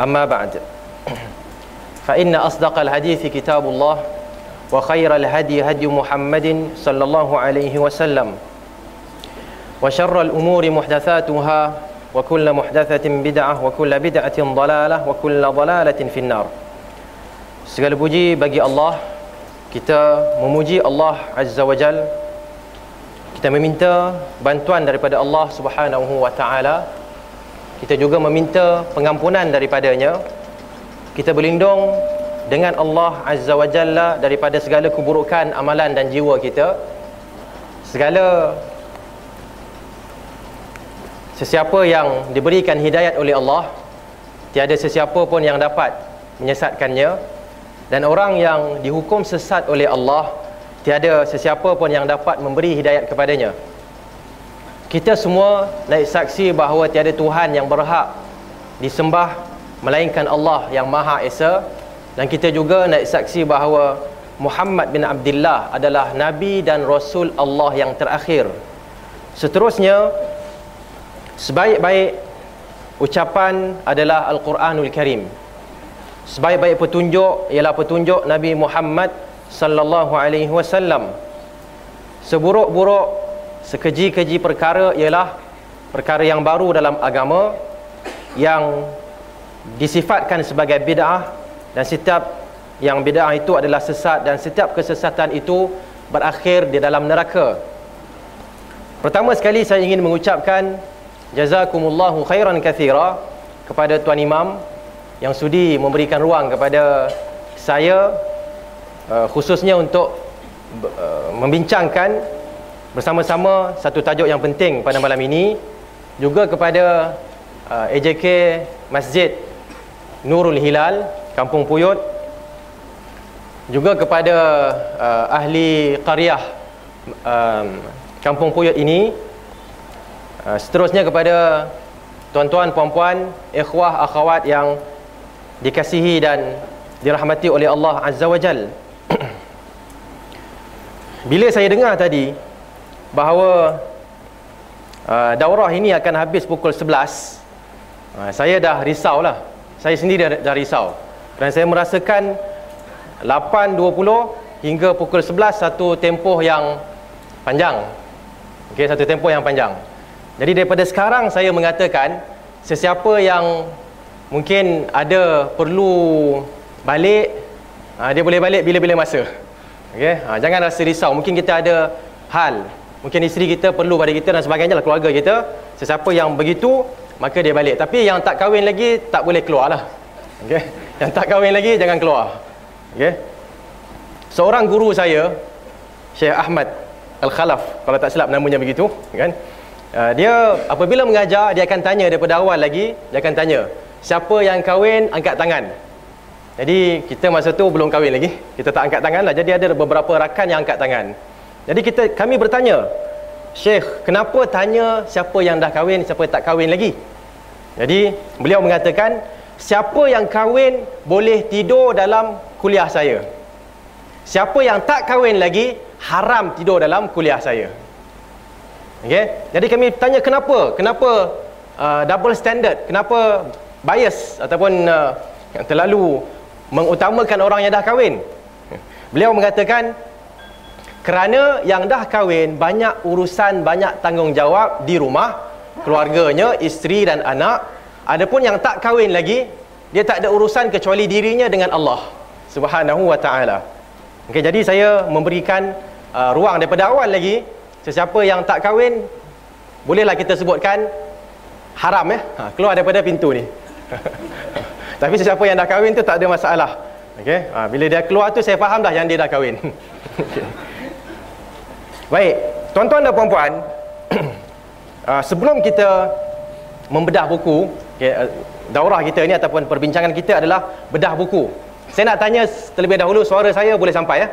أما بعد فإن أصدق الحديث كتاب الله وخير الهدي هدي محمد صلى الله عليه وسلم وشر الأمور محدثاتها وكل محدثة بدعة وكل بدعة ضلالة وكل ضلالة في النار Segala puji bagi Allah Kita memuji Allah Azza wa Jal Kita meminta bantuan daripada Allah Subhanahu wa ta'ala kita juga meminta pengampunan daripadanya. Kita berlindung dengan Allah Azza wa Jalla Daripada segala keburukan amalan dan jiwa kita. Segala Sesiapa yang diberikan hidayat oleh Allah Tiada sesiapa pun yang dapat menyesatkannya. Dan orang yang dihukum sesat oleh Allah Tiada sesiapa pun yang dapat memberi hidayat kepadanya Kita semua naik saksi bahawa tiada Tuhan yang berhak disembah Melainkan Allah yang Maha Esa Dan kita juga naik saksi bahawa Muhammad bin Abdullah adalah Nabi dan Rasul Allah yang terakhir Seterusnya Sebaik-baik ucapan adalah Al-Quranul Karim. Sebaik-baik petunjuk ialah petunjuk Nabi Muhammad sallallahu alaihi wasallam. Seburuk-buruk sekeji-keji perkara ialah perkara yang baru dalam agama yang disifatkan sebagai bid'ah dan setiap yang bid'ah itu adalah sesat dan setiap kesesatan itu berakhir di dalam neraka. Pertama sekali saya ingin mengucapkan Jazakumullahu khairan kathira kepada Tuan Imam yang sudi memberikan ruang kepada saya uh, khususnya untuk uh, membincangkan bersama-sama satu tajuk yang penting pada malam ini juga kepada uh, AJK Masjid Nurul Hilal Kampung Puyut juga kepada uh, ahli qaryah um, Kampung Puyut ini Uh, seterusnya kepada tuan-tuan, puan-puan, ikhwah, akhwat yang dikasihi dan dirahmati oleh Allah Azza wa Jal. Bila saya dengar tadi bahawa uh, daurah ini akan habis pukul 11, uh, saya dah risau lah. Saya sendiri dah, dah risau. Dan saya merasakan 8.20 hingga pukul 11 satu tempoh yang panjang. Okey, satu tempoh yang panjang. Jadi daripada sekarang saya mengatakan sesiapa yang mungkin ada perlu balik ha, dia boleh balik bila-bila masa. Okey, ha, jangan rasa risau. Mungkin kita ada hal, mungkin isteri kita perlu pada kita dan sebagainya lah keluarga kita. Sesiapa yang begitu maka dia balik. Tapi yang tak kahwin lagi tak boleh keluar lah. Okey. Yang tak kahwin lagi jangan keluar. Okey. Seorang guru saya Syekh Ahmad Al-Khalaf kalau tak silap namanya begitu kan Uh, dia apabila mengajar dia akan tanya daripada awal lagi dia akan tanya siapa yang kahwin angkat tangan jadi kita masa tu belum kahwin lagi kita tak angkat tangan lah jadi ada beberapa rakan yang angkat tangan jadi kita kami bertanya Syekh kenapa tanya siapa yang dah kahwin siapa yang tak kahwin lagi jadi beliau mengatakan siapa yang kahwin boleh tidur dalam kuliah saya siapa yang tak kahwin lagi haram tidur dalam kuliah saya Okey. Jadi kami tanya kenapa? Kenapa uh, double standard? Kenapa bias ataupun uh, yang terlalu mengutamakan orang yang dah kahwin? Beliau mengatakan kerana yang dah kahwin banyak urusan, banyak tanggungjawab di rumah, keluarganya, isteri dan anak. Adapun yang tak kahwin lagi, dia tak ada urusan kecuali dirinya dengan Allah Subhanahu wa taala. Okey, jadi saya memberikan uh, ruang daripada awal lagi Sesiapa yang tak kahwin Bolehlah kita sebutkan Haram ya ha, Keluar daripada pintu ni Tapi sesiapa yang dah kahwin tu tak ada masalah okay? ha, Bila dia keluar tu saya faham dah yang dia dah kahwin okay. Baik Tuan-tuan dan puan-puan uh, Sebelum kita Membedah buku uh, daurah kita ni ataupun perbincangan kita adalah bedah buku. Saya nak tanya terlebih dahulu suara saya boleh sampai ya?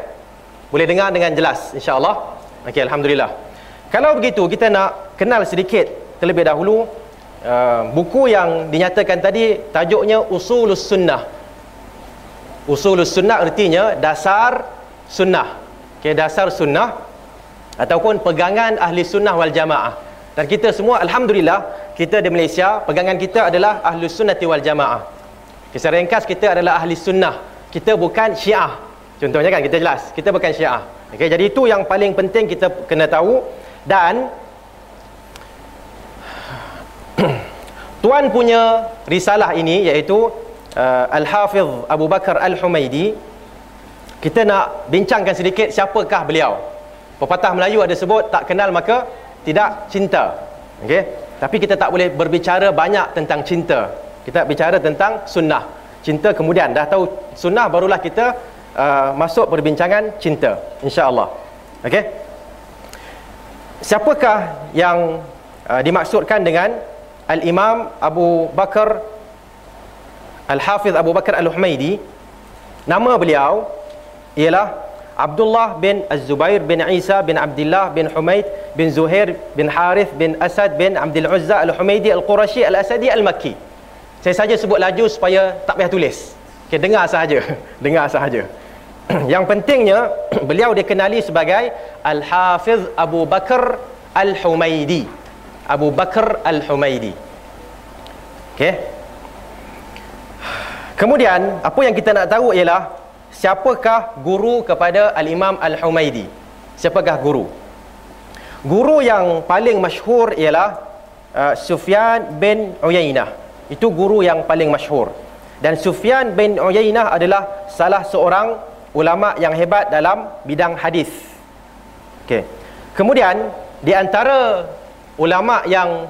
Boleh dengar dengan jelas insya-Allah. Okey, alhamdulillah. Kalau begitu kita nak kenal sedikit terlebih dahulu uh, buku yang dinyatakan tadi tajuknya Usulus Sunnah. Usulus Sunnah artinya dasar sunnah. Okey, dasar sunnah ataupun pegangan ahli sunnah wal jamaah. Dan kita semua alhamdulillah kita di Malaysia pegangan kita adalah ahli sunnah wal jamaah. Kisah ringkas kita adalah ahli sunnah. Kita bukan syiah. Contohnya kan kita jelas kita bukan syiah. Okay, jadi itu yang paling penting kita kena tahu. Dan tuan punya risalah ini iaitu uh, Al-Hafiz Abu Bakar Al-Humaidi kita nak bincangkan sedikit siapakah beliau pepatah Melayu ada sebut tak kenal maka tidak cinta okey tapi kita tak boleh berbicara banyak tentang cinta. Kita bicara tentang sunnah. Cinta kemudian dah tahu sunnah barulah kita uh, masuk perbincangan cinta. Insya-Allah. Okey. Siapakah yang uh, dimaksudkan dengan Al-Imam Abu Bakar Al-Hafiz Abu Bakar Al-Humaidi? Nama beliau ialah Abdullah bin Az-Zubair bin Isa bin Abdullah bin Humaid bin Zuhair bin Harith bin Asad bin Abdul Uzza Al-Humaidi Al-Qurashi Al-Asadi Al-Makki. Saya saja sebut laju supaya tak payah tulis. Okey, dengar sahaja. dengar sahaja. Yang pentingnya beliau dikenali sebagai Al-Hafiz Abu Bakar Al-Humaidi. Abu Bakar Al-Humaidi. Okey. Kemudian apa yang kita nak tahu ialah siapakah guru kepada Al-Imam Al-Humaidi? Siapakah guru? Guru yang paling masyhur ialah uh, Sufyan bin Uyainah. Itu guru yang paling masyhur. Dan Sufyan bin Uyainah adalah salah seorang ulama yang hebat dalam bidang hadis. Okey. Kemudian di antara ulama yang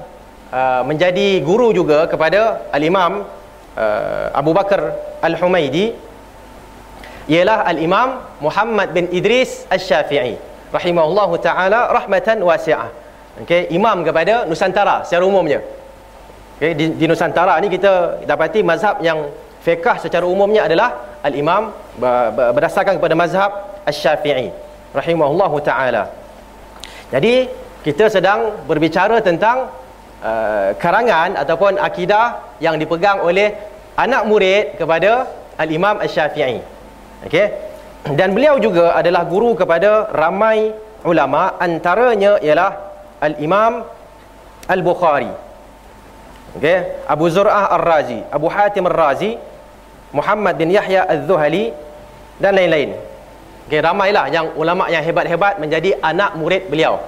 uh, menjadi guru juga kepada Al-Imam uh, Abu Bakar Al-Humaidi ialah al-Imam Muhammad bin Idris Asy-Syafi'i rahimahullahu taala rahmatan wasi'ah. Okey, imam kepada Nusantara secara umumnya. Okey, di, di Nusantara ni kita dapati mazhab yang fiqh secara umumnya adalah al-Imam berdasarkan kepada mazhab Asy-Syafi'i rahimahullahu taala. Jadi, kita sedang berbicara tentang uh, karangan ataupun akidah yang dipegang oleh anak murid kepada al-Imam Asy-Syafi'i. Okey. Dan beliau juga adalah guru kepada ramai ulama antaranya ialah Al-Imam Al-Bukhari. Okey, Abu Zur'ah Ar-Razi, Abu Hatim Ar-Razi, Muhammad bin Yahya Az-Zuhali dan lain-lain. Okey, ramailah yang ulama yang hebat-hebat menjadi anak murid beliau.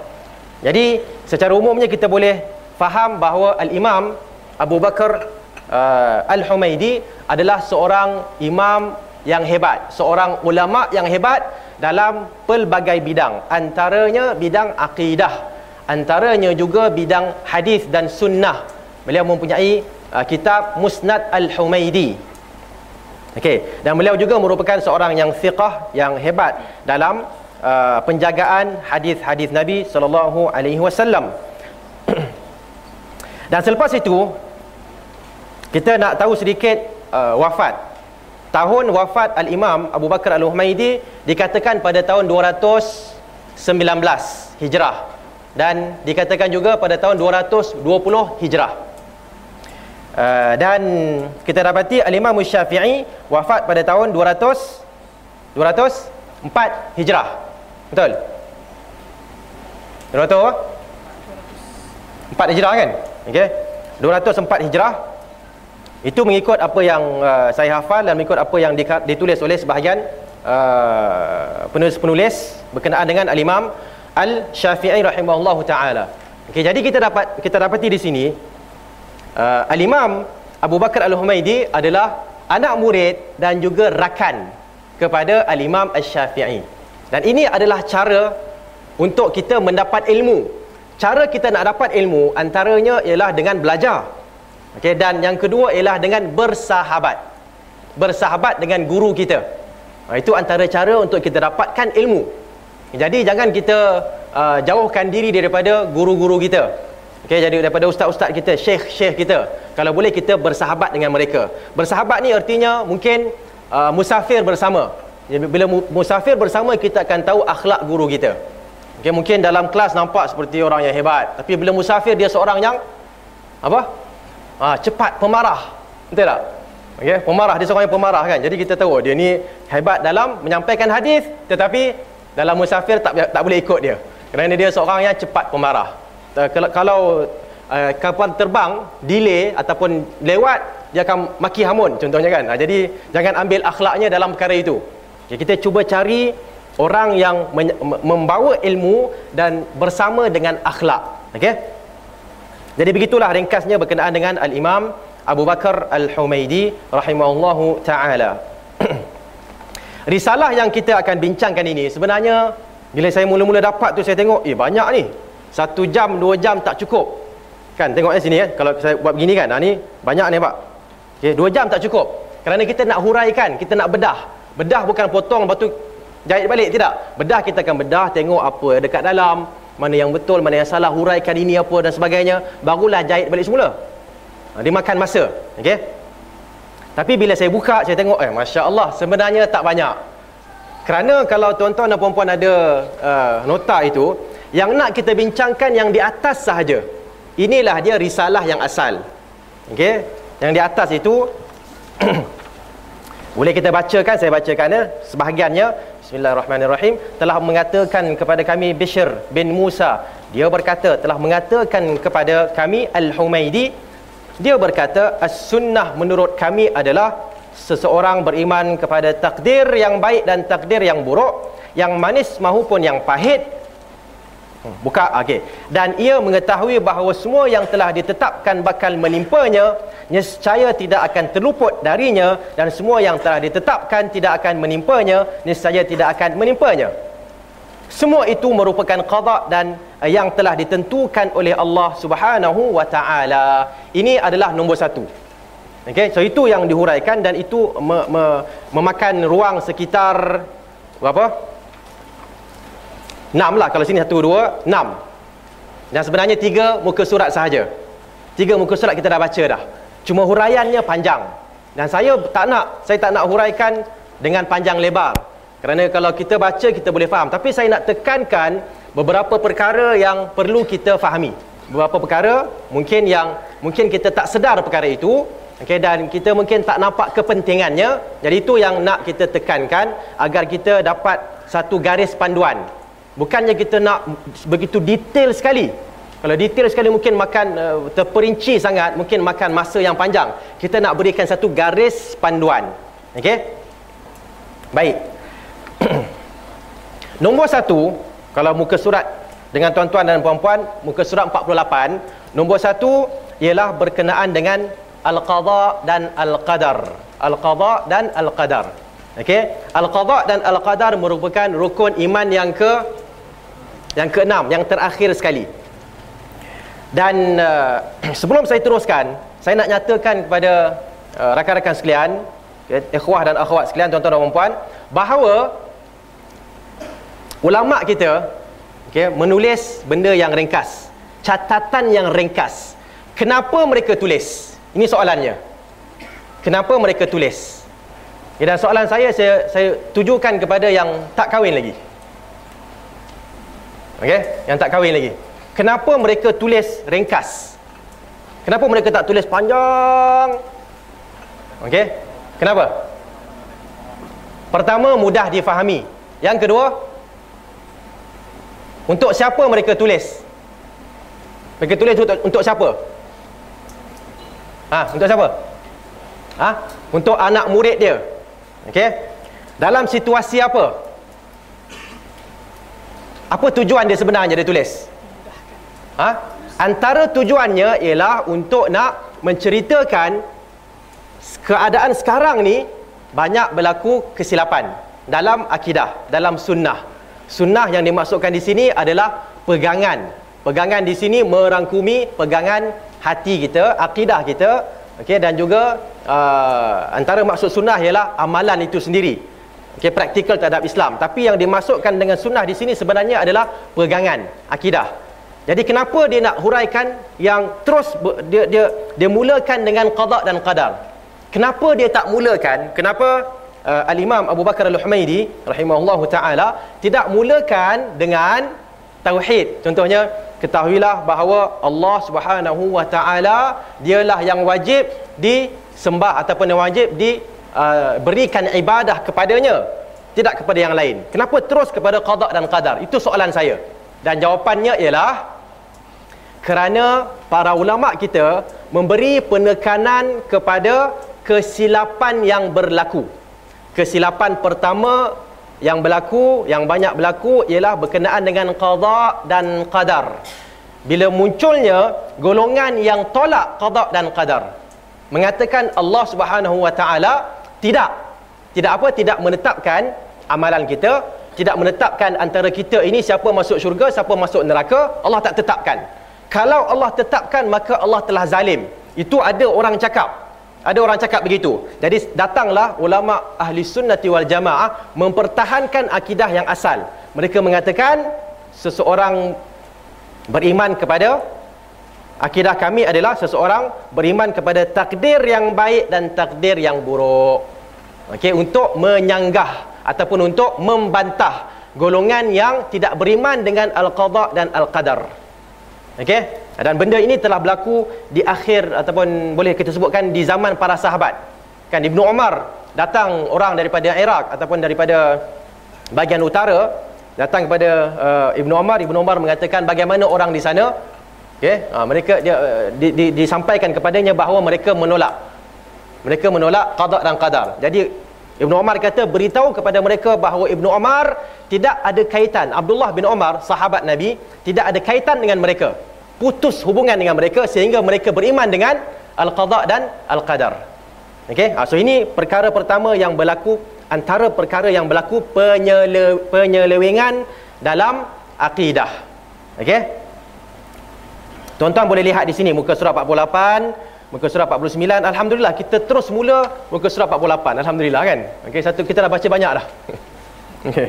Jadi, secara umumnya kita boleh faham bahawa Al-Imam Abu Bakar uh, Al-Humaidi adalah seorang imam yang hebat, seorang ulama yang hebat dalam pelbagai bidang. Antaranya bidang akidah, antaranya juga bidang hadis dan sunnah. Beliau mempunyai uh, kitab Musnad Al-Humaidi. Okey, dan beliau juga merupakan seorang yang thiqah yang hebat dalam uh, penjagaan hadis-hadis Nabi sallallahu alaihi wasallam. Dan selepas itu kita nak tahu sedikit uh, wafat tahun wafat Al-Imam Abu Bakar Al-Humaidi dikatakan pada tahun 219 Hijrah dan dikatakan juga pada tahun 220 Hijrah. Uh, dan kita dapati Al-Imam Syafi'i wafat pada tahun 200 204 Hijrah. Betul? 200 4 Hijrah kan? Okey. 204 Hijrah itu mengikut apa yang uh, saya hafal dan mengikut apa yang ditulis oleh sebahagian uh, penulis-penulis berkenaan dengan al-Imam Al-Syafi'i rahimahullahu taala. Okey, jadi kita dapat kita dapati di sini uh, al-Imam Abu Bakar Al-Humaidi adalah anak murid dan juga rakan kepada al-Imam Al-Syafi'i. Dan ini adalah cara untuk kita mendapat ilmu. Cara kita nak dapat ilmu antaranya ialah dengan belajar. Okey dan yang kedua ialah dengan bersahabat. Bersahabat dengan guru kita. Ha, itu antara cara untuk kita dapatkan ilmu. Jadi jangan kita uh, jauhkan diri daripada guru-guru kita. Okey jadi daripada ustaz-ustaz kita, syekh-syekh kita. kalau boleh kita bersahabat dengan mereka bersahabat ni artinya mungkin uh, musafir bersama bila musafir bersama kita akan tahu akhlak guru kita okay, mungkin dalam kelas nampak seperti orang yang hebat tapi bila musafir dia seorang yang apa ha, cepat pemarah. Betul tak? Okay, pemarah dia seorang yang pemarah kan? Jadi kita tahu dia ni hebat dalam menyampaikan hadis tetapi dalam musafir tak tak boleh ikut dia. Kerana dia seorang yang cepat pemarah. Kalau, kalau uh, kapal terbang delay ataupun lewat dia akan maki hamun contohnya kan? Uh, jadi jangan ambil akhlaknya dalam perkara itu. Okay, kita cuba cari orang yang membawa ilmu dan bersama dengan akhlak. Okey jadi begitulah ringkasnya berkenaan dengan al-Imam Abu Bakar Al-Humaidi rahimahullahu taala. Risalah yang kita akan bincangkan ini sebenarnya bila saya mula-mula dapat tu saya tengok eh banyak ni. Satu jam dua jam tak cukup. Kan tengok eh sini kan kalau saya buat begini kan ha, ni banyak ni pak. Okay, dua jam tak cukup. Kerana kita nak huraikan kita nak bedah. Bedah bukan potong lepas tu jahit balik tidak. Bedah kita akan bedah tengok apa dekat dalam mana yang betul mana yang salah huraikan ini apa dan sebagainya barulah jahit balik semula ha, dia makan masa okey tapi bila saya buka saya tengok eh masya-Allah sebenarnya tak banyak. Kerana kalau tuan-tuan dan puan-puan ada uh, nota itu yang nak kita bincangkan yang di atas sahaja. Inilah dia risalah yang asal. Okey? Yang di atas itu boleh kita bacakan saya bacakan ya sebahagiannya Bismillahirrahmanirrahim telah mengatakan kepada kami Bishr bin Musa dia berkata telah mengatakan kepada kami Al-Humaidi dia berkata, as-sunnah menurut kami adalah seseorang beriman kepada takdir yang baik dan takdir yang buruk, yang manis maupun yang pahit. Buka, okey. Dan ia mengetahui bahawa semua yang telah ditetapkan bakal menimpanya, nescaya tidak akan terluput darinya dan semua yang telah ditetapkan tidak akan menimpanya, nescaya tidak akan menimpanya. Semua itu merupakan qada dan eh, yang telah ditentukan oleh Allah Subhanahu wa taala. Ini adalah nombor satu. Okey, so itu yang dihuraikan dan itu me, me, memakan ruang sekitar berapa? 6 lah kalau sini 1 2 6. Dan sebenarnya tiga muka surat sahaja. Tiga muka surat kita dah baca dah. Cuma huraiannya panjang. Dan saya tak nak saya tak nak huraikan dengan panjang lebar. Kerana kalau kita baca kita boleh faham. Tapi saya nak tekankan beberapa perkara yang perlu kita fahami. Beberapa perkara mungkin yang mungkin kita tak sedar perkara itu. Okay, dan kita mungkin tak nampak kepentingannya. Jadi itu yang nak kita tekankan agar kita dapat satu garis panduan. Bukannya kita nak begitu detail sekali. Kalau detail sekali mungkin makan uh, terperinci sangat, mungkin makan masa yang panjang. Kita nak berikan satu garis panduan. Okey? Baik. Nombor satu Kalau muka surat Dengan tuan-tuan dan puan-puan Muka surat 48 Nombor satu Ialah berkenaan dengan Al-Qadha dan Al-Qadar Al-Qadha dan Al-Qadar Okey, Al-Qadha dan Al-Qadar merupakan rukun iman yang ke yang keenam, yang terakhir sekali. Dan uh, sebelum saya teruskan, saya nak nyatakan kepada uh, rakan-rakan sekalian, ikhwah dan akhwat sekalian, tuan-tuan dan puan-puan, bahawa ulama kita okay, menulis benda yang ringkas catatan yang ringkas. Kenapa mereka tulis? Ini soalannya. Kenapa mereka tulis? Okay, dan soalan saya, saya saya tujukan kepada yang tak kahwin lagi okey yang tak kahwin lagi kenapa mereka tulis ringkas kenapa mereka tak tulis panjang okey kenapa pertama mudah difahami yang kedua untuk siapa mereka tulis? Mereka tulis untuk, untuk siapa? Ha, untuk siapa? Ha? Untuk anak murid dia. Okey. Dalam situasi apa? Apa tujuan dia sebenarnya dia tulis? Ha? Antara tujuannya ialah untuk nak menceritakan keadaan sekarang ni banyak berlaku kesilapan dalam akidah, dalam sunnah. Sunnah yang dimasukkan di sini adalah pegangan. Pegangan di sini merangkumi pegangan hati kita, akidah kita, okey dan juga uh, antara maksud sunnah ialah amalan itu sendiri. Okey praktikal terhadap Islam. Tapi yang dimasukkan dengan sunnah di sini sebenarnya adalah pegangan akidah. Jadi kenapa dia nak huraikan yang terus dia dia dia mulakan dengan qada dan qadar? Kenapa dia tak mulakan? Kenapa uh, Al-Imam Abu Bakar Al-Humaidi rahimahullahu taala tidak mulakan dengan tauhid? Contohnya, ketahuilah bahawa Allah Subhanahu wa taala dialah yang wajib disembah ataupun yang wajib diberikan uh, ibadah kepadanya, tidak kepada yang lain. Kenapa terus kepada qada dan qadar? Itu soalan saya. Dan jawapannya ialah kerana para ulama kita memberi penekanan kepada kesilapan yang berlaku. Kesilapan pertama yang berlaku, yang banyak berlaku ialah berkenaan dengan qada dan qadar. Bila munculnya golongan yang tolak qada dan qadar. Mengatakan Allah Subhanahu Wa Taala tidak. Tidak apa tidak menetapkan amalan kita, tidak menetapkan antara kita ini siapa masuk syurga, siapa masuk neraka, Allah tak tetapkan. Kalau Allah tetapkan maka Allah telah zalim. Itu ada orang cakap. Ada orang cakap begitu. Jadi datanglah ulama ahli sunnati wal jamaah mempertahankan akidah yang asal. Mereka mengatakan seseorang beriman kepada akidah kami adalah seseorang beriman kepada takdir yang baik dan takdir yang buruk okey untuk menyanggah ataupun untuk membantah golongan yang tidak beriman dengan al-qada dan al-qadar Okey? Dan benda ini telah berlaku di akhir ataupun boleh kita sebutkan di zaman para sahabat. Kan Ibnu Umar datang orang daripada Iraq ataupun daripada bahagian utara datang kepada uh, Ibnu Umar, Ibnu Umar mengatakan bagaimana orang di sana okey, ha, mereka dia uh, di, di, disampaikan kepadanya bahawa mereka menolak mereka menolak qada dan qadar. Jadi Ibnu Umar kata beritahu kepada mereka bahawa Ibnu Umar tidak ada kaitan Abdullah bin Umar sahabat Nabi tidak ada kaitan dengan mereka putus hubungan dengan mereka sehingga mereka beriman dengan al-qada dan al-qadar. Okey, ha, so ini perkara pertama yang berlaku antara perkara yang berlaku penyele, penyelewengan dalam akidah. Okey. Tuan-tuan boleh lihat di sini muka surah 48, muka surah 49. Alhamdulillah kita terus mula muka surah 48. Alhamdulillah kan. Okey, satu kita dah baca banyak dah. Okey.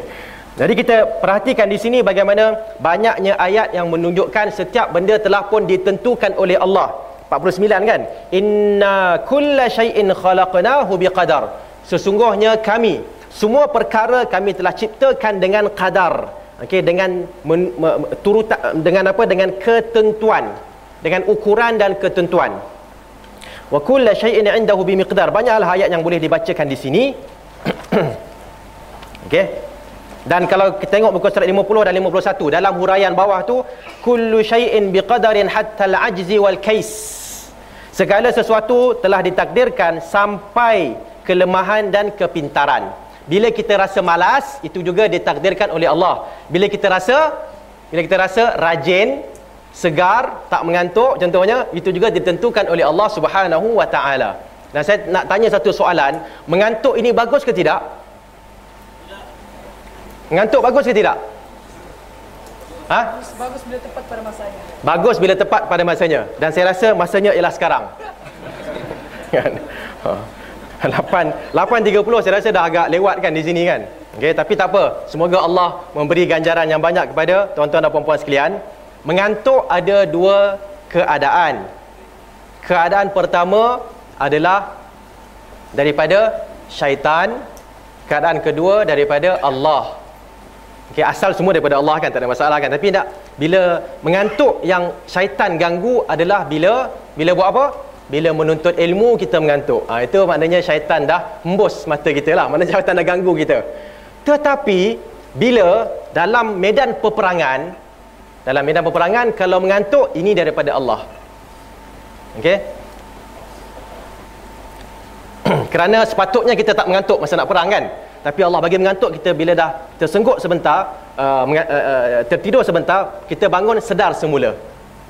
Jadi kita perhatikan di sini bagaimana banyaknya ayat yang menunjukkan setiap benda telah pun ditentukan oleh Allah. 49 kan? Inna kulla syai'in khalaqnahu biqadar. Sesungguhnya kami semua perkara kami telah ciptakan dengan qadar. Okey dengan men, me, turut dengan apa? Dengan ketentuan. Dengan ukuran dan ketentuan. Wa kulla syai'in 'indahu bimiqdar. Banyaklah ayat yang boleh dibacakan di sini. Okey. Dan kalau kita tengok buku surat 50 dan 51 dalam huraian bawah tu kullu syai'in biqadarin hatta al-ajzi wal kais. Segala sesuatu telah ditakdirkan sampai kelemahan dan kepintaran. Bila kita rasa malas itu juga ditakdirkan oleh Allah. Bila kita rasa bila kita rasa rajin, segar, tak mengantuk contohnya itu juga ditentukan oleh Allah Subhanahu wa taala. Dan saya nak tanya satu soalan, mengantuk ini bagus ke tidak? Ngantuk bagus ke tidak? Ha? Bagus bila tepat pada masanya. Bagus bila tepat pada masanya. Dan saya rasa masanya ialah sekarang. Kan? Ha. 8 8.30 saya rasa dah agak lewat kan di sini kan. Okey, tapi tak apa. Semoga Allah memberi ganjaran yang banyak kepada tuan-tuan dan puan-puan sekalian. Mengantuk ada dua keadaan. Keadaan pertama adalah daripada syaitan. Keadaan kedua daripada Allah. Okay, asal semua daripada Allah kan tak ada masalah kan tapi tak bila mengantuk yang syaitan ganggu adalah bila bila buat apa bila menuntut ilmu kita mengantuk. Ha, itu maknanya syaitan dah hembus mata kita lah. Maknanya syaitan dah ganggu kita. Tetapi bila dalam medan peperangan dalam medan peperangan kalau mengantuk ini daripada Allah. Okey? Kerana sepatutnya kita tak mengantuk masa nak perang kan? Tapi Allah bagi mengantuk kita bila dah tersengguk sebentar uh, uh, uh, tertidur sebentar kita bangun sedar semula.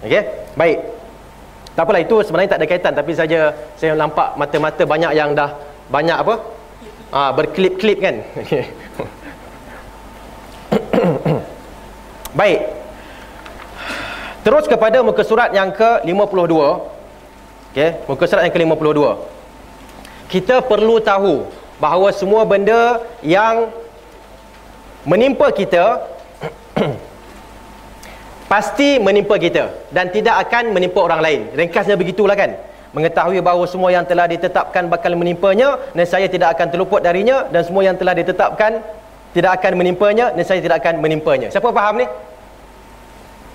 Okey? Baik tak apalah itu sebenarnya tak ada kaitan. Tapi saja saya nampak mata-mata banyak yang dah banyak apa? Uh, berklip-klip kan? Baik. Terus kepada muka surat yang ke-52. Okey muka surat yang ke-52. Kita perlu tahu bahawa semua benda yang menimpa kita pasti menimpa kita dan tidak akan menimpa orang lain. Ringkasnya begitulah kan. Mengetahui bahawa semua yang telah ditetapkan bakal menimpanya dan saya tidak akan terluput darinya dan semua yang telah ditetapkan tidak akan menimpanya dan saya tidak akan menimpanya. Siapa faham ni?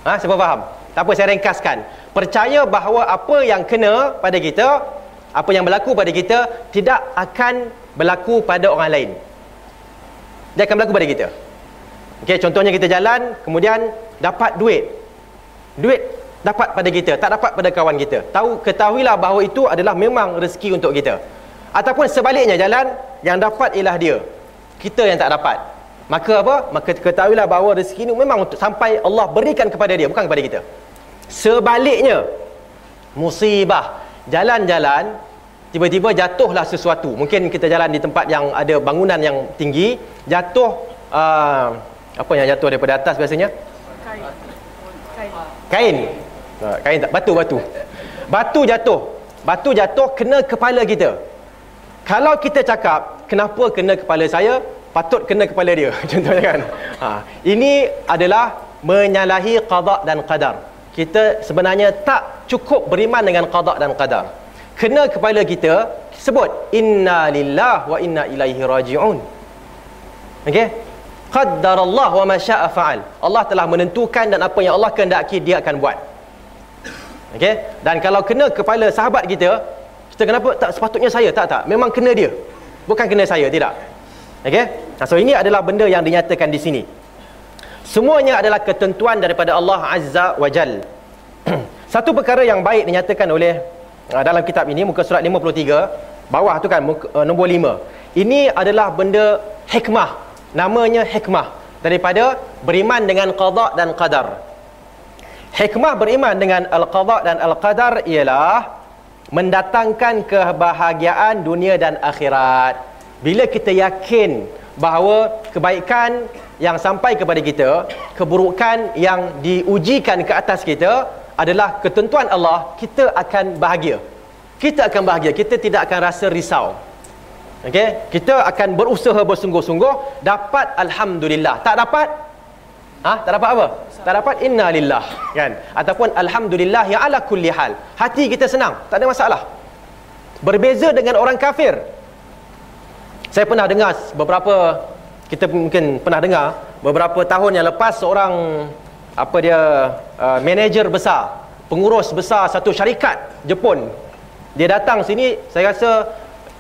Ha, siapa faham? Tak apa saya ringkaskan. Percaya bahawa apa yang kena pada kita, apa yang berlaku pada kita tidak akan berlaku pada orang lain. Dia akan berlaku pada kita. Okey, contohnya kita jalan, kemudian dapat duit. Duit dapat pada kita, tak dapat pada kawan kita. Tahu ketahuilah bahawa itu adalah memang rezeki untuk kita. Ataupun sebaliknya jalan yang dapat ialah dia. Kita yang tak dapat. Maka apa? Maka ketahuilah bahawa rezeki ini memang untuk sampai Allah berikan kepada dia, bukan kepada kita. Sebaliknya musibah jalan-jalan tiba-tiba jatuhlah sesuatu. Mungkin kita jalan di tempat yang ada bangunan yang tinggi, jatuh uh, apa yang jatuh daripada atas biasanya? Kain. Ha, kain tak? Batu, batu. Batu jatuh. Batu jatuh kena kepala kita. Kalau kita cakap, kenapa kena kepala saya? Patut kena kepala dia. Contohnya kan. Ha. Ini adalah menyalahi qada dan qadar. Kita sebenarnya tak cukup beriman dengan qada dan qadar. Kena kepala kita, sebut inna lillah wa inna ilaihi raji'un. Okey? Qaddarallah wa ma syaa fa'al. Allah telah menentukan dan apa yang Allah kehendaki dia akan buat. Okey? Dan kalau kena kepala sahabat kita, kita kenapa tak sepatutnya saya? Tak tak. Memang kena dia. Bukan kena saya, tidak. Okey? Nah, so ini adalah benda yang dinyatakan di sini. Semuanya adalah ketentuan daripada Allah Azza wa Jal. Satu perkara yang baik dinyatakan oleh uh, dalam kitab ini muka surat 53 bawah tu kan muka, uh, nombor 5. Ini adalah benda hikmah namanya hikmah daripada beriman dengan qada dan qadar. Hikmah beriman dengan al-qada dan al-qadar ialah mendatangkan kebahagiaan dunia dan akhirat. Bila kita yakin bahawa kebaikan yang sampai kepada kita keburukan yang diujikan ke atas kita adalah ketentuan Allah kita akan bahagia. Kita akan bahagia. Kita tidak akan rasa risau Okey, kita akan berusaha bersungguh-sungguh dapat alhamdulillah. Tak dapat? Ha? Tak dapat apa? Tak dapat inna lillah, kan? Ataupun alhamdulillah ya ala kulli hal. Hati kita senang, tak ada masalah. Berbeza dengan orang kafir. Saya pernah dengar beberapa kita mungkin pernah dengar beberapa tahun yang lepas seorang apa dia uh, manager besar, pengurus besar satu syarikat Jepun. Dia datang sini, saya rasa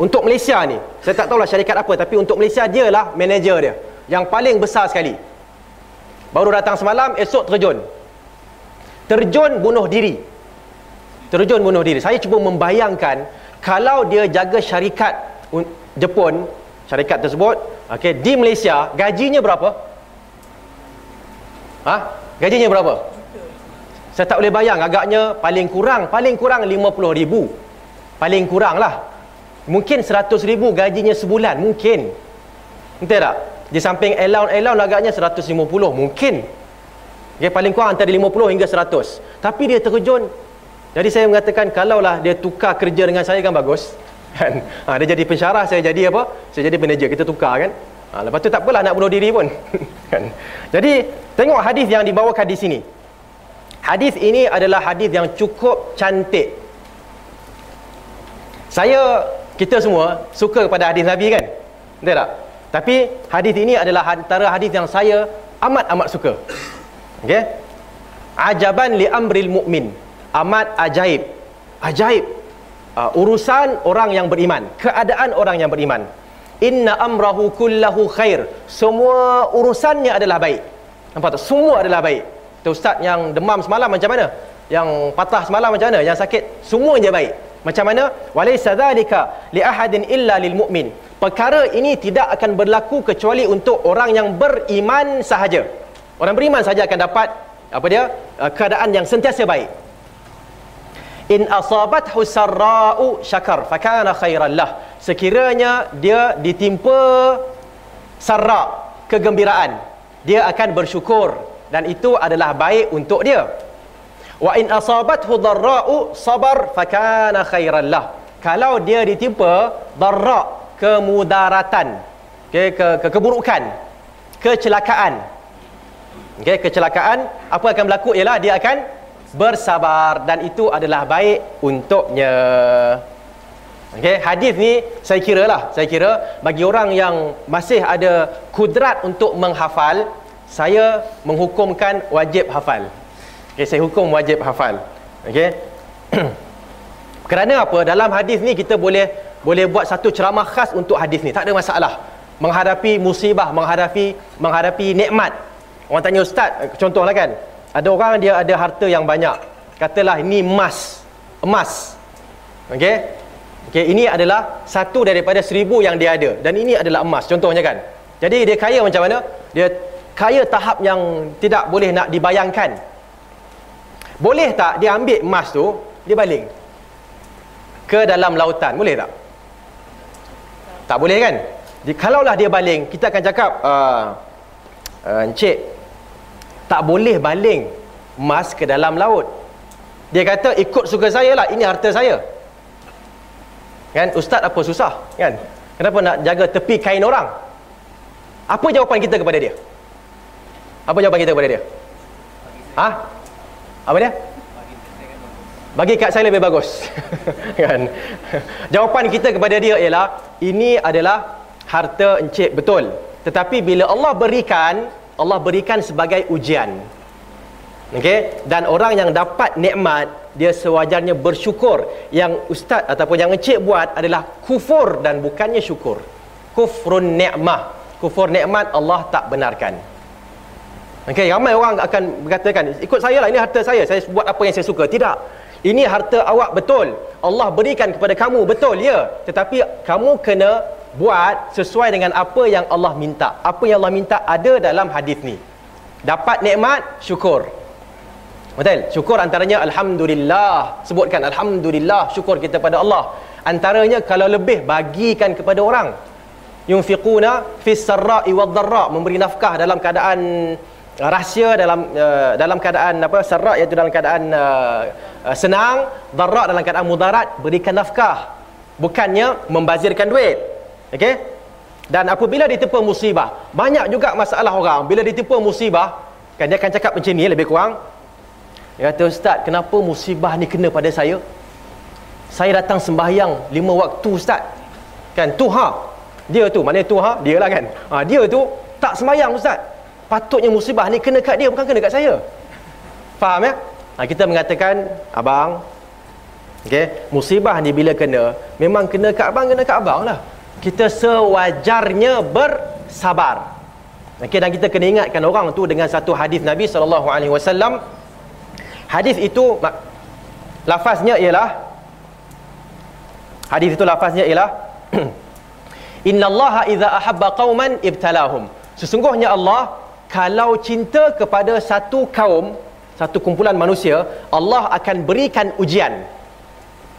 untuk Malaysia ni, saya tak tahulah syarikat apa tapi untuk Malaysia dia lah manager dia yang paling besar sekali. Baru datang semalam, esok terjun. Terjun bunuh diri. Terjun bunuh diri. Saya cuba membayangkan kalau dia jaga syarikat Jepun, syarikat tersebut, okey, di Malaysia, gajinya berapa? Ha? Gajinya berapa? Saya tak boleh bayang agaknya paling kurang, paling kurang 50 ribu. Paling kurang lah Mungkin 100 ribu gajinya sebulan Mungkin. Betul tak? Di samping allowance-allowance agaknya 150 Mungkin. Okay, Paling kurang antara 50 hingga 100 Tapi dia terjun. Jadi saya mengatakan Kalaulah dia tukar kerja dengan saya kan bagus. Kan? ha, Dia jadi pensyarah Saya jadi apa? Saya jadi manager Kita tukar kan? Ha, Lepas tu tak apalah nak bunuh diri pun. Kan? Jadi Tengok hadis yang dibawakan di sini. Hadis ini adalah hadis yang cukup cantik. Saya kita semua suka kepada hadis Nabi kan? Betul tak? Tapi hadis ini adalah antara hadis yang saya amat-amat suka. Okey? Ajaban li amril mu'min. Amat ajaib. Ajaib. Uh, urusan orang yang beriman, keadaan orang yang beriman. Inna amrahu kullahu khair. Semua urusannya adalah baik. Nampak tak? Semua adalah baik. Tu ustaz yang demam semalam macam mana? Yang patah semalam macam mana? Yang sakit, semuanya baik. Macam mana? Walaysa dzalika li ahadin illa lil mu'min. Perkara ini tidak akan berlaku kecuali untuk orang yang beriman sahaja. Orang beriman sahaja akan dapat apa dia? Uh, keadaan yang sentiasa baik. In asabathu sarra'u syakar fakana khairan lah. Sekiranya dia ditimpa sarra, kegembiraan, dia akan bersyukur dan itu adalah baik untuk dia wa in asabathu dharra'u sabar fakana khairan lah kalau dia ditimpa dharra kemudaratan okay, ke, ke keburukan kecelakaan Okey, kecelakaan apa akan berlaku ialah dia akan bersabar dan itu adalah baik untuknya. Okey, hadis ni saya kira lah, saya kira bagi orang yang masih ada kudrat untuk menghafal, saya menghukumkan wajib hafal. Okey, saya hukum wajib hafal. Okey. Kerana apa? Dalam hadis ni kita boleh boleh buat satu ceramah khas untuk hadis ni. Tak ada masalah. Menghadapi musibah, menghadapi menghadapi nikmat. Orang tanya ustaz, contohlah kan. Ada orang dia ada harta yang banyak. Katalah ini emas. Emas. Okey. Okay, ini adalah satu daripada seribu yang dia ada dan ini adalah emas contohnya kan jadi dia kaya macam mana dia kaya tahap yang tidak boleh nak dibayangkan boleh tak dia ambil emas tu dia baling ke dalam lautan boleh tak tak boleh kan jadi, kalaulah dia baling kita akan cakap uh, uh, encik tak boleh baling emas ke dalam laut dia kata ikut suka saya lah ini harta saya Kan ustaz apa susah kan? Kenapa nak jaga tepi kain orang? Apa jawapan kita kepada dia? Apa jawapan kita kepada dia? Ha? Apa dia? Bagi kat saya lebih bagus. kan? Jawapan kita kepada dia ialah ini adalah harta encik betul. Tetapi bila Allah berikan, Allah berikan sebagai ujian. Okey, dan orang yang dapat nikmat dia sewajarnya bersyukur yang ustaz ataupun yang encik buat adalah kufur dan bukannya syukur kufrun ni'mah kufur nikmat Allah tak benarkan Okey, ramai orang akan berkatakan ikut saya lah ini harta saya saya buat apa yang saya suka. Tidak. Ini harta awak betul. Allah berikan kepada kamu betul ya. Tetapi kamu kena buat sesuai dengan apa yang Allah minta. Apa yang Allah minta ada dalam hadis ni. Dapat nikmat syukur. Betul? Syukur antaranya Alhamdulillah. Sebutkan Alhamdulillah Syukur kita pada Allah. Antaranya kalau lebih Bagikan kepada orang. Yunfiquna Fis sarra'i wad darra' Memberi nafkah dalam keadaan Rahsia dalam uh, dalam keadaan apa sarra' iaitu dalam keadaan uh, uh, senang darra' dalam keadaan mudarat berikan nafkah. Bukannya membazirkan duit. Okey? Dan apabila ditimpa musibah banyak juga masalah orang. Bila ditimpa musibah kan dia akan cakap macam ni lebih kurang. Dia kata ustaz kenapa musibah ni kena pada saya? Saya datang sembahyang lima waktu ustaz. Kan tuha. Dia tu mana tuha dia lah kan. Ha, dia tu tak sembahyang ustaz patutnya musibah ni kena kat dia bukan kena kat saya faham ya ha, kita mengatakan abang Okay. Musibah ni bila kena Memang kena kat abang Kena kat abang lah Kita sewajarnya bersabar okay, Dan kita kena ingatkan orang tu Dengan satu hadis Nabi SAW Hadis itu lafaznya ialah Hadis itu lafaznya ialah Innallaha idza ahabba qauman ibtalahum. Sesungguhnya Allah kalau cinta kepada satu kaum, satu kumpulan manusia, Allah akan berikan ujian.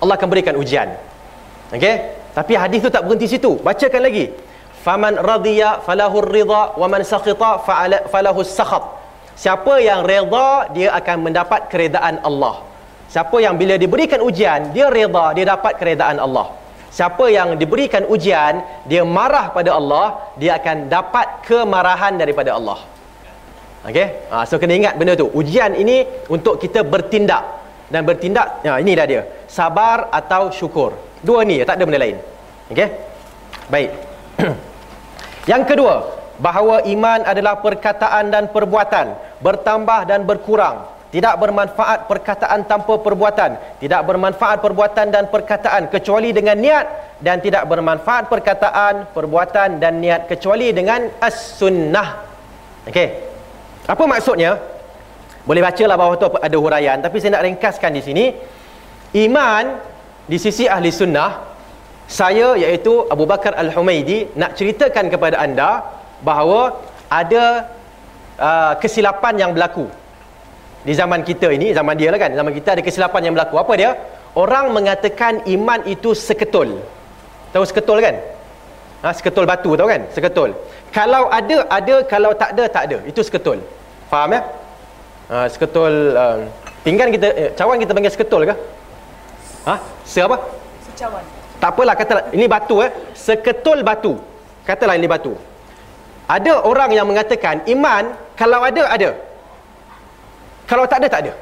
Allah akan berikan ujian. Okey? Tapi hadis itu tak berhenti situ. Bacakan lagi. Faman radiya falahu ridha wa man sakhita falahu sakhat. Siapa yang reda dia akan mendapat keredaan Allah. Siapa yang bila diberikan ujian dia reda dia dapat keredaan Allah. Siapa yang diberikan ujian dia marah pada Allah dia akan dapat kemarahan daripada Allah. Okey? Ha, so kena ingat benda tu. Ujian ini untuk kita bertindak dan bertindak ya ini dah dia. Sabar atau syukur. Dua ni tak ada benda lain. Okey? Baik. yang kedua, bahawa iman adalah perkataan dan perbuatan bertambah dan berkurang tidak bermanfaat perkataan tanpa perbuatan tidak bermanfaat perbuatan dan perkataan kecuali dengan niat dan tidak bermanfaat perkataan perbuatan dan niat kecuali dengan as-sunnah okey apa maksudnya? Boleh bacalah bawah tu ada huraian tapi saya nak ringkaskan di sini. Iman di sisi ahli sunnah saya iaitu Abu Bakar Al-Humaidi nak ceritakan kepada anda bahawa ada uh, kesilapan yang berlaku di zaman kita ini zaman dia lah kan zaman kita ada kesilapan yang berlaku. Apa dia? Orang mengatakan iman itu seketul. Tahu seketul kan ha, seketul batu tahu kan? Seketul. Kalau ada ada kalau tak ada tak ada. Itu seketul. Faham ya? Ha, seketul uh, pinggan kita eh, cawan kita panggil seketul ke? Ha? Siapa? Secawan. Tak apalah kata ini batu eh. Seketul batu. Katalah ini batu. Ada orang yang mengatakan iman kalau ada ada. Kalau tak ada tak ada.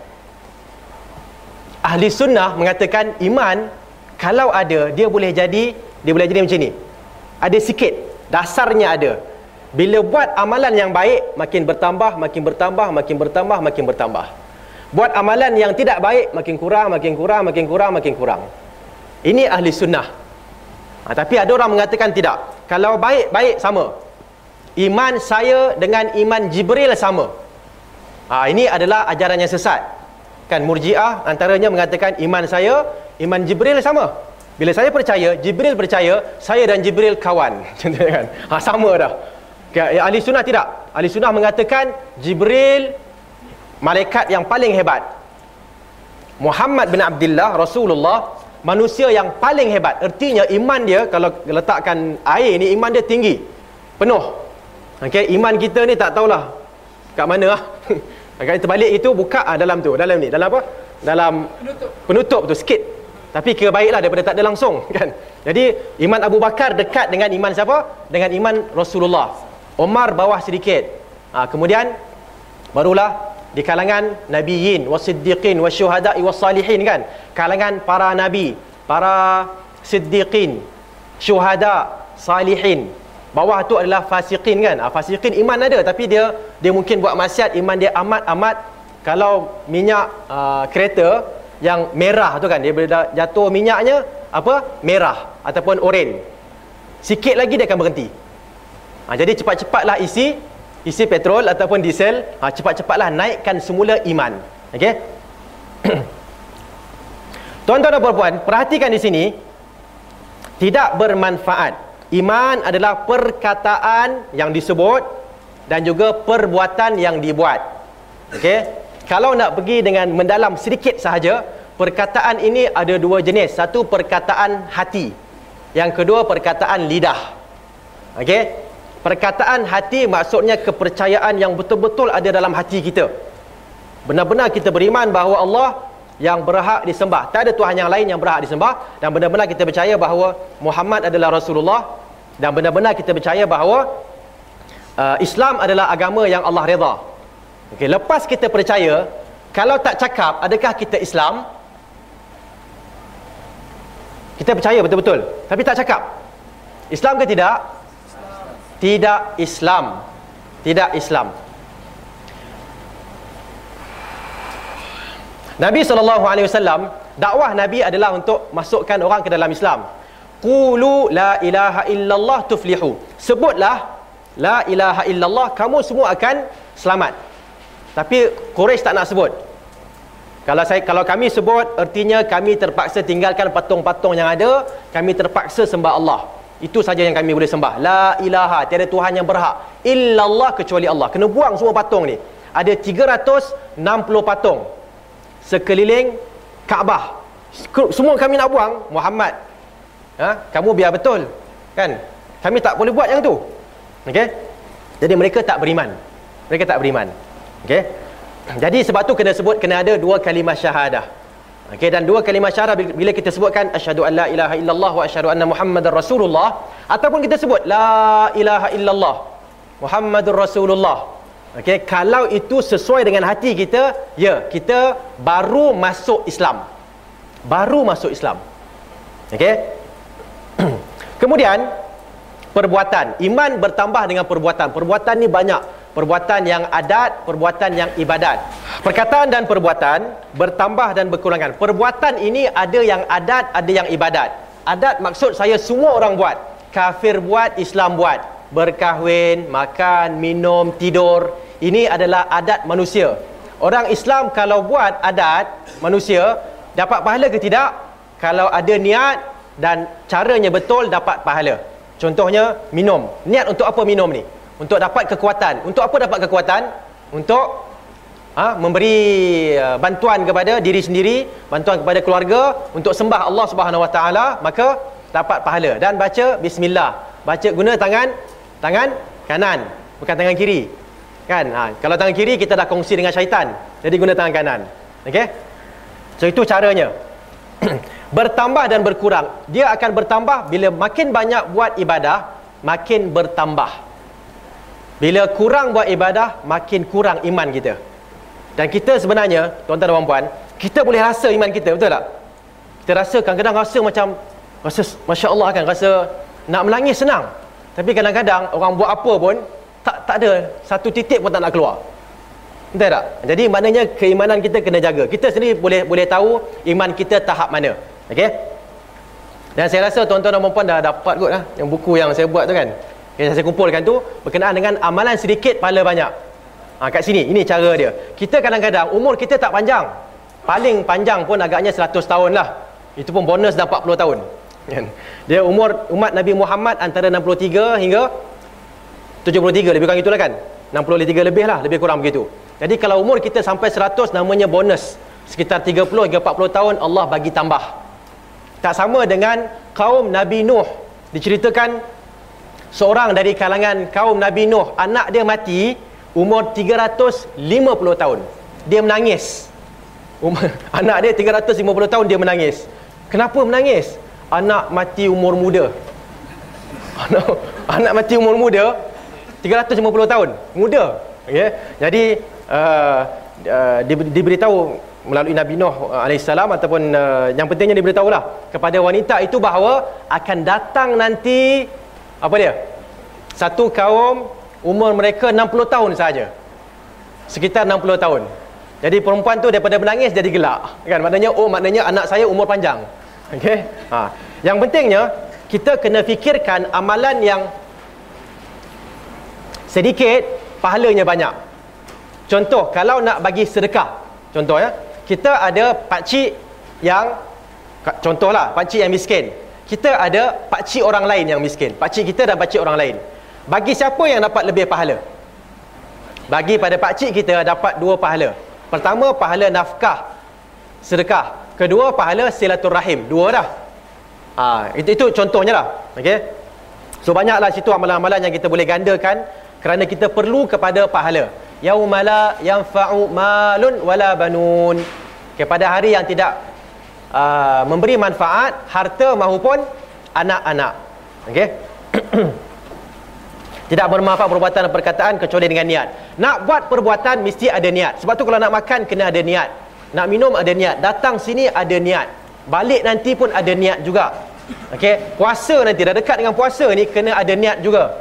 Ahli sunnah mengatakan iman kalau ada dia boleh jadi dia boleh jadi macam ni ada sikit dasarnya ada. Bila buat amalan yang baik makin bertambah makin bertambah makin bertambah makin bertambah. Buat amalan yang tidak baik makin kurang makin kurang makin kurang makin kurang. Ini ahli sunnah. Ha, tapi ada orang mengatakan tidak. Kalau baik baik sama. Iman saya dengan iman Jibril sama. Ha, ini adalah ajaran yang sesat. Kan murjiah antaranya mengatakan iman saya iman Jibril sama bila saya percaya Jibril percaya saya dan Jibril kawan. Contohnya kan? Ha, sama dah. Okay, ahli sunnah tidak? Ahli sunnah mengatakan Jibril malaikat yang paling hebat. Muhammad bin Abdullah Rasulullah manusia yang paling hebat. Ertinya iman dia kalau letakkan air ni iman dia tinggi. Penuh. Okey iman kita ni tak tahulah kat mana ah Kalau terbalik itu buka ah, dalam tu, dalam ni, dalam apa? Dalam penutup, penutup tu sikit. Tapi kira baiklah daripada tak ada langsung kan. Jadi iman Abu Bakar dekat dengan iman siapa? Dengan iman Rasulullah. Omar bawah sedikit. Ha, kemudian barulah di kalangan nabiyin wasiddiqin wasyuhada'i wassalihin kan. Kalangan para nabi, para siddiqin, syuhada, salihin bawah tu adalah fasiqin kan ha, fasiqin iman ada tapi dia dia mungkin buat maksiat iman dia amat amat kalau minyak uh, kereta yang merah tu kan dia bila jatuh minyaknya apa? Merah ataupun oren. Sikit lagi dia akan berhenti. Ha, jadi cepat-cepatlah isi isi petrol ataupun diesel. Ha, cepat-cepatlah naikkan semula iman. Okey? Tuan-tuan dan puan-puan perhatikan di sini. Tidak bermanfaat. Iman adalah perkataan yang disebut dan juga perbuatan yang dibuat. Okey. Kalau nak pergi dengan mendalam sedikit sahaja, perkataan ini ada dua jenis. Satu perkataan hati. Yang kedua perkataan lidah. Okey. Perkataan hati maksudnya kepercayaan yang betul-betul ada dalam hati kita. Benar-benar kita beriman bahawa Allah yang berhak disembah. Tak ada Tuhan yang lain yang berhak disembah. Dan benar-benar kita percaya bahawa Muhammad adalah Rasulullah dan benar-benar kita percaya bahawa uh, Islam adalah agama yang Allah redha. Okey, lepas kita percaya, kalau tak cakap adakah kita Islam? Kita percaya betul-betul, tapi tak cakap. Islam ke tidak? Tidak Islam. Tidak Islam. Nabi SAW dakwah Nabi adalah untuk masukkan orang ke dalam Islam qulu la ilaha illallah tuflihu sebutlah la ilaha illallah kamu semua akan selamat tapi Quraisy tak nak sebut. Kalau saya kalau kami sebut artinya kami terpaksa tinggalkan patung-patung yang ada kami terpaksa sembah Allah. Itu saja yang kami boleh sembah. La ilaha tiada tuhan yang berhak. Illallah kecuali Allah. Kena buang semua patung ni. Ada 360 patung sekeliling Kaabah. Semua kami nak buang. Muhammad. Ha? kamu biar betul. Kan? Kami tak boleh buat yang tu. Okey? Jadi mereka tak beriman. Mereka tak beriman okey? Jadi sebab tu kena sebut kena ada dua kalimah syahadah. Okey dan dua kalimah syahadah bila kita sebutkan asyhadu an la ilaha illallah wa asyhadu anna muhammadar rasulullah ataupun kita sebut la ilaha illallah muhammadur rasulullah. Okey kalau itu sesuai dengan hati kita ya kita baru masuk Islam. Baru masuk Islam. Okey? Kemudian perbuatan, iman bertambah dengan perbuatan. Perbuatan ni banyak. Perbuatan yang adat, perbuatan yang ibadat. Perkataan dan perbuatan bertambah dan berkurangan. Perbuatan ini ada yang adat, ada yang ibadat. Adat maksud saya semua orang buat. Kafir buat, Islam buat. Berkahwin, makan, minum, tidur. Ini adalah adat manusia. Orang Islam kalau buat adat manusia dapat pahala ke tidak? Kalau ada niat dan caranya betul dapat pahala. Contohnya minum. Niat untuk apa minum ni? Untuk dapat kekuatan. Untuk apa dapat kekuatan? Untuk ha, memberi uh, bantuan kepada diri sendiri, bantuan kepada keluarga untuk sembah Allah Subhanahu Wa Taala, maka dapat pahala dan baca bismillah. Baca guna tangan tangan kanan, bukan tangan kiri. Kan? Ha, kalau tangan kiri kita dah kongsi dengan syaitan. Jadi guna tangan kanan. Okey? So itu caranya. bertambah dan berkurang dia akan bertambah bila makin banyak buat ibadah makin bertambah bila kurang buat ibadah makin kurang iman kita. Dan kita sebenarnya tuan-tuan dan puan kita boleh rasa iman kita betul tak? Kita rasa kadang-kadang rasa macam rasa masya Allah kan rasa nak menangis senang. Tapi kadang-kadang orang buat apa pun tak tak ada satu titik pun tak nak keluar. Betul tak? Jadi maknanya keimanan kita kena jaga. Kita sendiri boleh boleh tahu iman kita tahap mana. Okey? Dan saya rasa tuan-tuan dan puan dah dapat kot lah yang buku yang saya buat tu kan yang saya kumpulkan tu berkenaan dengan amalan sedikit pahala banyak. Ha, kat sini ini cara dia. Kita kadang-kadang umur kita tak panjang. Paling panjang pun agaknya 100 tahun lah. Itu pun bonus dah 40 tahun. Kan? dia umur umat Nabi Muhammad antara 63 hingga 73 lebih kurang itulah kan? 63 lebih lah lebih kurang begitu. Jadi kalau umur kita sampai 100 namanya bonus. Sekitar 30 hingga 40 tahun Allah bagi tambah. Tak sama dengan kaum Nabi Nuh. Diceritakan seorang dari kalangan kaum Nabi Nuh anak dia mati umur 350 tahun. Dia menangis. Umur, anak dia 350 tahun dia menangis. Kenapa menangis? Anak mati umur muda. Anak, anak mati umur muda 350 tahun. Muda. Okay? jadi uh, uh, diberitahu melalui Nabi Nuh uh, AS ataupun uh, yang pentingnya diberitahulah kepada wanita itu bahawa akan datang nanti apa dia? Satu kaum umur mereka 60 tahun saja sekitar 60 tahun. Jadi perempuan tu daripada menangis jadi gelak kan? Maknanya oh maknanya anak saya umur panjang. Okey? Ha. Yang pentingnya kita kena fikirkan amalan yang sedikit pahalanya banyak. Contoh kalau nak bagi sedekah contoh ya. Kita ada pak cik yang contohlah pak cik yang miskin kita ada pak cik orang lain yang miskin. Pak cik kita dan pak cik orang lain. Bagi siapa yang dapat lebih pahala? Bagi pada pak cik kita dapat dua pahala. Pertama pahala nafkah sedekah. Kedua pahala silaturrahim dua dah. Ha, itu, itu contohnya lah. Okay? so banyaklah situ amalan-amalan yang kita boleh gandakan kerana kita perlu kepada pahala. Yaumala yanfa'u malun wala banun. Okay, pada hari yang tidak uh, memberi manfaat harta maupun anak-anak okey Tidak bermanfaat perbuatan dan perkataan kecuali dengan niat. Nak buat perbuatan mesti ada niat. Sebab tu kalau nak makan kena ada niat. Nak minum ada niat. Datang sini ada niat. Balik nanti pun ada niat juga. Okey, puasa nanti dah dekat dengan puasa ni kena ada niat juga.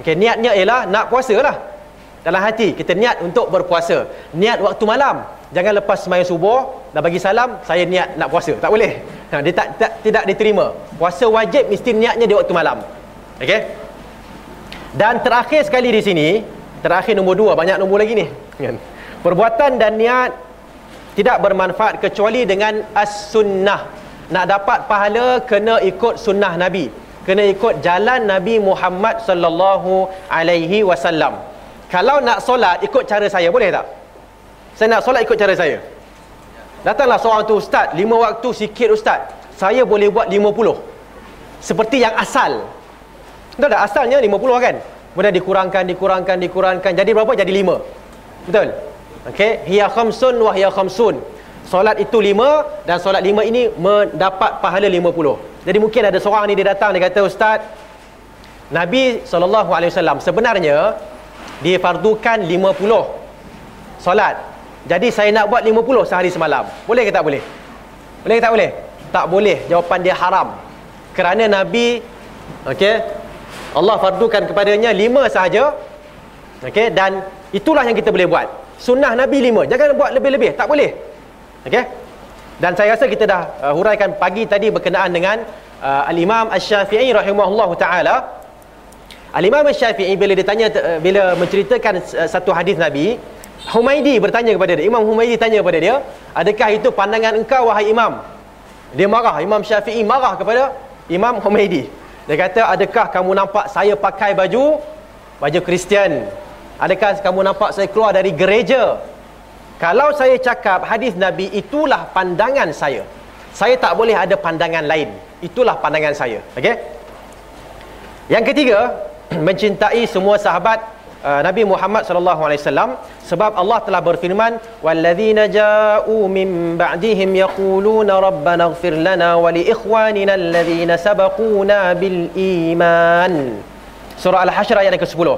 Okey, niatnya ialah nak puasa lah. Dalam hati kita niat untuk berpuasa. Niat waktu malam. Jangan lepas sembahyang subuh dah bagi salam saya niat nak puasa. Tak boleh. Ha, dia tak, tak tidak diterima. Puasa wajib mesti niatnya di waktu malam. Okey? Dan terakhir sekali di sini, terakhir nombor dua, banyak nombor lagi ni. Kan? Perbuatan dan niat tidak bermanfaat kecuali dengan as-sunnah. Nak dapat pahala kena ikut sunnah Nabi. Kena ikut jalan Nabi Muhammad sallallahu alaihi wasallam. Kalau nak solat ikut cara saya boleh tak? Saya nak solat ikut cara saya. Datanglah seorang tu ustaz, lima waktu sikit ustaz. Saya boleh buat lima puluh. Seperti yang asal. Betul tak? Asalnya 50 kan? Kemudian dikurangkan, dikurangkan, dikurangkan. Jadi berapa? Jadi 5. Betul? Okey. Hiya khamsun wa hiya khamsun. Solat itu 5 dan solat 5 ini mendapat pahala 50. Jadi mungkin ada seorang ni dia datang dia kata ustaz Nabi SAW sebenarnya difardukan 50 solat. Jadi saya nak buat 50 sehari semalam. Boleh ke tak boleh? Boleh ke tak boleh? Tak boleh. Jawapan dia haram. Kerana Nabi okey Allah fardukan kepadanya lima sahaja okey dan itulah yang kita boleh buat sunnah Nabi lima jangan buat lebih-lebih tak boleh okey dan saya rasa kita dah uh, huraikan pagi tadi berkenaan dengan uh, Al-Imam Asy-Syafi'i rahimahullahu taala Al-Imam Asy-Syafi'i bila ditanya uh, bila menceritakan uh, satu hadis Nabi Humaidi bertanya kepada dia Imam Humaidi tanya kepada dia adakah itu pandangan engkau wahai imam dia marah Imam Syafi'i marah kepada Imam Humaidi dia kata, adakah kamu nampak saya pakai baju baju Kristian? Adakah kamu nampak saya keluar dari gereja? Kalau saya cakap hadis Nabi itulah pandangan saya. Saya tak boleh ada pandangan lain. Itulah pandangan saya. Okey? Yang ketiga, mencintai semua sahabat uh, Nabi Muhammad sallallahu alaihi wasallam sebab Allah telah berfirman walladzina ja'u min ba'dihim yaquluna rabbana ighfir lana wa li ikhwanina alladzina sabaquna bil iman surah al-hasyr ayat ke-10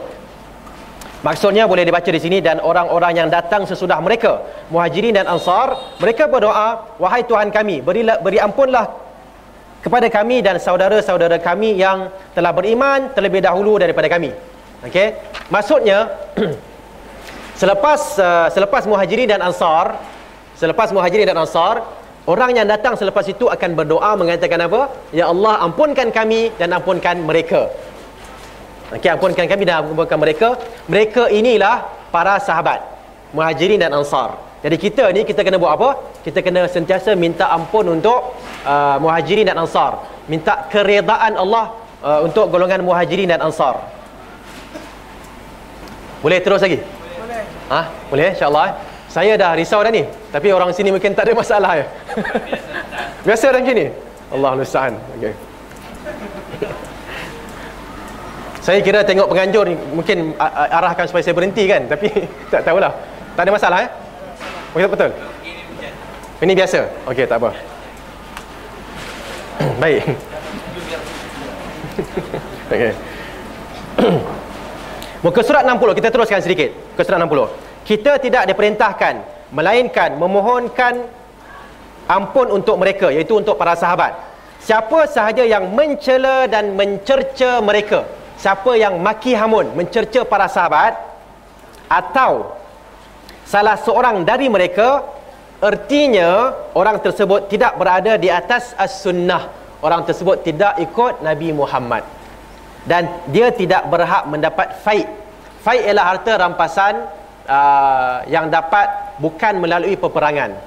Maksudnya boleh dibaca di sini dan orang-orang yang datang sesudah mereka, Muhajirin dan Ansar, mereka berdoa, "Wahai Tuhan kami, berilah beri ampunlah kepada kami dan saudara-saudara kami yang telah beriman terlebih dahulu daripada kami." Okey. Maksudnya selepas uh, selepas Muhajirin dan Ansar, selepas Muhajirin dan Ansar, orang yang datang selepas itu akan berdoa mengatakan apa? Ya Allah, ampunkan kami dan ampunkan mereka. Okey, ampunkan kami dan ampunkan mereka. Mereka inilah para sahabat Muhajirin dan Ansar. Jadi kita ni kita kena buat apa? Kita kena sentiasa minta ampun untuk uh, Muhajirin dan Ansar. Minta keredaan Allah uh, untuk golongan Muhajirin dan Ansar. Boleh terus lagi? Boleh. Ha? Boleh insya-Allah. Eh? Saya dah risau dah ni. Tapi orang sini mungkin tak ada masalah ya. Biasa dah macam ni. Allah musta'an. Okey. Saya kira tengok penganjur ni mungkin arahkan supaya saya berhenti kan tapi tak tahulah. Tak ada masalah eh? Betul betul. Ini biasa. Okey, tak apa. Baik. Okey. Muka surat 60 kita teruskan sedikit. Muka surat 60. Kita tidak diperintahkan melainkan memohonkan ampun untuk mereka iaitu untuk para sahabat. Siapa sahaja yang mencela dan mencerca mereka siapa yang maki hamun mencerca para sahabat atau salah seorang dari mereka ertinya orang tersebut tidak berada di atas as-sunnah orang tersebut tidak ikut Nabi Muhammad dan dia tidak berhak mendapat faid faid ialah harta rampasan uh, yang dapat bukan melalui peperangan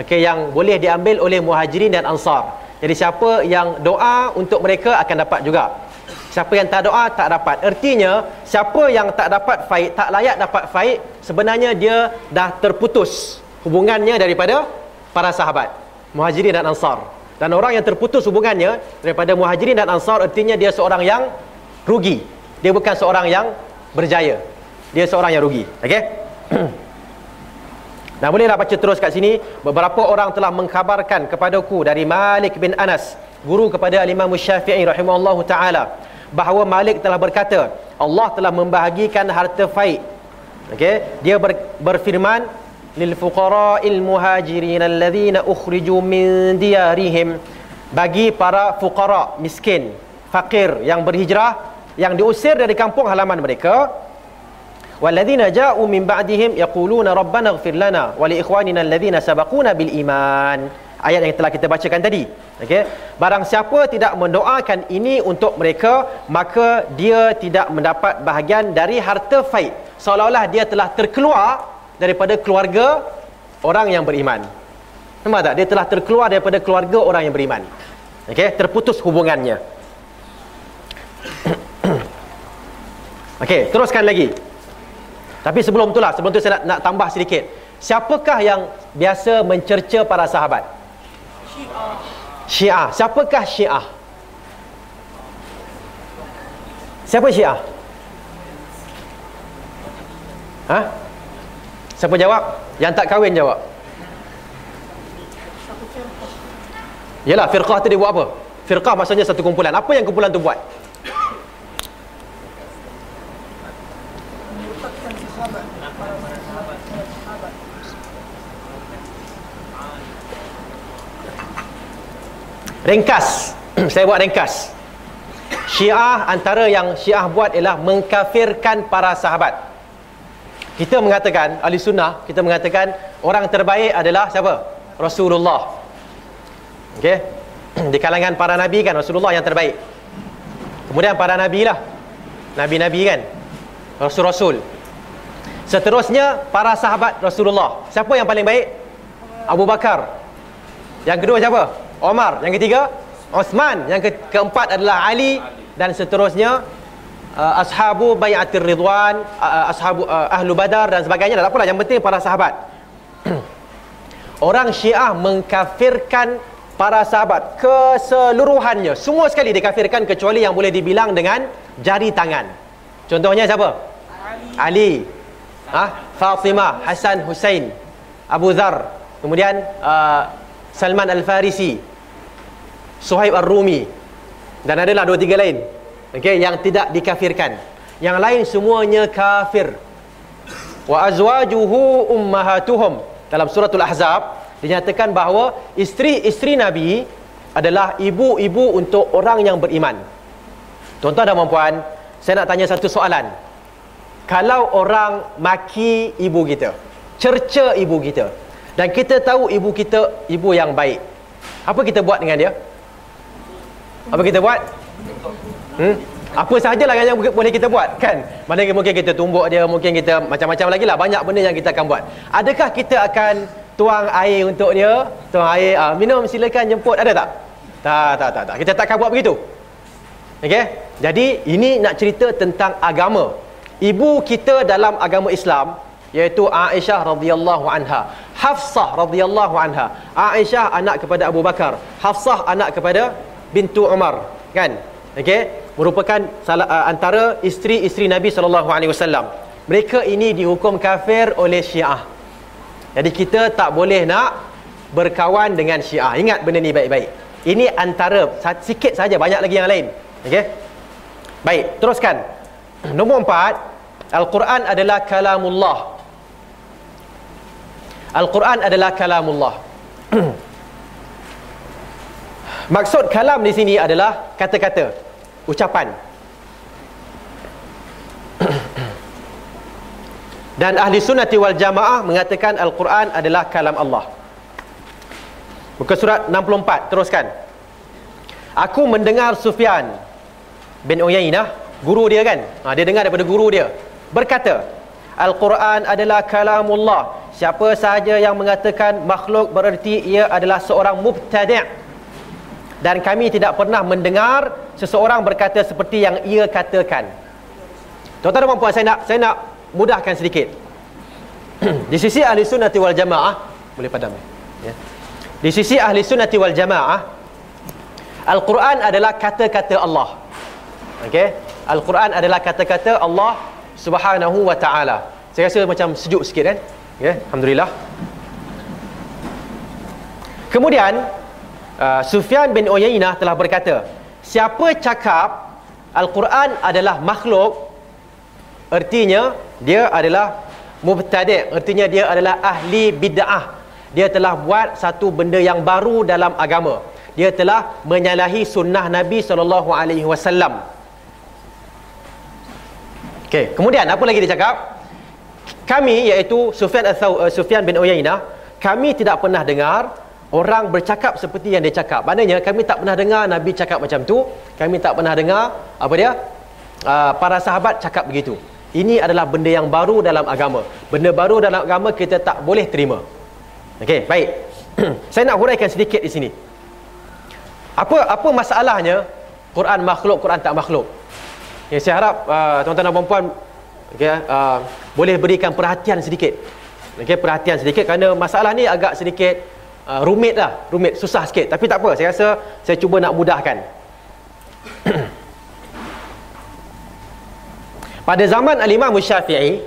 okey yang boleh diambil oleh muhajirin dan ansar jadi siapa yang doa untuk mereka akan dapat juga Siapa yang tak doa tak dapat. Artinya siapa yang tak dapat faid, tak layak dapat faid, sebenarnya dia dah terputus hubungannya daripada para sahabat, Muhajirin dan Ansar. Dan orang yang terputus hubungannya daripada Muhajirin dan Ansar artinya dia seorang yang rugi. Dia bukan seorang yang berjaya. Dia seorang yang rugi. Okey? Dan bolehlah baca terus kat sini Beberapa orang telah mengkhabarkan kepadaku Dari Malik bin Anas Guru kepada Imam Syafi'i rahimahullahu ta'ala bahawa Malik telah berkata Allah telah membahagikan harta faid okey dia ber, berfirman lil fuqara'il muhajirin alladhina ukhriju min diyarihim bagi para fuqara miskin fakir yang berhijrah yang diusir dari kampung halaman mereka. Walladzina ja'u min ba'dihim yaquluna rabbana ighfir lana wa li ikhwanina alladzina sabaquna bil iman. Ayat yang telah kita bacakan tadi. Okey barang siapa tidak mendoakan ini untuk mereka maka dia tidak mendapat bahagian dari harta faid. Seolah-olah dia telah terkeluar daripada keluarga orang yang beriman. Nampak tak? Dia telah terkeluar daripada keluarga orang yang beriman. Okey terputus hubungannya. okey teruskan lagi tapi sebelum itulah sebelum tu saya nak, nak tambah sedikit siapakah yang biasa mencerca para sahabat Syiah. Siapakah Syiah? Siapa Syiah? Ha? Siapa jawab? Yang tak kahwin jawab. Yalah, firqah tu dia buat apa? Firqah maksudnya satu kumpulan. Apa yang kumpulan tu buat? Ringkas. Saya buat ringkas. Syiah antara yang Syiah buat ialah Mengkafirkan para sahabat. Kita mengatakan Ahli sunnah Kita mengatakan Orang terbaik adalah siapa? Rasulullah. Okey? Di kalangan para nabi kan Rasulullah yang terbaik. Kemudian para nabi lah. Nabi-nabi kan. Rasul-rasul. Seterusnya para sahabat Rasulullah. Siapa yang paling baik? Abu Bakar. Yang kedua siapa? Omar yang ketiga Osman. Yang ke keempat adalah Ali, dan seterusnya uh, ashabu bayatir ridwan uh, ashabu uh, ahlu badar dan sebagainya. Tak apalah yang penting para sahabat. Orang syiah mengkafirkan para sahabat keseluruhannya. Semua sekali dikafirkan kecuali yang boleh dibilang dengan jari tangan. Contohnya siapa? Ali, Ali. Ah, Fatimah Hasan Hussein Abu Dhar kemudian uh, Salman Al-Farisi Suhaib Ar-Rumi. Dan adalah dua tiga lain. Okey yang tidak dikafirkan. Yang lain semuanya kafir. Wa azwajuhu ummahatuhum. Dalam suratul ahzab dinyatakan bahawa isteri-isteri nabi adalah ibu-ibu untuk orang yang beriman. Tuan-tuan dan puan saya nak tanya satu soalan. Kalau orang maki ibu kita cerca ibu kita dan kita tahu ibu kita ibu yang baik apa kita buat dengan dia apa kita buat? Hmm? apa sahajalah yang boleh kita buat? Kan? Mana mungkin kita tumbuk dia mungkin kita macam-macam lagi lah. Banyak benda yang kita akan buat. Adakah kita akan tuang air untuk dia? Tuang air uh, minum silakan jemput. Ada tak? Tak tak tak, tak. kita takkan buat begitu. Okey jadi ini nak cerita tentang agama. Ibu kita dalam agama Islam iaitu Aisyah radhiyallahu anha. Hafsah radhiyallahu anha. Aisyah anak kepada Abu Bakar. Hafsah anak kepada bintu Umar kan okey merupakan salah, uh, antara isteri-isteri Nabi sallallahu alaihi wasallam. Mereka ini dihukum kafir oleh Syiah. Jadi kita tak boleh nak berkawan dengan Syiah. Ingat benda ni baik-baik. Ini antara sikit saja banyak lagi yang lain. Okey. Baik, teruskan. Nombor empat, Al-Quran adalah kalamullah. Al-Quran adalah kalamullah. Maksud kalam di sini adalah kata-kata ucapan. Dan ahli sunnati wal jamaah mengatakan Al-Quran adalah kalam Allah. Buka surat 64 teruskan. Aku mendengar Sufyan bin Uyainah guru dia kan? Ha, dia dengar daripada guru dia. Berkata Al-Quran adalah kalamullah. Siapa sahaja yang mengatakan makhluk bererti ia adalah seorang mubtadi' dan kami tidak pernah mendengar seseorang berkata seperti yang ia katakan. Tuan-tuan dan puan saya nak saya nak mudahkan sedikit. di sisi ahli sunnati wal jamaah boleh padam ya. Di sisi ahli sunnati wal jamaah Al-Quran adalah kata-kata Allah. Okey? Al-Quran adalah kata-kata Allah Subhanahu wa taala. Saya rasa macam sejuk sikit kan? Ya, alhamdulillah. Kemudian uh, Sufyan bin Uyainah telah berkata siapa cakap Al-Quran adalah makhluk artinya dia adalah mubtadi' artinya dia adalah ahli bid'ah. Dia telah buat satu benda yang baru dalam agama. Dia telah menyalahi sunnah Nabi sallallahu alaihi wasallam. Okey kemudian apa lagi dia cakap? Kami iaitu Sufyan Sufyan bin Uyainah kami tidak pernah dengar orang bercakap seperti yang dia cakap. Maknanya kami tak pernah dengar Nabi cakap macam tu. Kami tak pernah dengar apa dia? Uh, para sahabat cakap begitu. Ini adalah benda yang baru dalam agama. Benda baru dalam agama kita tak boleh terima. Okey, baik. Saya nak huraikan sedikit di sini. Apa apa masalahnya Quran makhluk, Quran tak makhluk? Ya, saya harap uh, tuan-tuan dan puan-puan okay, uh, boleh berikan perhatian sedikit. Okey, perhatian sedikit kerana masalah ni agak sedikit uh, rumit lah. Rumit. Susah sikit. Tapi tak apa. Saya rasa saya cuba nak mudahkan. Pada zaman al-imam syafi'i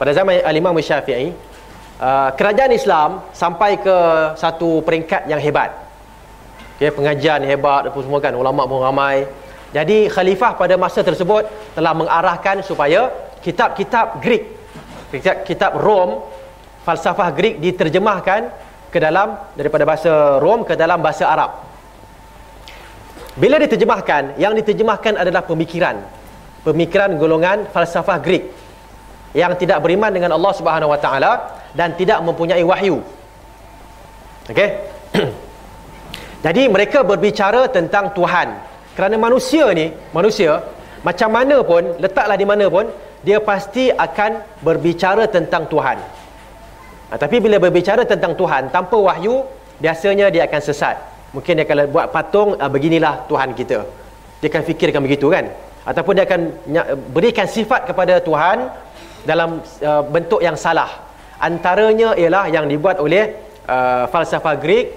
pada zaman al-imam syafi'i uh, kerajaan Islam sampai ke satu peringkat yang hebat. Okay, pengajian hebat apa semua kan. Ulama pun ramai. Jadi khalifah pada masa tersebut telah mengarahkan supaya kitab-kitab Greek kitab-kitab Rom falsafah Greek diterjemahkan ke dalam daripada bahasa Rom ke dalam bahasa Arab. Bila diterjemahkan, yang diterjemahkan adalah pemikiran. Pemikiran golongan falsafah Greek yang tidak beriman dengan Allah Subhanahu Wa Taala dan tidak mempunyai wahyu. Okey. Jadi mereka berbicara tentang Tuhan. Kerana manusia ni, manusia macam mana pun, letaklah di mana pun, dia pasti akan berbicara tentang Tuhan. Ha, tapi bila berbicara tentang Tuhan tanpa wahyu, biasanya dia akan sesat. Mungkin dia akan buat patung, ha, beginilah Tuhan kita. Dia akan fikirkan begitu kan? Ataupun dia akan berikan sifat kepada Tuhan dalam uh, bentuk yang salah. Antaranya ialah yang dibuat oleh uh, falsafah Greek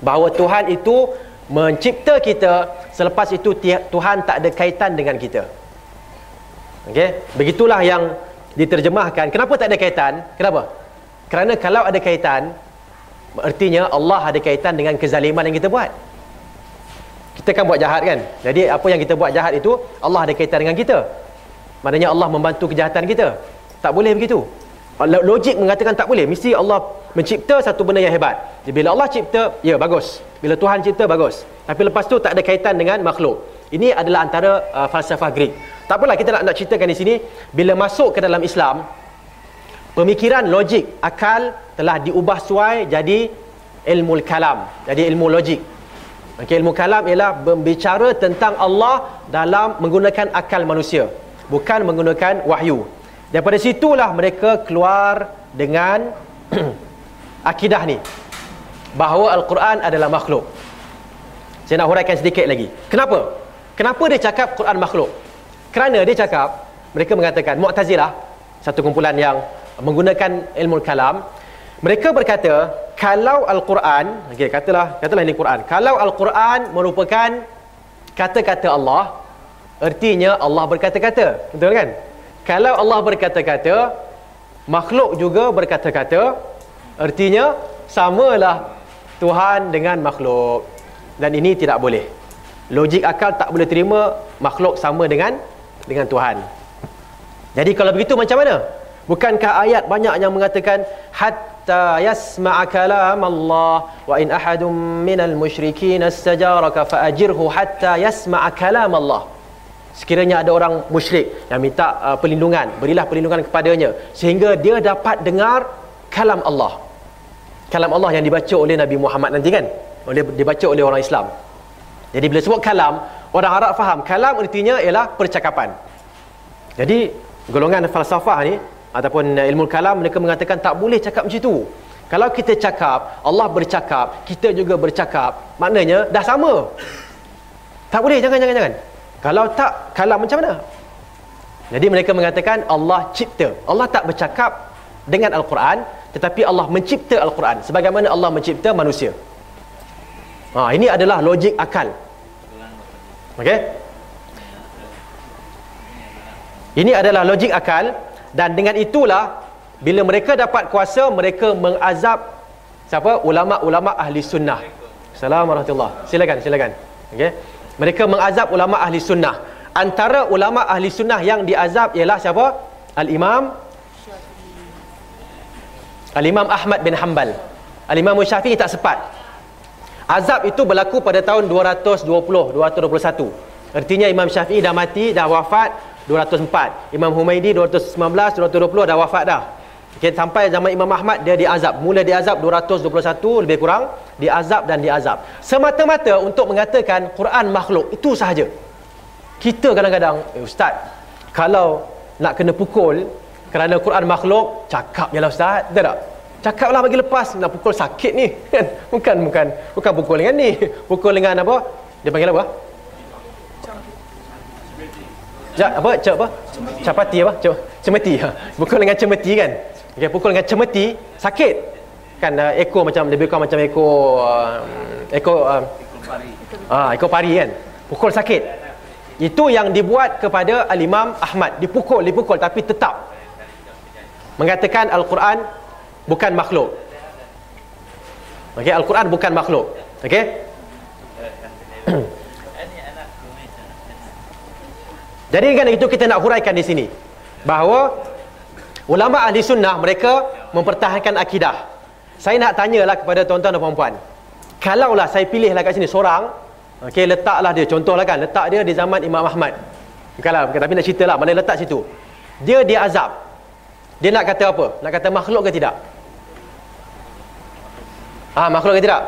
bahawa Tuhan itu mencipta kita selepas itu Tuhan tak ada kaitan dengan kita. Okey, begitulah yang diterjemahkan. Kenapa tak ada kaitan? Kenapa? Kerana kalau ada kaitan Artinya Allah ada kaitan dengan kezaliman yang kita buat. Kita kan buat jahat kan? Jadi apa yang kita buat jahat itu Allah ada kaitan dengan kita. Maknanya Allah membantu kejahatan kita. Tak boleh begitu. Logik mengatakan tak boleh. Mesti Allah mencipta satu benda yang hebat. Bila Allah cipta ya bagus. Bila Tuhan cipta bagus. Tapi lepas tu tak ada kaitan dengan makhluk. Ini adalah antara uh, falsafah Greek. Tak apalah kita nak, nak ceritakan di sini. Bila masuk ke dalam Islam pemikiran logik akal telah diubah suai jadi ilmu kalam jadi ilmu logik okay, ilmu kalam ialah berbicara tentang Allah dalam menggunakan akal manusia bukan menggunakan wahyu Daripada situlah mereka keluar dengan akidah ni. Bahawa Al-Quran adalah makhluk. Saya nak huraikan sedikit lagi. Kenapa? Kenapa dia cakap Quran makhluk? Kerana dia cakap, mereka mengatakan, Mu'tazilah, satu kumpulan yang menggunakan ilmu kalam, mereka berkata, kalau Al-Quran, okay, katalah, katalah ini Quran, kalau Al-Quran merupakan kata-kata Allah, ertinya Allah berkata-kata. Betul kan? kalau Allah berkata-kata makhluk juga berkata-kata artinya samalah Tuhan dengan makhluk dan ini tidak boleh logik akal tak boleh terima makhluk sama dengan dengan Tuhan jadi kalau begitu macam mana bukankah ayat banyak yang mengatakan hatta yasma'a kalam Allah wa in ahadum minal musyrikin istajaraka fa ajirhu hatta yasma'a kalam Allah sekiranya ada orang musyrik yang minta uh, perlindungan berilah perlindungan kepadanya sehingga dia dapat dengar kalam Allah. Kalam Allah yang dibaca oleh Nabi Muhammad nanti kan? Oleh dibaca oleh orang Islam. Jadi bila sebut kalam orang Arab faham kalam artinya ialah percakapan. Jadi golongan falsafah ni ataupun ilmu kalam mereka mengatakan tak boleh cakap macam itu kalau kita cakap Allah bercakap kita juga bercakap maknanya dah sama tak boleh jangan jangan jangan kalau tak, kalam macam mana? Jadi mereka mengatakan Allah cipta. Allah tak bercakap dengan Al-Quran, tetapi Allah mencipta Al-Quran. Sebagaimana Allah mencipta manusia. Ha, ini adalah logik akal. Okey? Ini adalah logik akal dan dengan itulah bila mereka dapat kuasa mereka mengazab siapa? Ulama-ulama ahli sunnah. Assalamualaikum warahmatullahi. Silakan silakan. Okey. Mereka mengazab ulama ahli sunnah. Antara ulama ahli sunnah yang diazab ialah siapa? Al-imam al-imam Ahmad bin Hanbal. Al-imam Syafi'i tak sempat azab itu berlaku pada tahun 220 221 artinya imam Syafi'i dah mati dah wafat 204 imam Humaidi 219 220 dah wafat dah Okay, sampai zaman Imam Ahmad dia diazab. Mula diazab 221 lebih kurang, diazab dan diazab. Semata-mata untuk mengatakan Quran makhluk itu sahaja. Kita kadang-kadang, eh, ustaz, kalau nak kena pukul kerana Quran makhluk, cakap jelah ustaz, betul tak? Cakaplah bagi lepas nak pukul sakit ni kan. Bukan bukan bukan pukul dengan ni. Pukul dengan apa? Dia panggil apa? Ja, apa? Cak apa? Capati apa? Cemeti. Ha. Pukul dengan cemeti kan? Okay, pukul dengan cemeti sakit kan uh, ekor macam lebih kurang macam ekor uh, ekor uh, ah ekor pari kan pukul sakit itu yang dibuat kepada al-Imam Ahmad dipukul dipukul tapi tetap mengatakan al-Quran bukan makhluk okey al-Quran bukan makhluk okey jadi kan itu kita nak huraikan di sini bahawa Ulama ahli sunnah mereka mempertahankan akidah. Saya nak tanyalah kepada tuan-tuan dan puan-puan. Kalaulah saya pilihlah kat sini seorang, okey letaklah dia contohlah kan, letak dia di zaman Imam Ahmad. Bukanlah, bukan, tapi nak ceritalah mana letak situ. Dia dia azab. Dia nak kata apa? Nak kata makhluk ke tidak? Ah, makhluk ke tidak?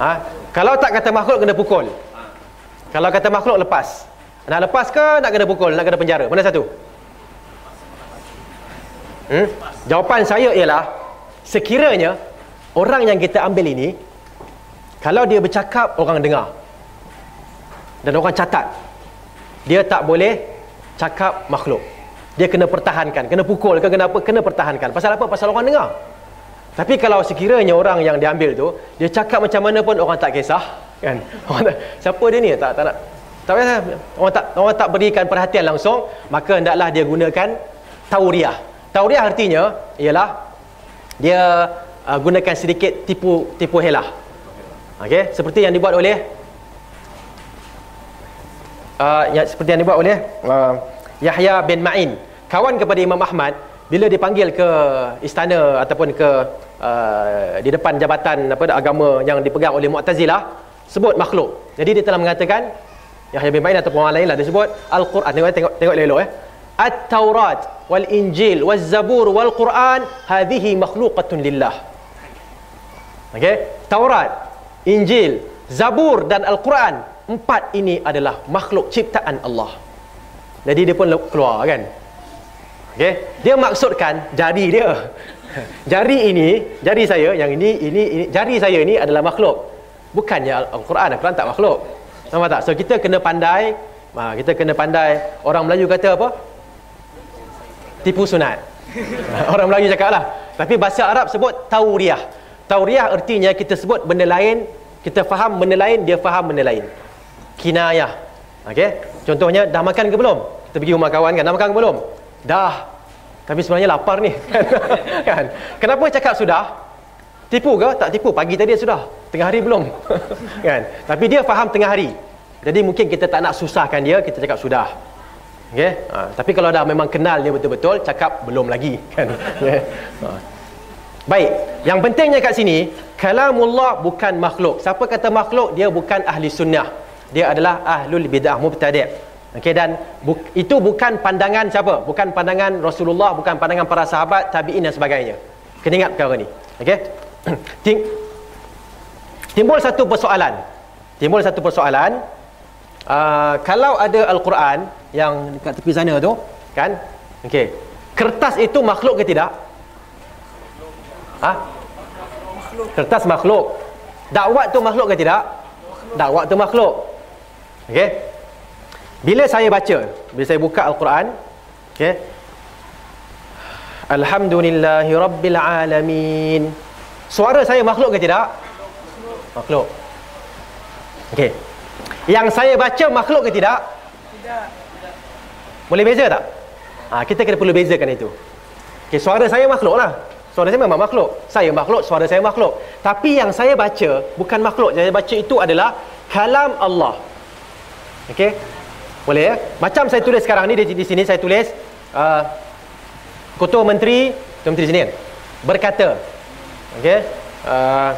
Ah, kalau tak kata makhluk kena pukul. Kalau kata makhluk lepas. Nak lepas ke nak kena pukul, nak kena penjara? Mana satu? Hmm? Jawapan saya ialah sekiranya orang yang kita ambil ini kalau dia bercakap orang dengar dan orang catat dia tak boleh cakap makhluk dia kena pertahankan kena pukul ke kena apa kena pertahankan pasal apa pasal orang dengar tapi kalau sekiranya orang yang diambil tu dia cakap macam mana pun orang tak kisah kan orang tak, siapa dia ni tak tak nak tak payah orang tak orang tak berikan perhatian langsung, maka hendaklah dia gunakan tauriah. Tauriah artinya ialah dia uh, gunakan sedikit tipu tipu helah. Okey, seperti yang dibuat oleh uh, ya, seperti yang dibuat oleh uh, Yahya bin Ma'in kawan kepada Imam Ahmad bila dipanggil ke istana ataupun ke uh, di depan jabatan apa agama yang dipegang oleh Mu'tazilah sebut makhluk. Jadi dia telah mengatakan Yahya bin Ma'in ataupun orang lain lah dia sebut Al-Quran. Tengok tengok tengok elok eh. At-Taurat wal Injil wal Zabur wal Quran hadhihi makhluqatun lillah. Okey? Taurat Injil Zabur dan Al-Quran empat ini adalah makhluk ciptaan Allah. Jadi dia pun keluar kan? Okey? Dia maksudkan jari dia. Jari ini jari saya yang ini ini ini jari saya ini adalah makhluk bukannya Al-Quran Al-Quran tak makhluk. Nampak tak? So kita kena pandai kita kena pandai. Orang Melayu kata apa? Tipu sunat. Orang Melayu cakap lah. Tapi bahasa Arab sebut tauriah tauriah artinya kita sebut benda lain kita faham benda lain dia faham benda lain. Kinayah. Okey? Contohnya dah makan ke belum? Kita pergi rumah kawan kan dah makan ke belum? Dah. Tapi sebenarnya lapar ni. Kan? Kenapa cakap sudah tipu ke? Tak tipu. Pagi tadi sudah. Tengah hari belum. Kan? Tapi dia faham tengah hari. Jadi mungkin kita tak nak susahkan dia kita cakap sudah. Okey? Ha, tapi kalau dah memang kenal dia betul-betul cakap belum lagi. Kan? Okay? ha. baik. Yang pentingnya kat sini kalamullah bukan makhluk. Siapa kata makhluk? Dia bukan ahli sunnah. Dia adalah ahlul bidah mubtadi' okey dan bu, itu bukan pandangan siapa? Bukan pandangan Rasulullah bukan pandangan para sahabat tabi'in dan sebagainya. Kena ingat perkara ni. Okey timbul satu persoalan. Timbul satu persoalan. Uh, kalau ada al-Quran yang dekat tepi sana tu kan? Okey. Kertas itu makhluk ke tidak? Ha? Kertas makhluk. Dakwat tu makhluk ke tidak? Dakwat tu makhluk. Okey. Bila saya baca, bila saya buka Al-Quran, okey. Alhamdulillahi rabbil alamin. Suara saya makhluk ke tidak? Makhluk. Okey. Yang saya baca makhluk ke tidak? Tidak. Boleh beza tak? Ha, kita kena perlu bezakan itu. Okey, suara saya makhluk lah. Suara saya memang makhluk. Saya makhluk, suara saya makhluk. Tapi yang saya baca bukan makhluk. Yang saya baca itu adalah kalam Allah. Okey. Boleh ya? Macam saya tulis sekarang ni di, di sini saya tulis uh, Ketua Menteri, Ketua Menteri sini kan. Berkata. Okey. Uh,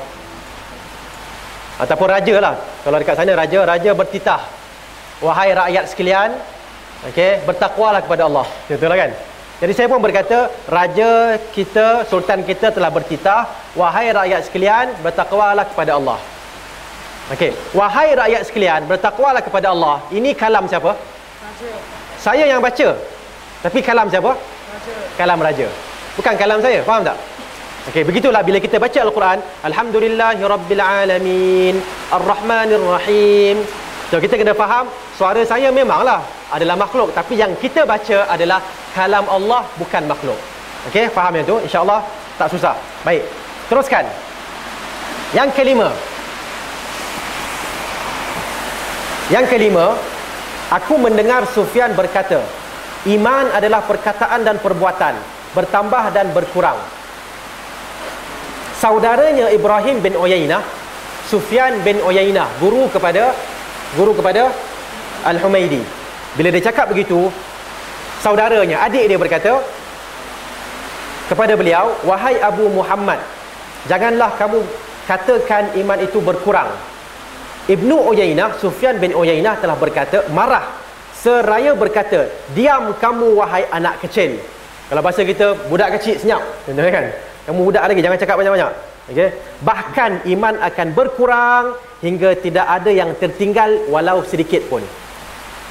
ataupun raja lah. Kalau dekat sana raja, raja bertitah. Wahai rakyat sekalian, okey, bertakwalah kepada Allah. Betul lah kan? Jadi saya pun berkata, raja kita, sultan kita telah bertitah, wahai rakyat sekalian, bertakwalah kepada Allah. Okey, wahai rakyat sekalian, bertakwalah kepada Allah. Ini kalam siapa? Raja. Saya yang baca. Tapi kalam siapa? Raja. Kalam raja. Bukan kalam saya, faham tak? Okey, begitulah bila kita baca Al-Quran, alhamdulillahirabbil alamin, arrahmanir rahim. So kita kena faham, suara saya memanglah adalah makhluk, tapi yang kita baca adalah kalam Allah bukan makhluk. Okey, faham yang tu? Insya-Allah tak susah. Baik. Teruskan. Yang kelima, Yang kelima, aku mendengar Sufyan berkata, iman adalah perkataan dan perbuatan, bertambah dan berkurang. Saudaranya Ibrahim bin Uyainah, Sufyan bin Uyainah, guru kepada guru kepada Al-Humaidi. Bila dia cakap begitu, saudaranya, adik dia berkata kepada beliau, "Wahai Abu Muhammad, janganlah kamu katakan iman itu berkurang." Ibnu Uyainah, Sufyan bin Uyainah telah berkata, marah. Seraya berkata, diam kamu wahai anak kecil. Kalau bahasa kita, budak kecil senyap. Kan? Kamu budak lagi, jangan cakap banyak-banyak. Okay? Bahkan iman akan berkurang hingga tidak ada yang tertinggal walau sedikit pun.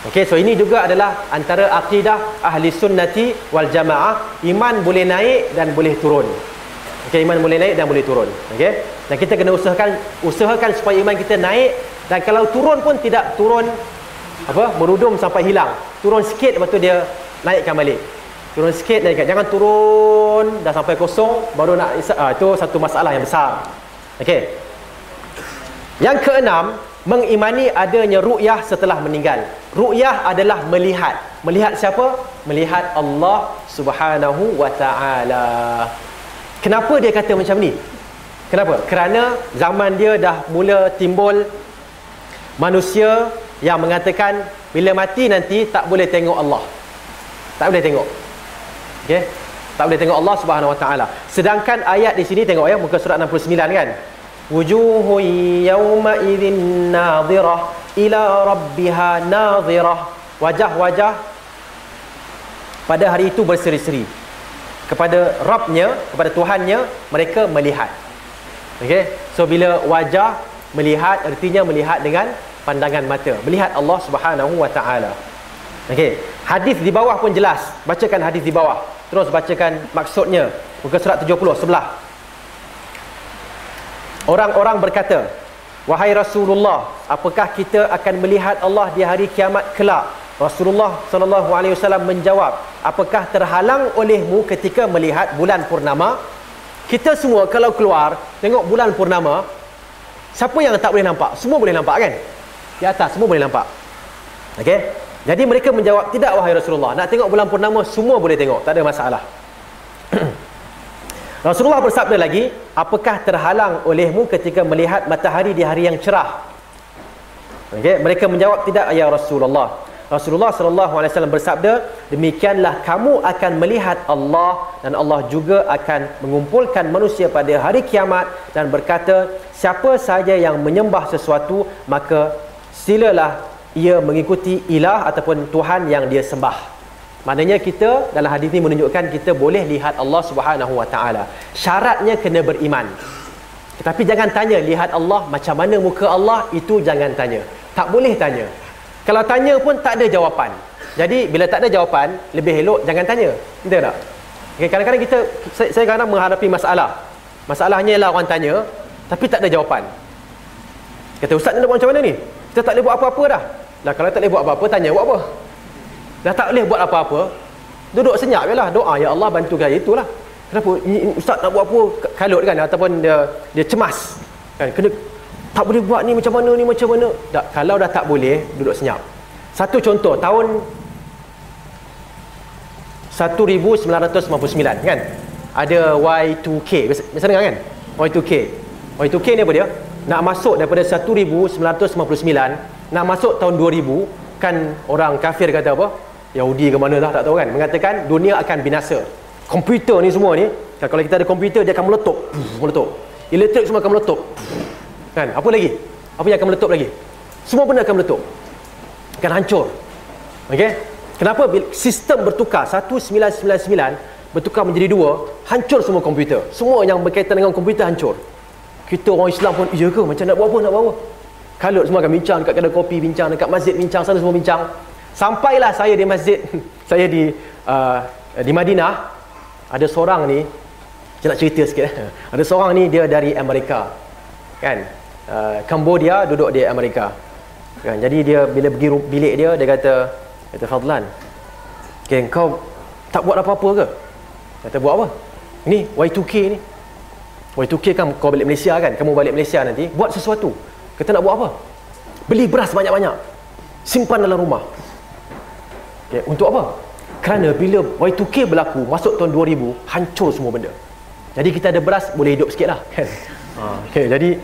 Okay, so ini juga adalah antara akidah ahli sunnati wal jamaah. Iman boleh naik dan boleh turun. Okay, iman boleh naik dan boleh turun. Okay? Dan kita kena usahakan usahakan supaya iman kita naik dan kalau turun pun tidak turun apa berudum sampai hilang. Turun sikit lepas tu dia naikkan balik. Turun sikit naikkan. Jangan turun dah sampai kosong baru nak ah, itu satu masalah yang besar. Okey. Yang keenam, mengimani adanya ru'yah setelah meninggal. Ru'yah adalah melihat. Melihat siapa? Melihat Allah Subhanahu wa taala. Kenapa dia kata macam ni? Kenapa? Kerana zaman dia dah mula timbul manusia yang mengatakan bila mati nanti tak boleh tengok Allah. Tak boleh tengok. Okey. Tak boleh tengok Allah Subhanahu Wa Taala. Sedangkan ayat di sini tengok ya muka surat 69 kan. Wujuhu yawma idzin nadhirah ila rabbiha nadhirah. Wajah-wajah pada hari itu berseri-seri. Kepada Rabbnya, kepada Tuhannya mereka melihat. Okey. So bila wajah melihat artinya melihat dengan pandangan mata. Melihat Allah Subhanahu Wa Taala. Okey. Hadis di bawah pun jelas. Bacakan hadis di bawah. Terus bacakan maksudnya. Muka surat 70 sebelah. Orang-orang berkata, "Wahai Rasulullah, apakah kita akan melihat Allah di hari kiamat kelak?" Rasulullah sallallahu alaihi wasallam menjawab, "Apakah terhalang olehmu ketika melihat bulan purnama?" Kita semua kalau keluar tengok bulan purnama, siapa yang tak boleh nampak? Semua boleh nampak kan? Di atas semua boleh nampak. Okey? Jadi mereka menjawab, tidak wahai Rasulullah. Nak tengok bulan purnama, semua boleh tengok. Tak ada masalah. Rasulullah bersabda lagi, apakah terhalang olehmu ketika melihat matahari di hari yang cerah? Okay. Mereka menjawab, tidak ya Rasulullah. Rasulullah SAW bersabda, demikianlah kamu akan melihat Allah dan Allah juga akan mengumpulkan manusia pada hari kiamat dan berkata, siapa saja yang menyembah sesuatu, maka silalah ia mengikuti ilah ataupun Tuhan yang dia sembah. Maknanya kita dalam hadis ini menunjukkan kita boleh lihat Allah Subhanahu Wa Taala. Syaratnya kena beriman. Tetapi jangan tanya lihat Allah macam mana muka Allah itu jangan tanya. Tak boleh tanya. Kalau tanya pun tak ada jawapan. Jadi bila tak ada jawapan, lebih elok jangan tanya. Betul tak? Okay, kadang-kadang kita saya, saya kadang menghadapi masalah. Masalahnya ialah orang tanya tapi tak ada jawapan. Kata ustaz ni nak buat macam mana ni? Kita tak boleh buat apa-apa dah. Lah kalau tak boleh buat apa-apa tanya buat apa? Dah tak boleh buat apa-apa. Duduk senyap jelah. Doa ya Allah bantu gaya itulah. Kenapa ustaz nak buat apa kalut kan ataupun dia dia cemas. Kan kena tak boleh buat ni macam mana ni macam mana. Tak, kalau dah tak boleh duduk senyap. Satu contoh tahun 1999 kan ada Y2K biasa dengar kan Y2K Y2K ni apa dia nak masuk daripada 1999 nak masuk tahun 2000 kan orang kafir kata apa? Yahudi ke mana lah tak tahu kan? Mengatakan dunia akan binasa. Komputer ni semua ni kan, kalau kita ada komputer dia akan meletup. Meletup. Elektrik semua akan meletup. Kan? Apa lagi? Apa yang akan meletup lagi? Semua benda akan meletup. Akan hancur. Okey? Kenapa? Sistem bertukar. 1999 bertukar menjadi dua hancur semua komputer. Semua yang berkaitan dengan komputer hancur. Kita orang Islam pun iya ke? Macam nak buat apa? Nak buat apa Kalut semua akan bincang dekat kedai kopi, bincang dekat masjid, bincang sana semua bincang. Sampailah saya di masjid, saya di uh, di Madinah. Ada seorang ni, saya nak cerita sikit. Ada seorang ni dia dari Amerika. Kan? Uh, Cambodia duduk di Amerika. Kan? Jadi dia bila pergi bilik dia, dia kata, kata Fadlan, okay, kau tak buat apa-apa ke? Kata buat apa? Ni Y2K ni. Y2K kan kau balik Malaysia kan? Kamu balik Malaysia nanti, buat sesuatu. Kita nak buat apa? Beli beras banyak-banyak. Simpan dalam rumah. Okay, untuk apa? Kerana bila Y2K berlaku, masuk tahun 2000, hancur semua benda. Jadi kita ada beras, boleh hidup sikit lah. Kan? Ha, okay, jadi,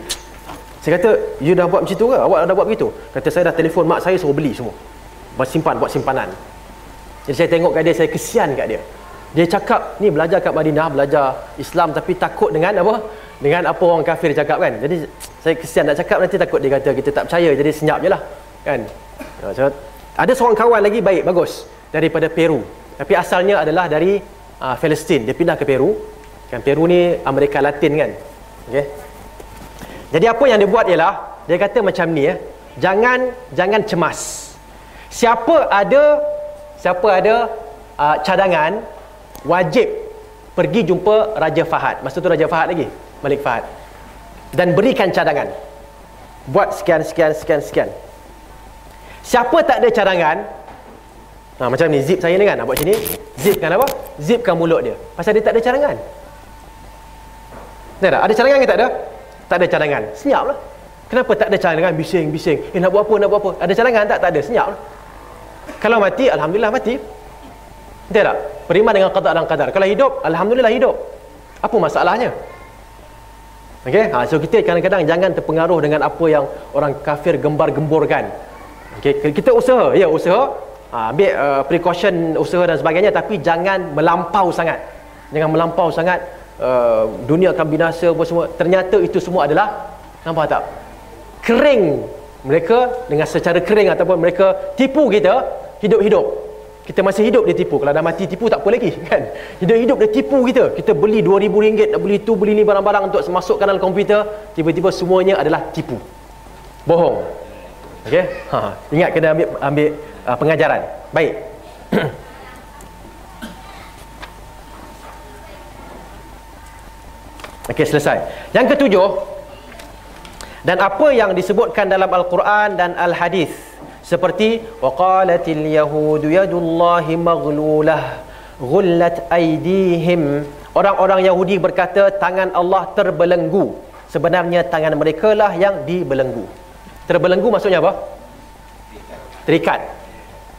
saya kata, you dah buat macam tu ke? Awak dah buat begitu? Kata, saya dah telefon mak saya suruh beli semua. Buat simpan, buat simpanan. Jadi saya tengok kat dia, saya kesian kat dia. Dia cakap, ni belajar kat Madinah, belajar Islam tapi takut dengan apa? Dengan apa orang kafir cakap kan? Jadi saya kesian nak cakap nanti takut dia kata kita tak percaya. Jadi senyap je lah kan. So, ada seorang kawan lagi baik bagus daripada Peru. Tapi asalnya adalah dari uh, Palestin dia pindah ke Peru. Kan Peru ni Amerika Latin kan. Okay. jadi apa yang dia buat ialah dia kata macam ni ya. Jangan jangan cemas. Siapa ada siapa ada uh, cadangan wajib pergi jumpa Raja Fahad. Masa tu Raja Fahad lagi Malik Fahad. Dan berikan cadangan. Buat sekian sekian sekian sekian. Siapa tak ada cadangan ha, macam ni zip saya ni kan nak buat sini zipkan apa? Zipkan mulut dia. Pasal dia tak ada cadangan. Tak? Ada ada cadangan ke tak ada? Tak ada cadangan. Senyap lah. Kenapa tak ada cadangan? Bising bising. Eh nak buat apa nak buat apa? Ada cadangan tak? Tak ada. Senyap lah. Kalau mati Alhamdulillah mati. Tak? Beriman dengan qada dan qadar. Kalau hidup Alhamdulillah hidup. Apa masalahnya Okey, ha, so kita kadang-kadang jangan terpengaruh dengan apa yang orang kafir gembar-gemborkan. Okey, kita usaha, ya usaha. ha, ambil uh, precaution usaha dan sebagainya tapi jangan melampau sangat. Jangan melampau sangat uh, dunia akan binasa apa semua. Ternyata itu semua adalah nampak tak? Kering mereka dengan secara kering ataupun mereka tipu kita hidup-hidup kita masih hidup dia tipu. Kalau dah mati tipu tak apa lagi kan? Hidup-hidup dia tipu kita. Kita beli RM2,000 nak beli tu beli ni barang-barang untuk masukkan dalam komputer tiba-tiba semuanya adalah tipu. Bohong. Okey? Ha. Ingat kena ambil ambil uh, pengajaran. Baik. Okey selesai. Yang ketujuh dan apa yang disebutkan dalam al-Quran dan al-hadis seperti waqalatil yahudu yadullahi maghlulah ghullat aydihim. Orang-orang Yahudi berkata tangan Allah terbelenggu. Sebenarnya tangan mereka lah yang dibelenggu. Terbelenggu maksudnya apa? Terikat.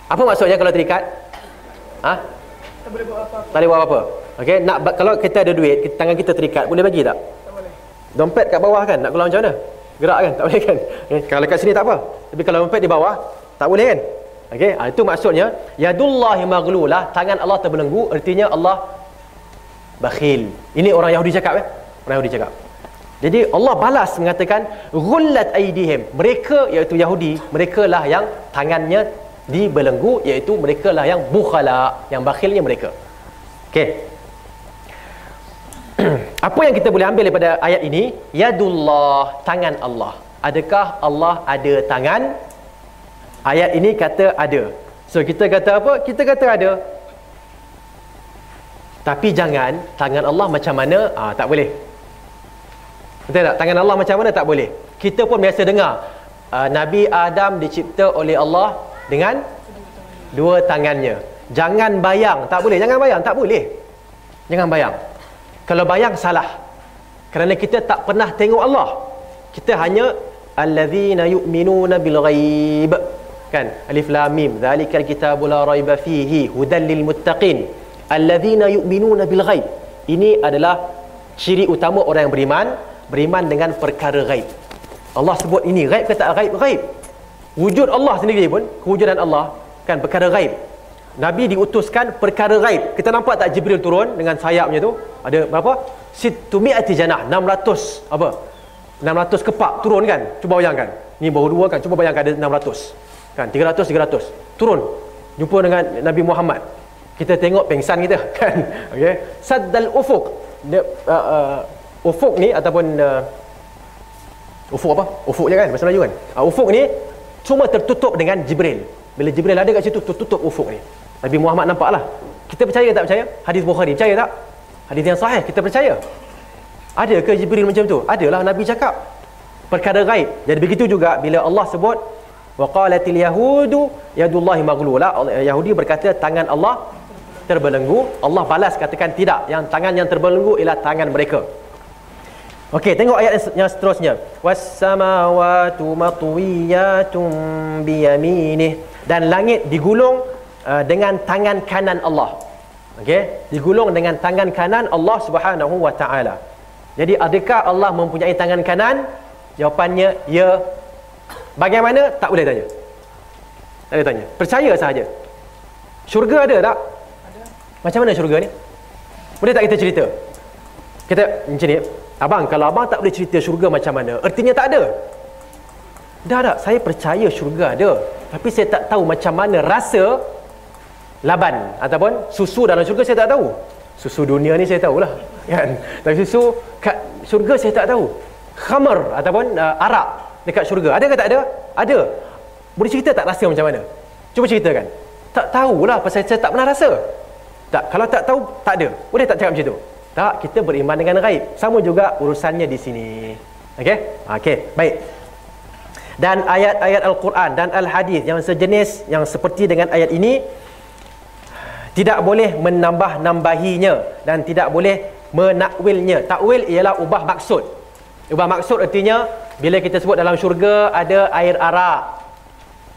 Apa maksudnya kalau terikat? Ha? Tak boleh buat apa tak boleh buat apa okey nak kalau kita ada duit tangan kita terikat boleh bagi tak? Tak boleh dompet kat bawah kan nak keluar macam mana gerak kan? Tak boleh kan? Okay. kalau kat sini tak apa. Tapi kalau dompet di bawah tak boleh kan? Okey ha, itu maksudnya yadullahi maghlulah tangan Allah terbelenggu artinya Allah bakhil. Ini orang Yahudi cakap eh? Orang Yahudi cakap. Jadi Allah balas mengatakan ghullat aidihim mereka iaitu Yahudi mereka lah yang tangannya dibelenggu iaitu mereka lah yang bukhala yang bakhilnya mereka. Okey apa yang kita boleh ambil daripada ayat ini? Yadullah tangan Allah. Adakah Allah ada tangan? Ayat ini kata ada. So kita kata apa? Kita kata ada. Tapi jangan tangan Allah macam mana? Ah tak boleh. Betul tak? Tangan Allah macam mana? Tak boleh. Kita pun biasa dengar uh, Nabi Adam dicipta oleh Allah dengan dua tangannya. Jangan bayang. Tak boleh. Jangan bayang. Tak boleh. Jangan bayang kalau bayang salah kerana kita tak pernah tengok Allah kita hanya allazina yu'minuna bil ghaib kan? Alif lam mim. Zalikal kitabu la raiba fihi hudal lil muttaqin. Allazina yu'minuna bil ghaib ini adalah ciri utama orang yang beriman beriman dengan perkara ghaib. Allah sebut ini ghaib ke tak ghaib? Ghaib. Wujud Allah sendiri pun kewujudan Allah kan? Perkara ghaib Nabi diutuskan perkara gaib. Kita nampak tak Jibril turun dengan sayapnya tu? Ada berapa? Situmi'ati janah. 600 apa? 600 kepak turun kan? Cuba bayangkan. Ni baru dua kan? Cuba bayangkan ada 600. Kan? 300, 300. Turun. Jumpa dengan Nabi Muhammad. Kita tengok pengsan kita kan? Okay. Saddal ufuk. Dia, uh, uh, ufuk ni ataupun uh, ufuk apa? Ufuk je kan? Bahasa Melayu kan? Uh, ufuk ni cuma tertutup dengan Jibril. Bila Jibril ada kat situ, tertutup ufuk ni. Nabi Muhammad nampak lah kita percaya tak percaya? Hadis Bukhari percaya tak? Hadis yang sahih kita percaya. Ada ke Jibril macam tu? Adalah Nabi cakap. Perkara gaib. Jadi begitu juga bila Allah sebut waqalatil yahudu yadullahi maghlula. Yahudi berkata tangan Allah terbelenggu. Allah balas katakan tidak yang tangan yang terbelenggu ialah tangan mereka. Okey, tengok ayat yang seterusnya. Was-samawati matwiyatun biyaminih dan langit digulung Uh, dengan tangan kanan Allah. Okey, digulung dengan tangan kanan Allah Subhanahu wa taala. Jadi adakah Allah mempunyai tangan kanan? Jawapannya ya. Bagaimana? Tak boleh tanya. Tak boleh tanya. Percaya sahaja. Syurga ada tak? Ada. Macam mana syurga ni? Boleh tak kita cerita? Kita macam ni. Abang, kalau abang tak boleh cerita syurga macam mana, artinya tak ada. Dah tak, saya percaya syurga ada. Tapi saya tak tahu macam mana rasa laban ataupun susu dalam syurga saya tak tahu. Susu dunia ni saya tahulah kan? Tapi susu kat syurga saya tak tahu. Khamar ataupun uh, arak dekat syurga. Ada ke tak ada? Ada. Boleh cerita tak rasa macam mana? Cuba ceritakan. Tak tahulah pasal saya tak pernah rasa. Tak kalau tak tahu tak ada. Boleh tak cakap macam tu? Tak kita beriman dengan gaib. Sama juga urusannya di sini. Okey? Okey baik. Dan ayat-ayat al-Quran dan al-hadis yang sejenis yang seperti dengan ayat ini tidak boleh menambah-nambahinya dan tidak boleh menakwilnya. Takwil ialah ubah maksud. Ubah maksud artinya bila kita sebut dalam syurga ada air arak.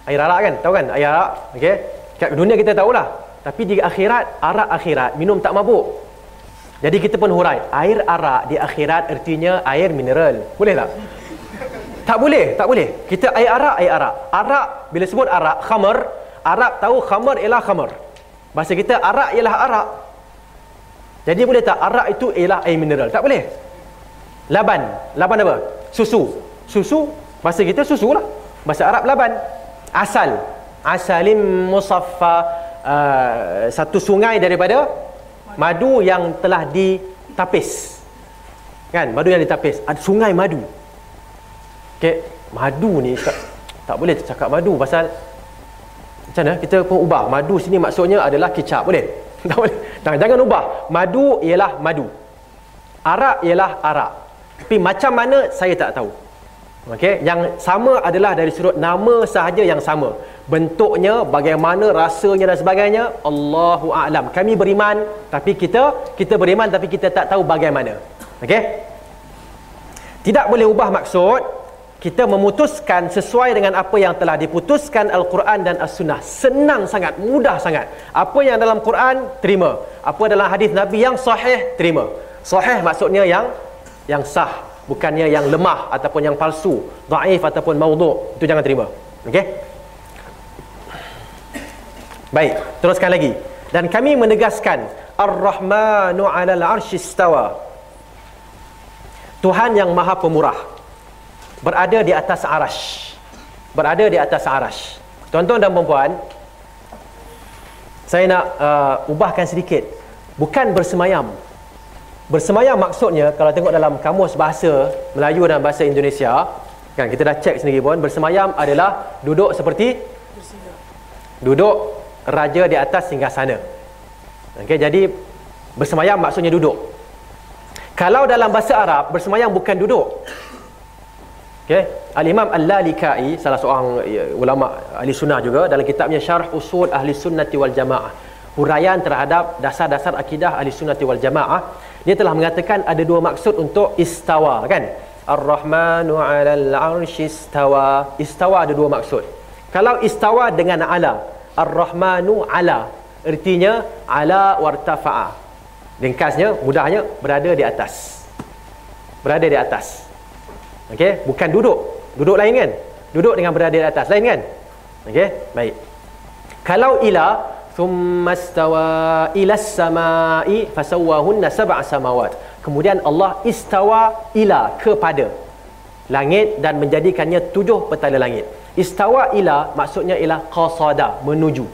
Air arak kan? Tahu kan? Air arak. Okey. Kat dunia kita tahulah. Tapi di akhirat arak akhirat minum tak mabuk. Jadi kita pun hurai. Air arak di akhirat artinya air mineral. Boleh tak tak boleh tak boleh. Kita air arak air arak. Arak bila sebut arak khamar. Arab tahu khamar ialah khamar. Bahasa kita arak ialah arak. Jadi boleh tak arak itu ialah air mineral? Tak boleh. Laban. Laban apa? Susu. Susu, bahasa kita susu lah. Bahasa Arab laban. Asal. Asalim musaffa. Uh, satu sungai daripada madu yang telah ditapis. Kan? Madu yang ditapis. Ada sungai madu. Okay. Madu ni tak, tak boleh cakap madu pasal macam mana? Kita pun ubah. Madu sini maksudnya adalah kicap boleh? Tak boleh. Jangan, jangan ubah. Madu ialah madu. Arak ialah arak. Tapi macam mana? Saya tak tahu. Okey? Yang sama adalah dari sudut nama sahaja yang sama. Bentuknya bagaimana rasanya dan sebagainya Allahu a'lam. Kami beriman tapi kita kita beriman tapi kita tak tahu bagaimana. Okey? Tidak boleh ubah maksud kita memutuskan sesuai dengan apa yang telah diputuskan Al-Quran dan As-Sunnah. Senang sangat, mudah sangat. Apa yang dalam Quran, terima. Apa dalam hadis Nabi yang sahih, terima. Sahih maksudnya yang yang sah, bukannya yang lemah ataupun yang palsu, dhaif ataupun maudhu'. Itu jangan terima. Okey? Baik, teruskan lagi. Dan kami menegaskan Ar-Rahmanu 'alal 'arsy istawa. Tuhan yang Maha Pemurah berada di atas arash. Berada di atas arash. Tuan-tuan dan puan saya nak uh, ubahkan sedikit. Bukan bersemayam. Bersemayam maksudnya kalau tengok dalam kamus bahasa Melayu dan bahasa Indonesia kan kita dah cek sendiri pun bersemayam adalah duduk seperti duduk raja di atas singgah sana jadi bersemayam maksudnya duduk. Kalau dalam bahasa Arab bersemayam bukan duduk Okay. Al-Imam Al-Lalikai salah seorang ya, ulama ahli sunnah juga dalam kitabnya Syarh Usul Ahli Sunnati wal Jamaah. Huraian terhadap dasar-dasar akidah Ahli Sunnati wal Jamaah dia telah mengatakan ada dua maksud untuk istawa kan? Ar-Rahmanu 'alal 'arsy istawa. Istawa ada dua maksud. Kalau istawa dengan ala Ar-Rahmanu 'ala artinya ala wartafa'a. Ringkasnya mudahnya berada di atas. Berada di atas Okey, bukan duduk. Duduk lain kan? Duduk dengan berada di atas lain kan? Okey, baik. Kalau ila thumma istawa ila samai fasawwahunna sab'a samawat. Kemudian Allah istawa ila kepada langit dan menjadikannya tujuh petala langit. Istawa ila maksudnya ialah qasada, menuju.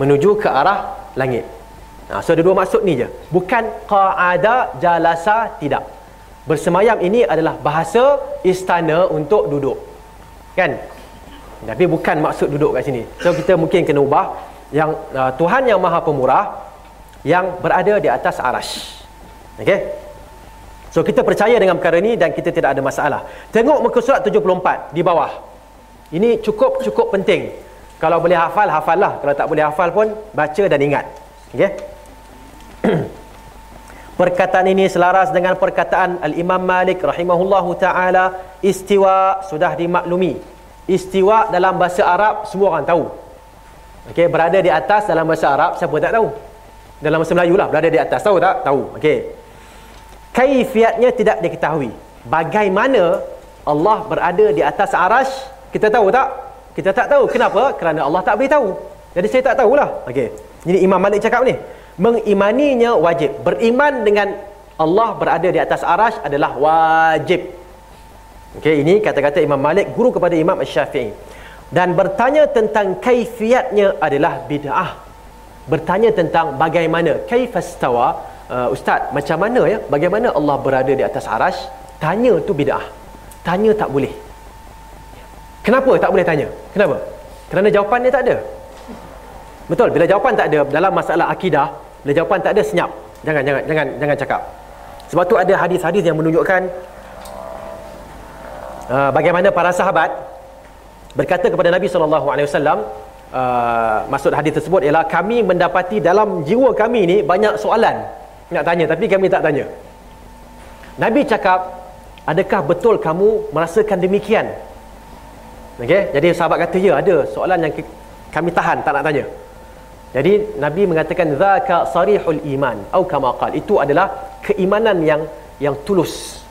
Menuju ke arah langit. Nah, so ada dua maksud ni je. Bukan qa'ada jalasa tidak bersemayam ini adalah bahasa istana untuk duduk. Kan? Tapi bukan maksud duduk kat sini. So kita mungkin kena ubah. Yang uh, Tuhan yang maha pemurah yang berada di atas arash. Ok so kita percaya dengan perkara ini dan kita tidak ada masalah. Tengok muka surat 74 di bawah. Ini cukup cukup penting. Kalau boleh hafal hafal lah kalau tak boleh hafal pun baca dan ingat. Ok Perkataan ini selaras dengan perkataan Al-Imam Malik rahimahullahu taala istiwa sudah dimaklumi. Istiwa dalam bahasa Arab semua orang tahu. Okey, berada di atas dalam bahasa Arab siapa tak tahu? Dalam bahasa Melayu lah berada di atas tahu tak? Tahu. Okey. Kaifiatnya tidak diketahui. Bagaimana Allah berada di atas arash kita tahu tak? Kita tak tahu. Kenapa? Kerana Allah tak beritahu. Jadi saya tak tahulah. Okey. Jadi Imam Malik cakap ni mengimaninya wajib. Beriman dengan Allah berada di atas arash adalah wajib. Okey, ini kata-kata Imam Malik guru kepada Imam Syafi'i. Dan bertanya tentang kaifiatnya adalah bid'ah. Bertanya tentang bagaimana kaifastawa uh, ustaz macam mana ya? Bagaimana Allah berada di atas arash tanya tu bid'ah. Tanya tak boleh. Kenapa tak boleh tanya? Kenapa? Kerana jawapannya tak ada. Betul? Bila jawapan tak ada dalam masalah akidah bila jawapan tak ada senyap. Jangan jangan jangan jangan cakap. Sebab tu ada hadis-hadis yang menunjukkan uh, bagaimana para sahabat berkata kepada Nabi sallallahu alaihi wasallam uh, maksud hadis tersebut ialah kami mendapati dalam jiwa kami ni banyak soalan nak tanya tapi kami tak tanya. Nabi cakap, "Adakah betul kamu merasakan demikian?" Okey, jadi sahabat kata, "Ya, ada soalan yang kami tahan tak nak tanya." Jadi Nabi mengatakan zaka sarihul iman atau kama qal itu adalah keimanan yang yang tulus.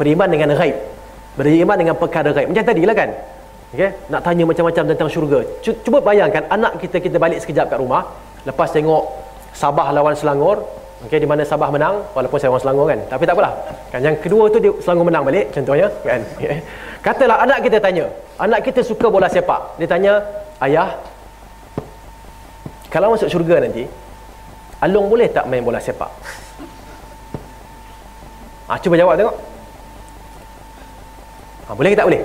Beriman dengan ghaib. Beriman dengan perkara ghaib. Macam tadi lah kan. Okay? Nak tanya macam-macam tentang syurga. Cuba bayangkan anak kita kita balik sekejap kat rumah, lepas tengok Sabah lawan Selangor, okay, di mana Sabah menang, walaupun saya orang Selangor kan. Tapi tak apalah. Kan yang kedua tu dia Selangor menang balik contohnya, kan. Okay. Katalah anak kita tanya, anak kita suka bola sepak. Dia tanya, "Ayah, kalau masuk syurga nanti, Along boleh tak main bola sepak?" Ah, cuba jawab tengok. Ah, boleh ke tak boleh?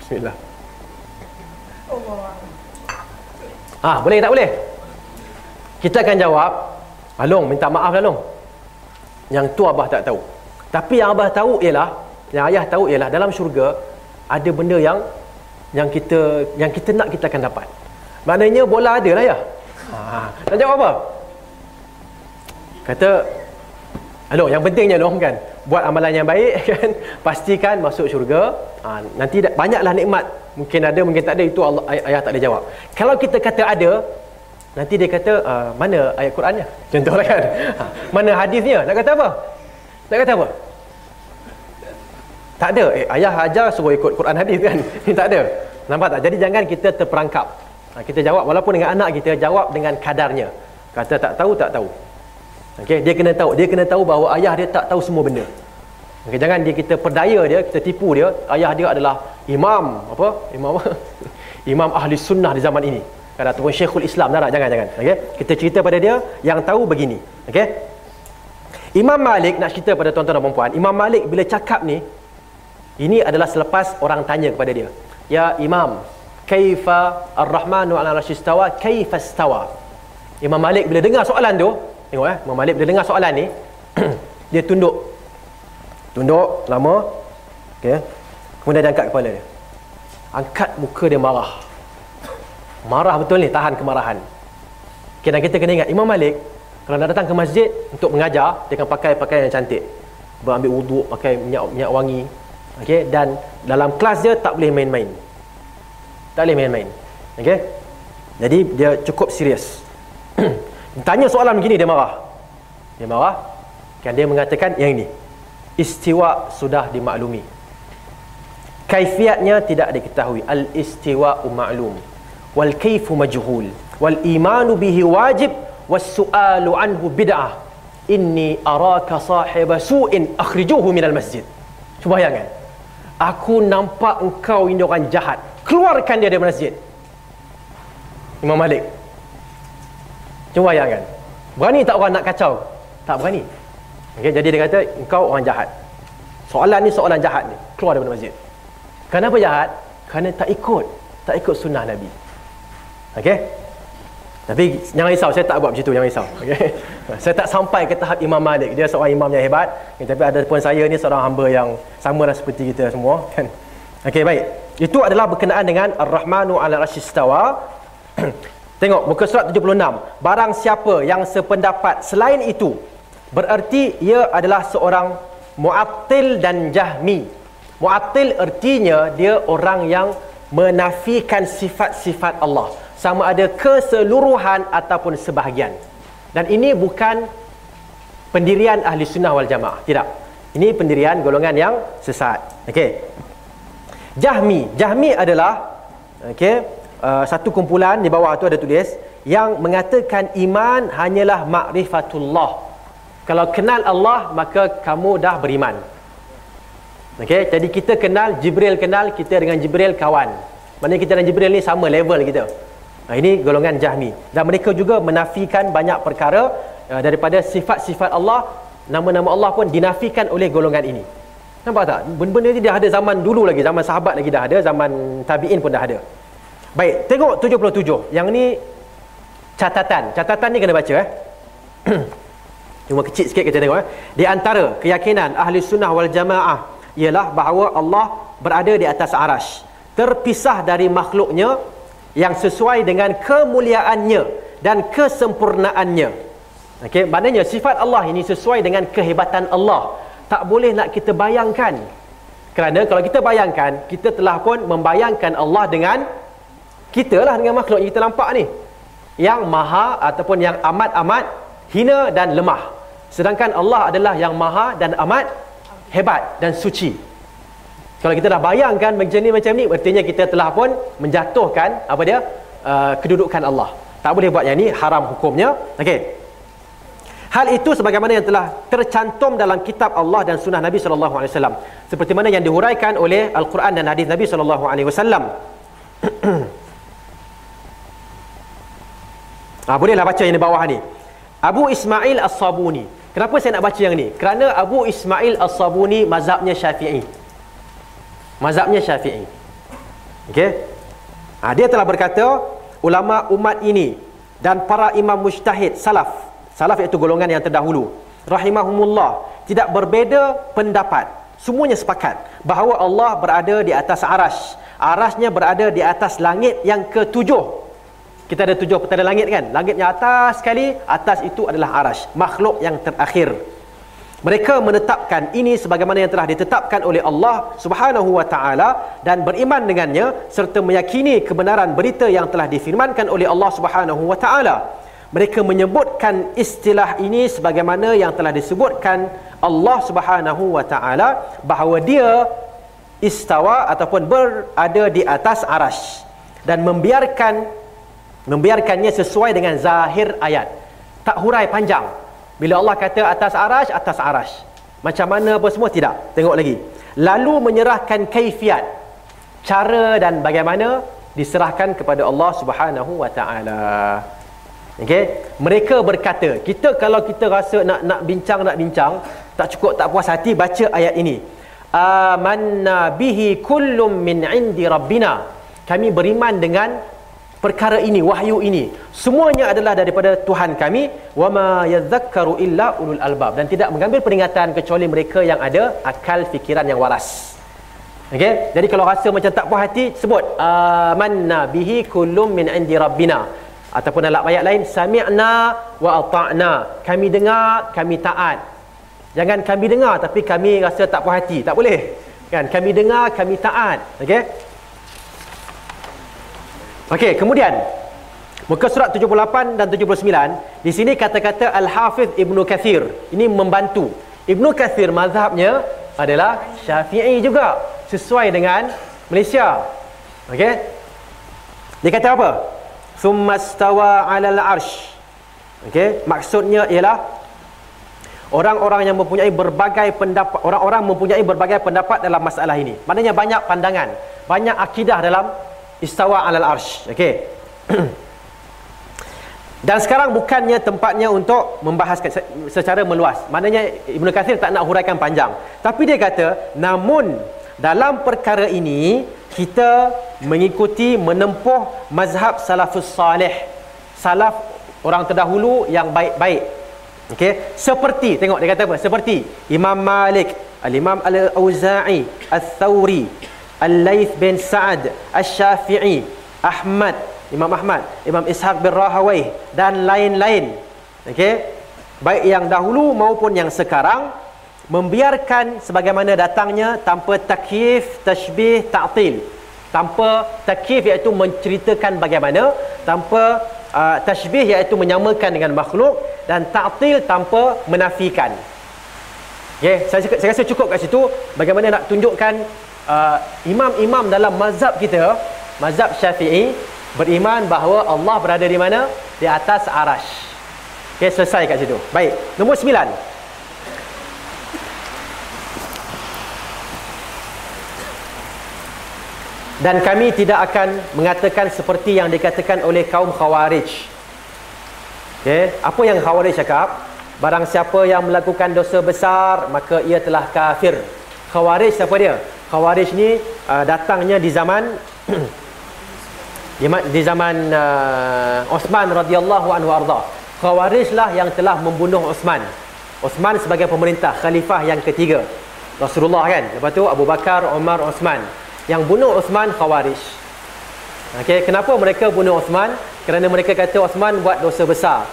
Bismillah. Ah, boleh tak boleh? Kita akan jawab, Along minta maaf lah Long. Yang tu abah tak tahu. Tapi yang abah tahu ialah, yang ayah tahu ialah dalam syurga ada benda yang yang kita yang kita nak kita akan dapat. Maknanya bola ada lah ya. Ha, nak jawab apa? Kata Along, yang pentingnya Long kan, buat amalan yang baik kan, pastikan masuk syurga. Ha, nanti banyaklah nikmat Mungkin ada, mungkin tak ada. Itu Allah, ay- ayah tak boleh jawab. Kalau kita kata ada, nanti dia kata, uh, mana ayat Qurannya? Contohlah kan. Ha, mana hadisnya? Nak kata apa? Nak kata apa? Tak ada. Eh, ayah ajar suruh ikut Quran hadis kan? tak ada. Nampak tak? Jadi jangan kita terperangkap. Ha, kita jawab, walaupun dengan anak kita, jawab dengan kadarnya. Kata tak tahu, tak tahu. Okay, dia kena tahu. Dia kena tahu bahawa ayah dia tak tahu semua benda. Okay, jangan dia kita perdaya dia, kita tipu dia. Ayah dia adalah imam apa? Imam apa? imam ahli sunnah di zaman ini. Kan ataupun syekhul Islam tak? Jangan jangan. Okay? Kita cerita pada dia yang tahu begini. Okay? Imam Malik nak cerita pada tuan-tuan dan puan Imam Malik bila cakap ni ini adalah selepas orang tanya kepada dia. Ya Imam, kaifa ar-Rahmanu 'ala al-istawa? Kaifa istawa? Imam Malik bila dengar soalan tu, tengok eh, Imam Malik bila dengar soalan ni, dia tunduk Tunduk lama. Okey. Kemudian dia angkat kepala dia. Angkat muka dia marah. Marah betul ni, tahan kemarahan. Okay, dan kita kena ingat Imam Malik kalau nak datang ke masjid untuk mengajar, dia akan pakai pakaian yang cantik. Berambil wuduk, pakai minyak minyak wangi. Okey, dan dalam kelas dia tak boleh main-main. Tak boleh main-main. Okey? Jadi dia cukup serius. Tanya soalan begini dia marah. Dia marah. Kan dia mengatakan yang ini istiwa sudah dimaklumi kaifiatnya tidak diketahui al istiwa ma'lum wal kaifu majhul wal imanu bihi wajib was su'alu anhu bid'ah inni araka sahiba su'in akhrijuhu minal masjid cuba bayangkan aku nampak engkau ini orang jahat keluarkan dia dari masjid Imam Malik cuba bayangkan berani tak orang nak kacau tak berani Okay, jadi dia kata engkau orang jahat. Soalan ni soalan jahat ni. Keluar daripada masjid. Kenapa jahat? Kerana tak ikut. Tak ikut sunnah Nabi. Okey? Tapi jangan risau, saya tak buat macam tu, jangan risau. Okay? saya tak sampai ke tahap Imam Malik. Dia seorang imam yang hebat. Tapi ada pun saya ni seorang hamba yang sama lah seperti kita semua. Kan? Okey, baik. Itu adalah berkenaan dengan Ar-Rahmanu ala Rashistawa. Tengok, muka surat 76. Barang siapa yang sependapat selain itu, Berarti ia adalah seorang mu'attil dan jahmi. Mu'attil artinya dia orang yang menafikan sifat-sifat Allah. Sama ada keseluruhan ataupun sebahagian. Dan ini bukan pendirian ahli sunnah wal jamaah. Tidak. Ini pendirian golongan yang sesat. Okey. Jahmi. Jahmi adalah okey, uh, satu kumpulan di bawah tu ada tulis yang mengatakan iman hanyalah makrifatullah kalau kenal Allah maka kamu dah beriman Okey, jadi kita kenal Jibril kenal kita dengan Jibril kawan. Maknanya kita dan Jibril ni sama level kita. Nah, ini golongan Jahmi. Dan mereka juga menafikan banyak perkara uh, daripada sifat-sifat Allah, nama-nama Allah pun dinafikan oleh golongan ini. Nampak tak? Benda-benda ni dah ada zaman dulu lagi, zaman sahabat lagi dah ada, zaman tabi'in pun dah ada. Baik, tengok 77. Yang ni catatan. Catatan ni kena baca eh. Cuma kecil sikit kita tengok eh. Di antara keyakinan ahli sunnah wal jamaah ialah bahawa Allah berada di atas arash. Terpisah dari makhluknya yang sesuai dengan kemuliaannya dan kesempurnaannya. Okey, maknanya sifat Allah ini sesuai dengan kehebatan Allah. Tak boleh nak kita bayangkan. Kerana kalau kita bayangkan, kita telah pun membayangkan Allah dengan kita lah dengan makhluk yang kita nampak ni. Yang maha ataupun yang amat-amat hina dan lemah. Sedangkan Allah adalah yang maha dan amat hebat dan suci. Kalau kita dah bayangkan macam ni macam ni, artinya kita telah pun menjatuhkan apa dia? Uh, kedudukan Allah. Tak boleh buat yang ni, haram hukumnya. Okey. Hal itu sebagaimana yang telah tercantum dalam kitab Allah dan sunnah Nabi sallallahu alaihi wasallam. Seperti mana yang dihuraikan oleh Al-Quran dan hadis Nabi sallallahu alaihi wasallam. Ah bolehlah baca yang di bawah ni. Abu Ismail As-Sabuni. Kenapa saya nak baca yang ni? Kerana Abu Ismail As-Sabuni mazhabnya Syafi'i. Mazhabnya Syafi'i. Okey. Ha, dia telah berkata ulama umat ini dan para imam mujtahid salaf salaf iaitu golongan yang terdahulu. Rahimahumullah. Tidak berbeza pendapat. Semuanya sepakat bahawa Allah berada di atas aras arasnya berada di atas langit yang ketujuh. Kita ada tujuh petala langit kan? Langitnya atas sekali atas itu adalah aras makhluk yang terakhir. Mereka menetapkan ini sebagaimana yang telah ditetapkan oleh Allah Subhanahu wa taala dan beriman dengannya serta meyakini kebenaran berita yang telah difirmankan oleh Allah Subhanahu wa taala. Mereka menyebutkan istilah ini sebagaimana yang telah disebutkan Allah Subhanahu wa taala bahawa dia istawa ataupun berada di atas aras dan membiarkan membiarkannya sesuai dengan zahir ayat. Tak hurai panjang bila Allah kata atas arash, atas arash. Macam mana apa semua? Tidak. Tengok lagi. Lalu menyerahkan kaifiat. Cara dan bagaimana diserahkan kepada Allah Subhanahu Wa Taala. Okey, mereka berkata, kita kalau kita rasa nak nak bincang nak bincang, tak cukup tak puas hati baca ayat ini. Amanna bihi kullum min indi rabbina. Kami beriman dengan perkara ini wahyu ini. Semuanya adalah daripada Tuhan kami. Wama yadhakkaru illa ulul albab. Dan tidak mengambil peringatan kecuali mereka yang ada akal fikiran yang waras. Okey? Jadi kalau rasa macam tak puas hati sebut amanna bihi kullum min indi rabbina ataupun dalam ayat lain sami'na wa ata'na. Kami dengar kami taat. Jangan kami dengar tapi kami rasa tak puas hati. Tak boleh. Kan? Kami dengar kami taat. Okey Okey, kemudian. Muka surat 78 dan 79 di sini kata-kata Al-Hafiz Ibnu Kathir. Ini membantu. Ibnu Kathir mazhabnya adalah Syafi'i juga. Sesuai dengan Malaysia. Okey. Dia kata apa? Thumma stawa 'alal arsh. Okey, maksudnya ialah orang-orang yang mempunyai berbagai pendapat orang-orang mempunyai berbagai pendapat dalam masalah ini. Maknanya banyak pandangan, banyak akidah dalam istawa alal arsh okey dan sekarang bukannya tempatnya untuk membahaskan secara meluas maknanya Ibnu Kathir tak nak huraikan panjang tapi dia kata namun dalam perkara ini kita mengikuti menempuh mazhab salafus salih. Salaf orang terdahulu yang baik-baik. Okey? Seperti tengok dia kata apa? Seperti Imam Malik Al-Imam Al-Auza'i Al-Thawri Al-Layth bin Sa'ad Al-Syafi'i Ahmad Imam Ahmad Imam Ishaq bin Rahawai dan lain-lain. Okey? Baik yang dahulu maupun yang sekarang membiarkan sebagaimana datangnya tanpa takyif tashbih ta'til. Tanpa takyif iaitu menceritakan bagaimana tanpa uh, tashbih iaitu menyamakan dengan makhluk dan ta'til tanpa menafikan. Okey saya saya rasa cukup kat situ bagaimana nak tunjukkan uh, imam-imam dalam mazhab kita mazhab syafi'i beriman bahawa Allah berada di mana? Di atas arash ok selesai kat situ. Baik nombor sembilan dan kami tidak akan mengatakan seperti yang dikatakan oleh kaum khawarij ok apa yang khawarij cakap barang siapa yang melakukan dosa besar maka ia telah kafir khawarij siapa dia Khawarij ni uh, datangnya di zaman di zaman uh, Osman radhiyallahu anhu arda. Khawarij lah yang telah membunuh Osman. Osman sebagai pemerintah khalifah yang ketiga. Rasulullah kan. Lepas tu Abu Bakar, Umar, Osman. Yang bunuh Osman Khawarij. Okey, kenapa mereka bunuh Osman? Kerana mereka kata Osman buat dosa besar.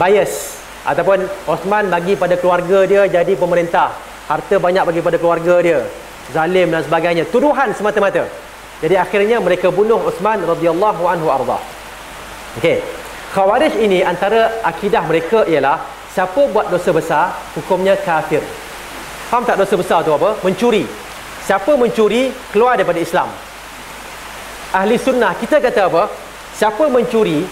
Bias. Ataupun Osman bagi pada keluarga dia jadi pemerintah. Harta banyak bagi pada keluarga dia. Zalim dan sebagainya. Tuduhan semata-mata. Jadi akhirnya mereka bunuh Uthman radhiyallahu anhu arda okey. Khawarij ini antara akidah mereka ialah siapa buat dosa besar hukumnya kafir. Faham tak dosa besar tu apa? Mencuri siapa mencuri keluar daripada Islam. Ahli sunnah kita kata apa? Siapa mencuri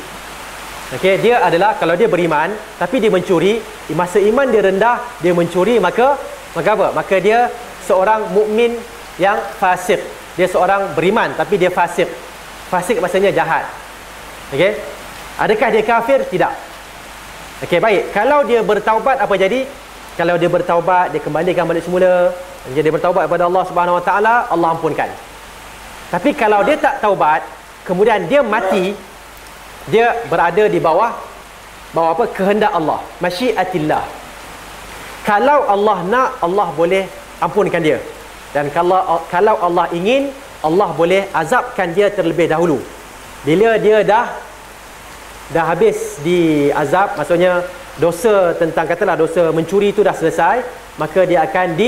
okey dia adalah kalau dia beriman tapi dia mencuri masa iman dia rendah dia mencuri maka maka apa? Maka dia seorang mukmin yang fasik. Dia seorang beriman tapi dia fasik. Fasik maksudnya jahat. Okey adakah dia kafir? Tidak. Okey baik. Kalau dia bertaubat apa jadi? Kalau dia bertaubat dia kembalikan balik semula jadi dia bertaubat kepada Allah Subhanahu Wa Taala Allah ampunkan tapi kalau dia tak taubat, kemudian dia mati, dia berada di bawah bawah apa? Kehendak Allah, masyiatillah. Kalau Allah nak, Allah boleh ampunkan dia. Dan kalau kalau Allah ingin, Allah boleh azabkan dia terlebih dahulu. Bila dia dah dah habis di azab, maksudnya dosa tentang katalah dosa mencuri itu dah selesai, maka dia akan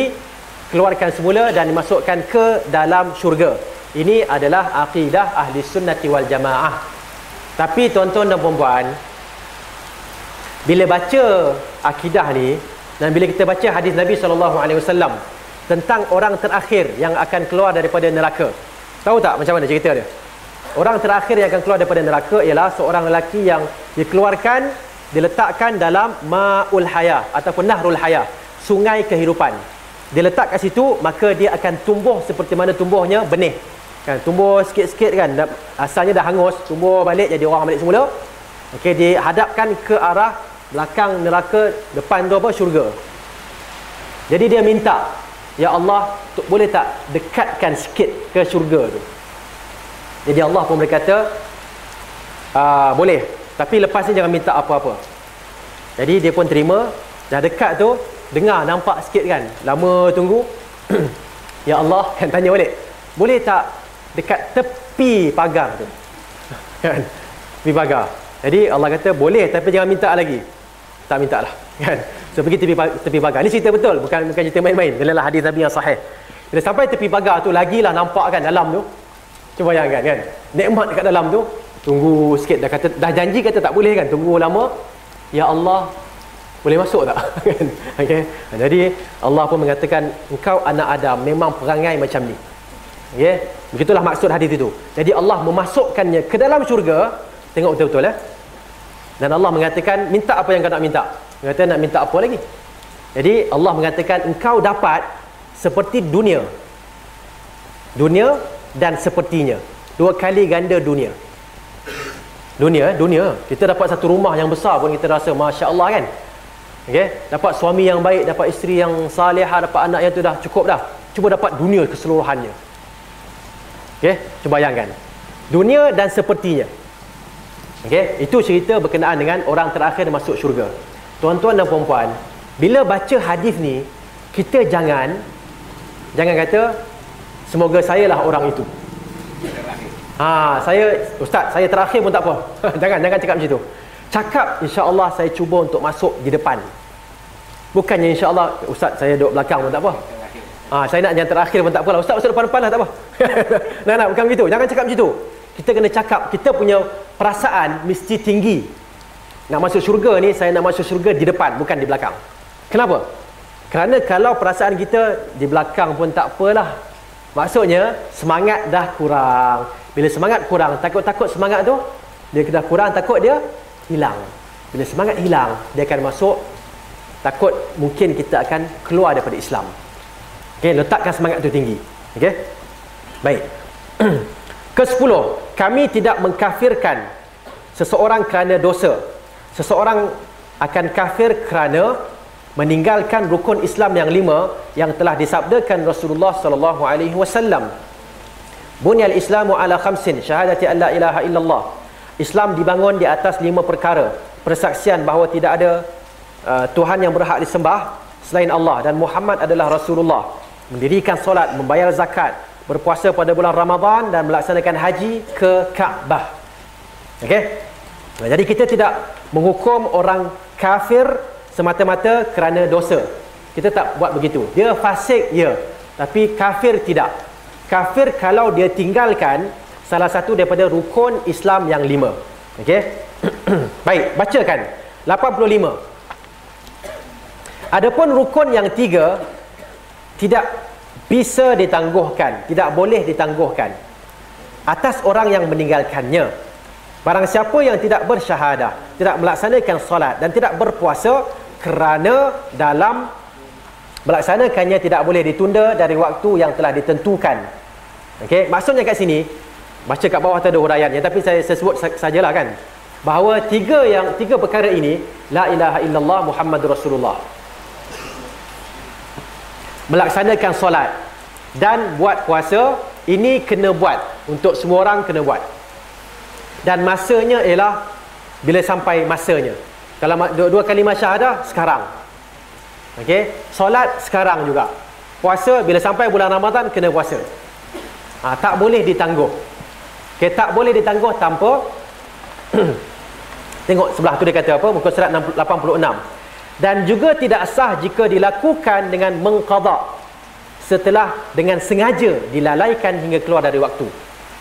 dikeluarkan semula dan dimasukkan ke dalam syurga. Ini adalah akidah ahli sunnati wal jamaah. Tapi tuan-tuan dan puan-puan, bila baca akidah ni dan bila kita baca hadis Nabi SAW tentang orang terakhir yang akan keluar daripada neraka. Tahu tak macam mana cerita dia? Orang terakhir yang akan keluar daripada neraka ialah seorang lelaki yang dikeluarkan, diletakkan dalam ma'ul haya ataupun nahrul haya, sungai kehidupan. Diletak kat situ, maka dia akan tumbuh seperti mana tumbuhnya benih. Kan tumbuh sikit-sikit kan. Asalnya dah hangus tumbuh balik jadi orang balik semula. Okey dihadapkan ke arah belakang neraka depan tu apa? Syurga. Jadi dia minta ya Allah boleh tak dekatkan sikit ke syurga tu? Jadi Allah pun berkata ah, boleh. Tapi lepas ni jangan minta apa-apa. Jadi dia pun terima. Dah dekat tu dengar nampak sikit kan? Lama tunggu. Ya Allah kan tanya balik. Boleh tak dekat tepi pagar tu? Kan? Tepi pagar. Jadi Allah kata boleh tapi jangan minta lagi. Tak minta lah kan? So pergi tepi tepi pagar. Ni cerita betul bukan bukan cerita main-main. Adalah hadis Nabi yang sahih. Bila sampai tepi pagar tu lagilah nampak kan dalam tu. Cuba bayangkan kan? Nikmat dekat dalam tu. Tunggu sikit. Dah kata dah janji kata tak boleh kan? Tunggu lama. Ya Allah boleh masuk tak kan okey jadi Allah pun mengatakan engkau anak Adam memang perangai macam ni okey Begitulah maksud hadis itu. Jadi Allah memasukkannya ke dalam syurga. Tengok betul-betul ya. Dan Allah mengatakan minta apa yang kau nak minta. Kata nak minta apa lagi? Jadi Allah mengatakan engkau dapat seperti dunia. Dunia dan sepertinya. Dua kali ganda dunia. Dunia, dunia. Kita dapat satu rumah yang besar pun kita rasa masya-Allah kan. Okey, dapat suami yang baik, dapat isteri yang salihah, dapat anak yang tu dah cukup dah. Cuba dapat dunia keseluruhannya. Okey, cuba bayangkan. Dunia dan sepertinya. Okey, itu cerita berkenaan dengan orang terakhir masuk syurga. Tuan-tuan dan puan-puan, bila baca hadis ni, kita jangan jangan kata semoga saya lah orang itu. Ha, saya ustaz, saya terakhir pun tak apa. jangan jangan cakap macam tu. Cakap insya-Allah saya cuba untuk masuk di depan. Bukannya insya-Allah ustaz saya duduk belakang pun tak apa. Ah, saya nak yang terakhir pun tak apalah. Ustaz masuk depan-depan lah tak apa. nak nak bukan begitu. Jangan cakap macam tu. Kita kena cakap kita punya perasaan mesti tinggi. Nak masuk syurga ni saya nak masuk syurga di depan bukan di belakang. Kenapa? Kerana kalau perasaan kita di belakang pun tak apalah. Maksudnya semangat dah kurang. Bila semangat kurang, takut-takut semangat tu dia dah kurang takut dia hilang. Bila semangat hilang, dia akan masuk takut mungkin kita akan keluar daripada Islam. Okey, letakkan semangat itu tinggi. Okey. Baik. Kesepuluh, kami tidak mengkafirkan seseorang kerana dosa. Seseorang akan kafir kerana meninggalkan rukun Islam yang lima yang telah disabdakan Rasulullah sallallahu alaihi wasallam. Bunyal Islamu ala khamsin syahadati an la ilaha illallah. Islam dibangun di atas lima perkara. Persaksian bahawa tidak ada uh, Tuhan yang berhak disembah selain Allah dan Muhammad adalah Rasulullah mendirikan solat, membayar zakat, berpuasa pada bulan Ramadan dan melaksanakan haji ke Kaabah. Okey? Jadi kita tidak menghukum orang kafir semata-mata kerana dosa. Kita tak buat begitu. Dia fasik ya, tapi kafir tidak. Kafir kalau dia tinggalkan salah satu daripada rukun Islam yang lima. Okey? Baik, bacakan. 85. Adapun rukun yang tiga tidak bisa ditangguhkan tidak boleh ditangguhkan atas orang yang meninggalkannya barang siapa yang tidak bersyahadah tidak melaksanakan solat dan tidak berpuasa kerana dalam melaksanakannya tidak boleh ditunda dari waktu yang telah ditentukan okey maksudnya kat sini baca kat bawah tu ada huraiannya tapi saya, saya sebut sajalah kan. Bahawa tiga yang tiga perkara ini la ilaha illallah muhammadur rasulullah. Melaksanakan solat dan buat puasa ini kena buat. Untuk semua orang kena buat. Dan masanya ialah bila sampai masanya. Kalau dua, dua kalimah syahadah sekarang. Okey? Solat sekarang juga. Puasa bila sampai bulan Ramadan kena puasa. Ha, tak boleh ditangguh okey tak boleh ditangguh tanpa tengok sebelah tu dia kata apa? Muka surat 86 dan juga tidak sah jika dilakukan dengan mengqada setelah dengan sengaja dilalaikan hingga keluar dari waktu.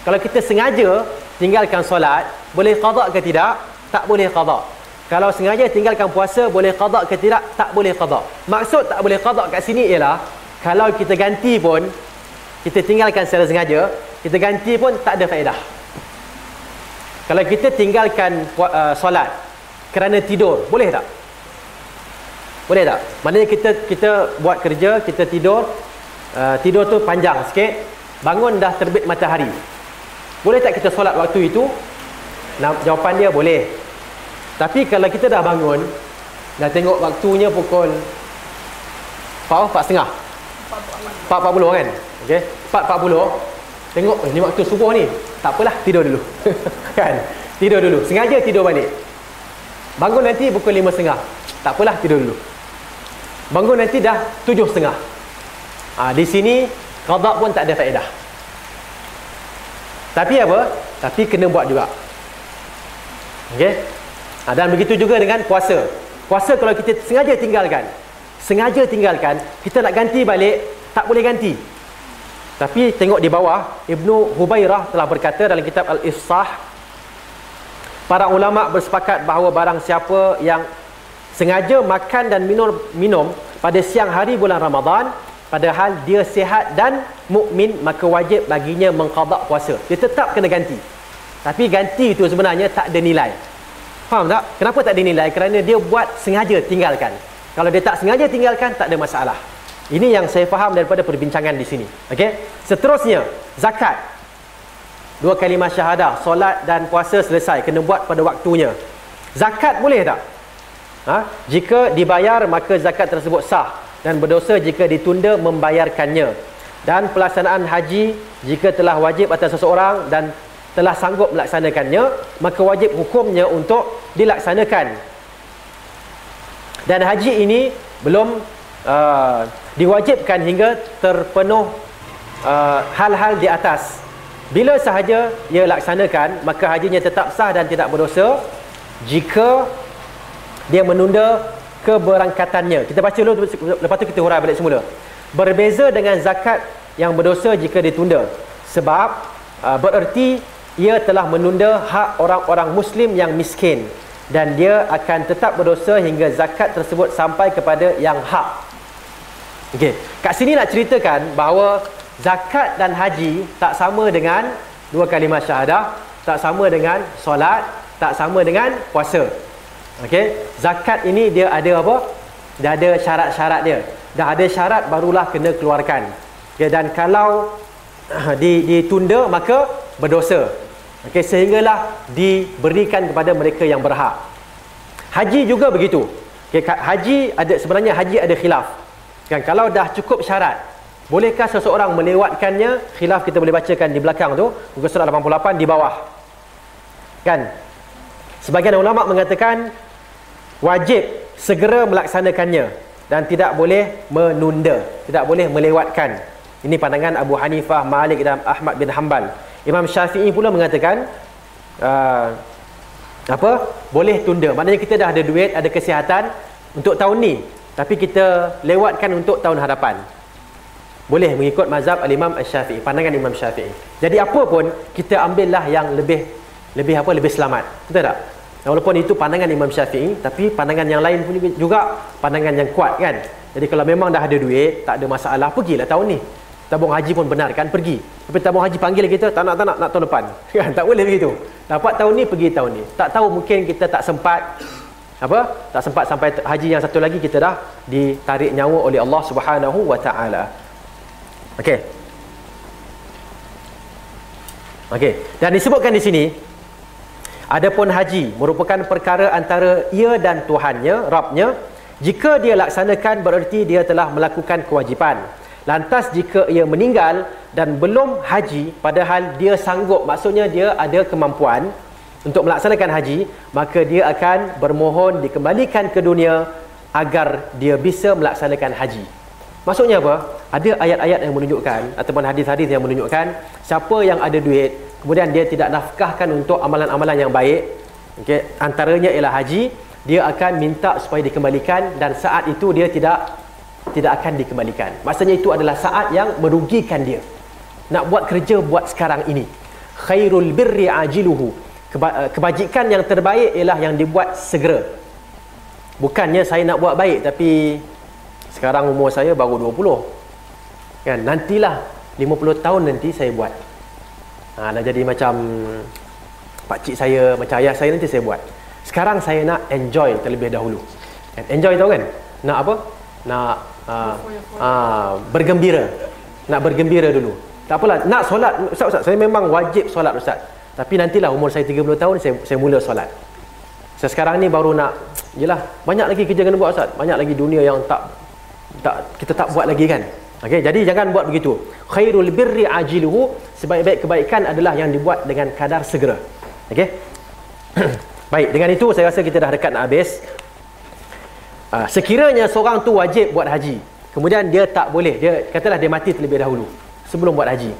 Kalau kita sengaja tinggalkan solat boleh qada ke tidak? Tak boleh qada kalau sengaja tinggalkan puasa boleh qada ke tidak? Tak boleh qada maksud tak boleh qada kat sini ialah kalau kita ganti pun kita tinggalkan secara sengaja kita ganti pun tak ada faedah kalau kita tinggalkan uh, solat kerana tidur boleh tak boleh tak? Maknanya kita kita buat kerja, kita tidur, uh, tidur tu panjang sikit, bangun dah terbit matahari. Boleh tak kita solat waktu itu? Nah, jawapan dia boleh. Tapi kalau kita dah bangun, dah tengok waktunya pukul 4, 4.30. 4.40 kan? Okey. 4.40. Tengok, eh, ni waktu subuh ni. Tak apalah, tidur dulu. kan? Tidur dulu. Sengaja tidur balik. Bangun nanti pukul 5.30. Tak apalah, tidur dulu. Bangun nanti dah tujuh setengah. Ha, di sini qada pun tak ada faedah. Tapi apa? Tapi kena buat juga. Okey. Ha, dan begitu juga dengan puasa. Puasa kalau kita sengaja tinggalkan, sengaja tinggalkan, kita nak ganti balik tak boleh ganti. Tapi tengok di bawah, Ibnu Hubairah telah berkata dalam kitab Al-Ifsah para ulama bersepakat bahawa barang siapa yang sengaja makan dan minum minum pada siang hari bulan Ramadan padahal dia sihat dan mukmin maka wajib baginya mengqada puasa. Dia tetap kena ganti. Tapi ganti itu sebenarnya tak ada nilai. Faham tak? Kenapa tak ada nilai? Kerana dia buat sengaja tinggalkan. Kalau dia tak sengaja tinggalkan tak ada masalah ini yang saya faham daripada perbincangan di sini. Okey? Seterusnya zakat. Dua kalimah syahadah solat dan puasa selesai kena buat pada waktunya. Zakat boleh tak? Ha? jika dibayar maka zakat tersebut sah dan berdosa jika ditunda membayarkannya. Dan pelaksanaan haji jika telah wajib atas seseorang dan telah sanggup melaksanakannya maka wajib hukumnya untuk dilaksanakan. Dan haji ini belum uh, diwajibkan hingga terpenuh uh, hal-hal uh, di atas bila sahaja ia laksanakan maka hajinya tetap sah dan tidak berdosa jika dia menunda keberangkatannya. Kita baca dulu lepas tu kita hurai balik semula. Berbeza dengan zakat yang berdosa jika ditunda. Sebab uh, bererti ia telah menunda hak orang-orang muslim yang miskin dan dia akan tetap berdosa hingga zakat tersebut sampai kepada yang hak. Okey, kat sini nak ceritakan bahawa zakat dan haji tak sama dengan dua kalimah syahadah, tak sama dengan solat, tak sama dengan puasa. Okey, zakat ini dia ada apa? Dia ada syarat-syarat dia. Dah ada syarat barulah kena keluarkan. Okay, dan kalau di, ditunda maka berdosa. Okey, sehinggalah diberikan kepada mereka yang berhak. Haji juga begitu. Okey, haji ada sebenarnya haji ada khilaf. Kan kalau dah cukup syarat, bolehkah seseorang melewatkannya? Khilaf kita boleh bacakan di belakang tu, muka surat 88 di bawah. Kan? Sebagian ulama mengatakan wajib segera melaksanakannya dan tidak boleh menunda, tidak boleh melewatkan. Ini pandangan Abu Hanifah, Malik dan Ahmad bin Hanbal. Imam Syafi'i pula mengatakan uh, apa? Boleh tunda. Maknanya kita dah ada duit, ada kesihatan untuk tahun ni, tapi kita lewatkan untuk tahun hadapan. Boleh mengikut mazhab al-Imam Asy-Syafi'i, pandangan Imam Syafi'i. Jadi apa pun kita ambillah yang lebih lebih apa? Lebih selamat. Betul tak? Walaupun itu pandangan Imam Syafi'i Tapi pandangan yang lain pun juga Pandangan yang kuat kan Jadi kalau memang dah ada duit Tak ada masalah Pergilah tahun ni tabung haji pun benar kan pergi tapi tabung haji panggil kita tak nak tak nak nak tahun depan kan tak boleh begitu dapat tahun ni pergi tahun ni tak tahu mungkin kita tak sempat apa tak sempat sampai haji yang satu lagi kita dah ditarik nyawa oleh Allah Subhanahu wa taala okey okey dan disebutkan di sini Adapun haji merupakan perkara antara ia dan Tuhannya, Rabbnya. Jika dia laksanakan bererti dia telah melakukan kewajipan. Lantas jika ia meninggal dan belum haji padahal dia sanggup, maksudnya dia ada kemampuan untuk melaksanakan haji, maka dia akan bermohon dikembalikan ke dunia agar dia bisa melaksanakan haji. Maksudnya apa? Ada ayat-ayat yang menunjukkan ataupun hadis-hadis yang menunjukkan siapa yang ada duit kemudian dia tidak nafkahkan untuk amalan-amalan yang baik okey antaranya ialah haji dia akan minta supaya dikembalikan dan saat itu dia tidak tidak akan dikembalikan maksudnya itu adalah saat yang merugikan dia nak buat kerja buat sekarang ini khairul birri ajiluhu kebajikan yang terbaik ialah yang dibuat segera. Bukannya saya nak buat baik tapi sekarang umur saya baru 20 kan nantilah 50 tahun nanti saya buat. Ha, dah jadi macam pakcik saya macam ayah saya nanti saya buat. Sekarang saya nak enjoy terlebih dahulu. Kan? enjoy tahu kan? Nak apa? Nak uh, uh, bergembira. Nak bergembira dulu. Tak apalah nak solat. Ustaz ustaz saya memang wajib solat ustaz tapi nantilah umur saya 30 tahun saya saya mula solat saya sekarang ni baru nak yalah banyak lagi kerja kena buat ustaz banyak lagi dunia yang tak tak kita tak buat lagi kan Okey, jadi jangan buat begitu. Khairul birri ajiluhu, sebaik-baik kebaikan adalah yang dibuat dengan kadar segera. Okey. Baik, dengan itu saya rasa kita dah dekat nak habis. Uh, sekiranya seorang tu wajib buat haji, kemudian dia tak boleh, dia katalah dia mati terlebih dahulu sebelum buat haji.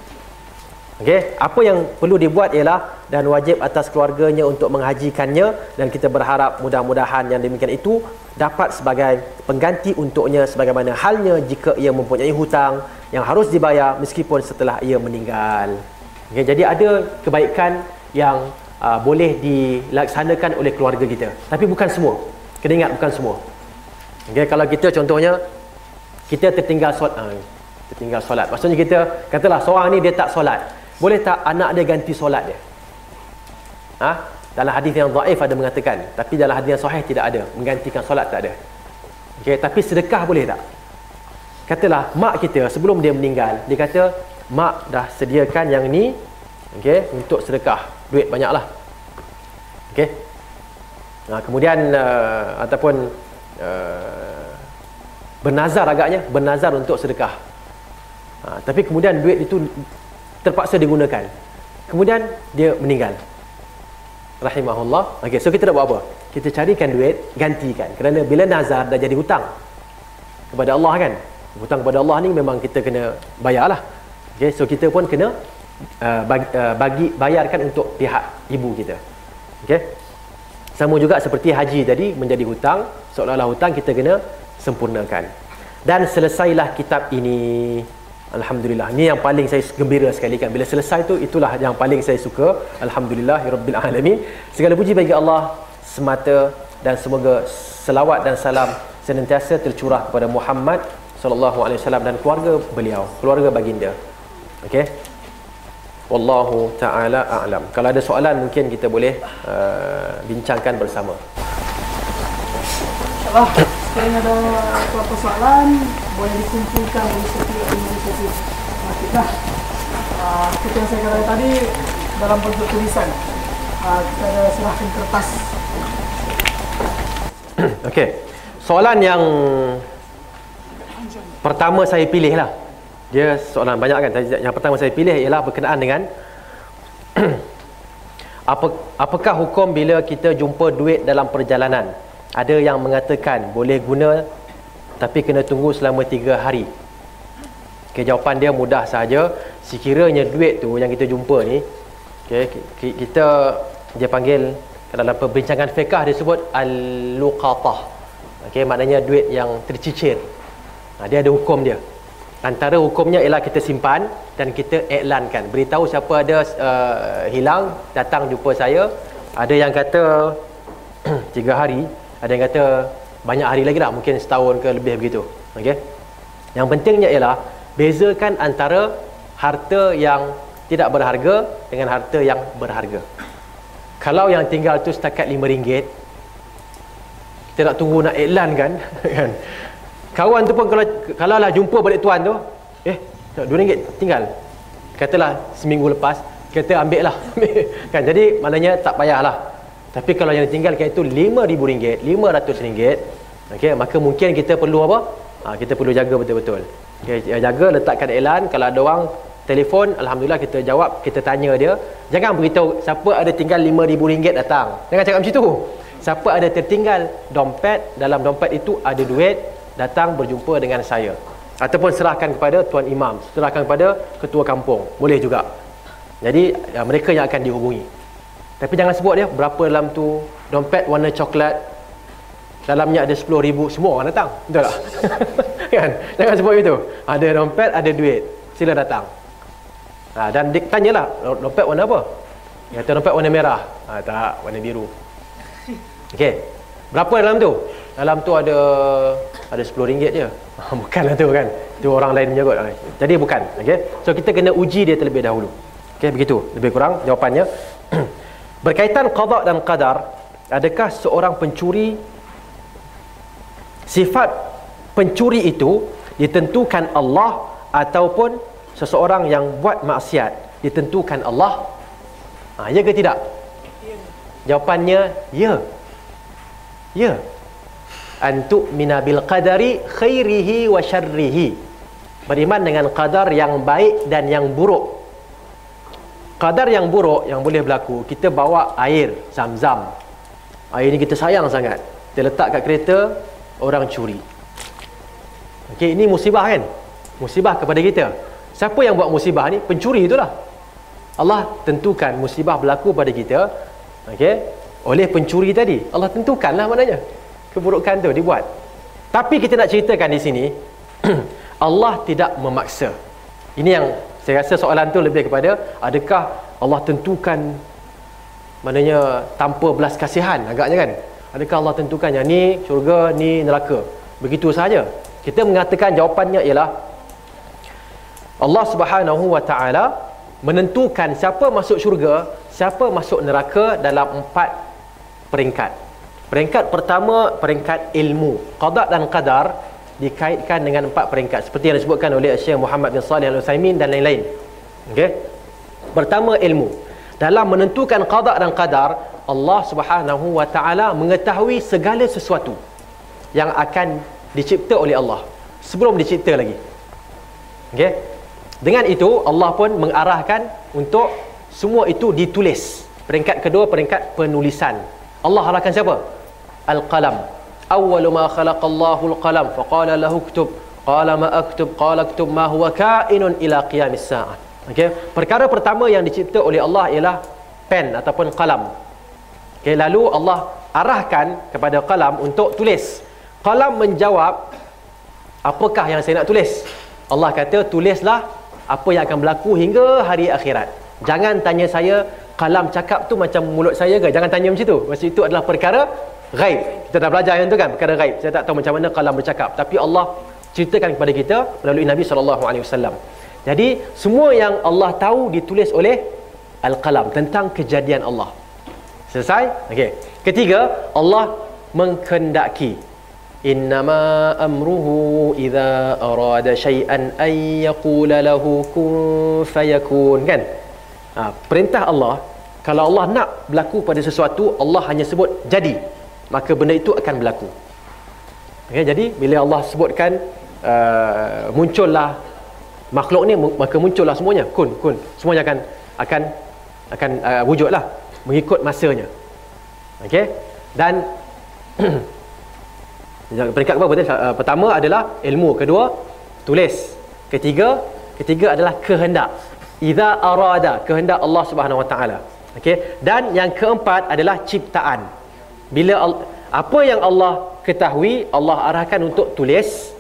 Okey, apa yang perlu dibuat ialah dan wajib atas keluarganya untuk menghajikannya dan kita berharap mudah-mudahan yang demikian itu dapat sebagai pengganti untuknya sebagaimana halnya jika ia mempunyai hutang yang harus dibayar meskipun setelah ia meninggal. Okey, jadi ada kebaikan yang uh, boleh dilaksanakan oleh keluarga kita, tapi bukan semua. Kena ingat bukan semua. Okey, kalau kita contohnya kita tertinggal solat, uh, tertinggal solat. Maksudnya kita katalah seorang ni dia tak solat boleh tak anak dia ganti solat dia? Ha? Dalam hadis yang dhaif ada mengatakan, tapi dalam hadis yang sahih tidak ada, menggantikan solat tak ada. Okey, tapi sedekah boleh tak? Katalah mak kita sebelum dia meninggal, dia kata mak dah sediakan yang ni okey untuk sedekah, duit banyaklah. Okey. Nah, kemudian uh, ataupun uh, bernazar agaknya, bernazar untuk sedekah. Ha, tapi kemudian duit itu terpaksa digunakan. Kemudian dia meninggal. Rahimahullah. Okey so kita nak buat apa? Kita carikan duit gantikan. Kerana bila nazar dah jadi hutang kepada Allah kan? Hutang kepada Allah ni memang kita kena bayarlah. Okey so kita pun kena uh, bagi, uh, bagi bayarkan untuk pihak ibu kita. Okey? Sama juga seperti haji tadi menjadi hutang seolah-olah hutang kita kena sempurnakan. Dan selesailah kitab ini Alhamdulillah. Ini yang paling saya gembira sekali kan. Bila selesai tu itulah yang paling saya suka. Alhamdulillah rabbil alamin. Segala puji bagi Allah semata dan semoga selawat dan salam senantiasa tercurah kepada Muhammad sallallahu alaihi wasallam dan keluarga beliau, keluarga baginda. Okey. Wallahu taala a'lam. Kalau ada soalan mungkin kita boleh uh, bincangkan bersama. InsyaAllah sekiranya ada beberapa soalan boleh dikumpulkan oleh setiap masjid lah uh, seperti yang saya katakan tadi dalam bentuk tulisan uh, kita ada serahkan kertas Okey. Soalan yang pertama saya pilih lah. Dia soalan banyak kan. Yang pertama saya pilih ialah berkenaan dengan apa, apakah hukum bila kita jumpa duit dalam perjalanan? ada yang mengatakan boleh guna tapi kena tunggu selama 3 hari okay, jawapan dia mudah saja. Sekiranya duit tu yang kita jumpa ni okay, kita dia panggil dalam perbincangan fiqah dia sebut al-luqatah. Okay, maknanya duit yang tercicir. Ha, dia ada hukum dia. Antara hukumnya ialah kita simpan dan kita iklankan beritahu siapa ada uh, hilang datang jumpa saya. Ada yang kata 3 hari. Ada yang kata banyak hari lagi lah mungkin setahun ke lebih begitu. Okey? Yang pentingnya ialah bezakan antara harta yang tidak berharga dengan harta yang berharga. Kalau yang tinggal tu setakat RM5 kita nak tunggu nak iklan kan? Kan? Kawan tu pun kalau kalau lah jumpa balik tuan tu eh RM2 tinggal. Katalah seminggu lepas kita ambil lah. Kan? Jadi maknanya tak payahlah. Tapi kalau yang ditinggalkan itu RM5,000 RM500 okay, maka mungkin kita perlu apa? Ha, kita perlu jaga betul-betul okay, jaga letakkan iklan. Kalau ada orang telefon Alhamdulillah kita jawab kita tanya dia. Jangan beritahu siapa ada tinggal RM5,000 datang. Jangan cakap macam tu. Siapa ada tertinggal dompet dalam dompet itu ada duit datang berjumpa dengan saya. Ataupun serahkan kepada tuan imam serahkan kepada ketua kampung. Boleh juga. Jadi ya, mereka yang akan dihubungi. Tapi jangan sebut dia berapa dalam tu dompet warna coklat dalamnya ada 10 ribu semua orang datang betul tak kan jangan sebut itu ada dompet ada duit sila datang ha, dan dia tanyalah dompet warna apa dia kata dompet warna merah ha, tak warna biru Okey. Berapa dalam tu? Dalam tu ada ada RM10 je. Bukanlah tu kan. Tu orang lain menyebut. Jadi bukan. Okey. So kita kena uji dia terlebih dahulu. Okey, begitu. Lebih kurang jawapannya. Berkaitan qada dan qadar, adakah seorang pencuri sifat pencuri itu ditentukan Allah ataupun seseorang yang buat maksiat ditentukan Allah? Ha, ya ke tidak? Jawapannya ya. Ya. Antu minabil qadari khairihi wa syarrihi. Beriman dengan qadar yang baik dan yang buruk. Qadar yang buruk yang boleh berlaku, kita bawa air zam-zam. Air ni kita sayang sangat. Kita letak kat kereta, orang curi. Okey, ini musibah kan? Musibah kepada kita. Siapa yang buat musibah ni? Pencuri itulah. Allah tentukan musibah berlaku pada kita. Okey, oleh pencuri tadi Allah tentukanlah maknanya keburukan tu dibuat tapi kita nak ceritakan di sini Allah tidak memaksa ini yang saya rasa soalan tu lebih kepada adakah Allah tentukan maknanya tanpa belas kasihan agaknya kan adakah Allah tentukan yang ni syurga ni neraka begitu saja kita mengatakan jawapannya ialah Allah Subhanahu wa taala menentukan siapa masuk syurga siapa masuk neraka dalam empat peringkat. Peringkat pertama peringkat ilmu. Qada dan qadar dikaitkan dengan empat peringkat seperti yang disebutkan oleh Syekh Muhammad bin Salih Al-Utsaimin dan lain-lain. Okey. Pertama ilmu. Dalam menentukan qada dan qadar, Allah Subhanahu wa taala mengetahui segala sesuatu yang akan dicipta oleh Allah sebelum dicipta lagi. Okey. Dengan itu Allah pun mengarahkan untuk semua itu ditulis. Peringkat kedua peringkat penulisan. Allah arahkan siapa? Al-qalam. Awwalu ma khalaqallahu al-qalam faqala lahu uktub. Qala ma aktub qala aktub ma huwa kainun ila qiyamis saah. Okey. Perkara pertama yang dicipta oleh Allah ialah pen ataupun qalam. Okey, lalu Allah arahkan kepada qalam untuk tulis. Qalam menjawab apakah yang saya nak tulis? Allah kata tulislah apa yang akan berlaku hingga hari akhirat. Jangan tanya saya kalam cakap tu macam mulut saya ke? Jangan tanya macam tu. Maksud itu adalah perkara gaib kita dah belajar yang tu kan perkara gaib saya tak tahu macam mana kalam bercakap. Tapi Allah ceritakan kepada kita melalui Nabi SAW jadi semua yang Allah tahu ditulis oleh Al-Qalam tentang kejadian Allah selesai? ok ketiga Allah mengkendaki innama amruhu idza arada syai'an ay yaqula lahu kun fayakun. Kan? Ha, perintah Allah kalau Allah nak berlaku pada sesuatu Allah hanya sebut jadi. Maka benda itu akan berlaku. Okay, jadi bila Allah sebutkan uh, muncullah makhluk ni maka muncullah semuanya. Kun kun. Semuanya akan akan akan uh, wujudlah mengikut masanya okey dan peringkat apa betul uh, pertama adalah ilmu kedua tulis ketiga ketiga adalah kehendak idza arada kehendak Allah Subhanahu wa taala Okey. Dan yang keempat adalah ciptaan. Bila apa yang Allah ketahui, Allah arahkan untuk tulis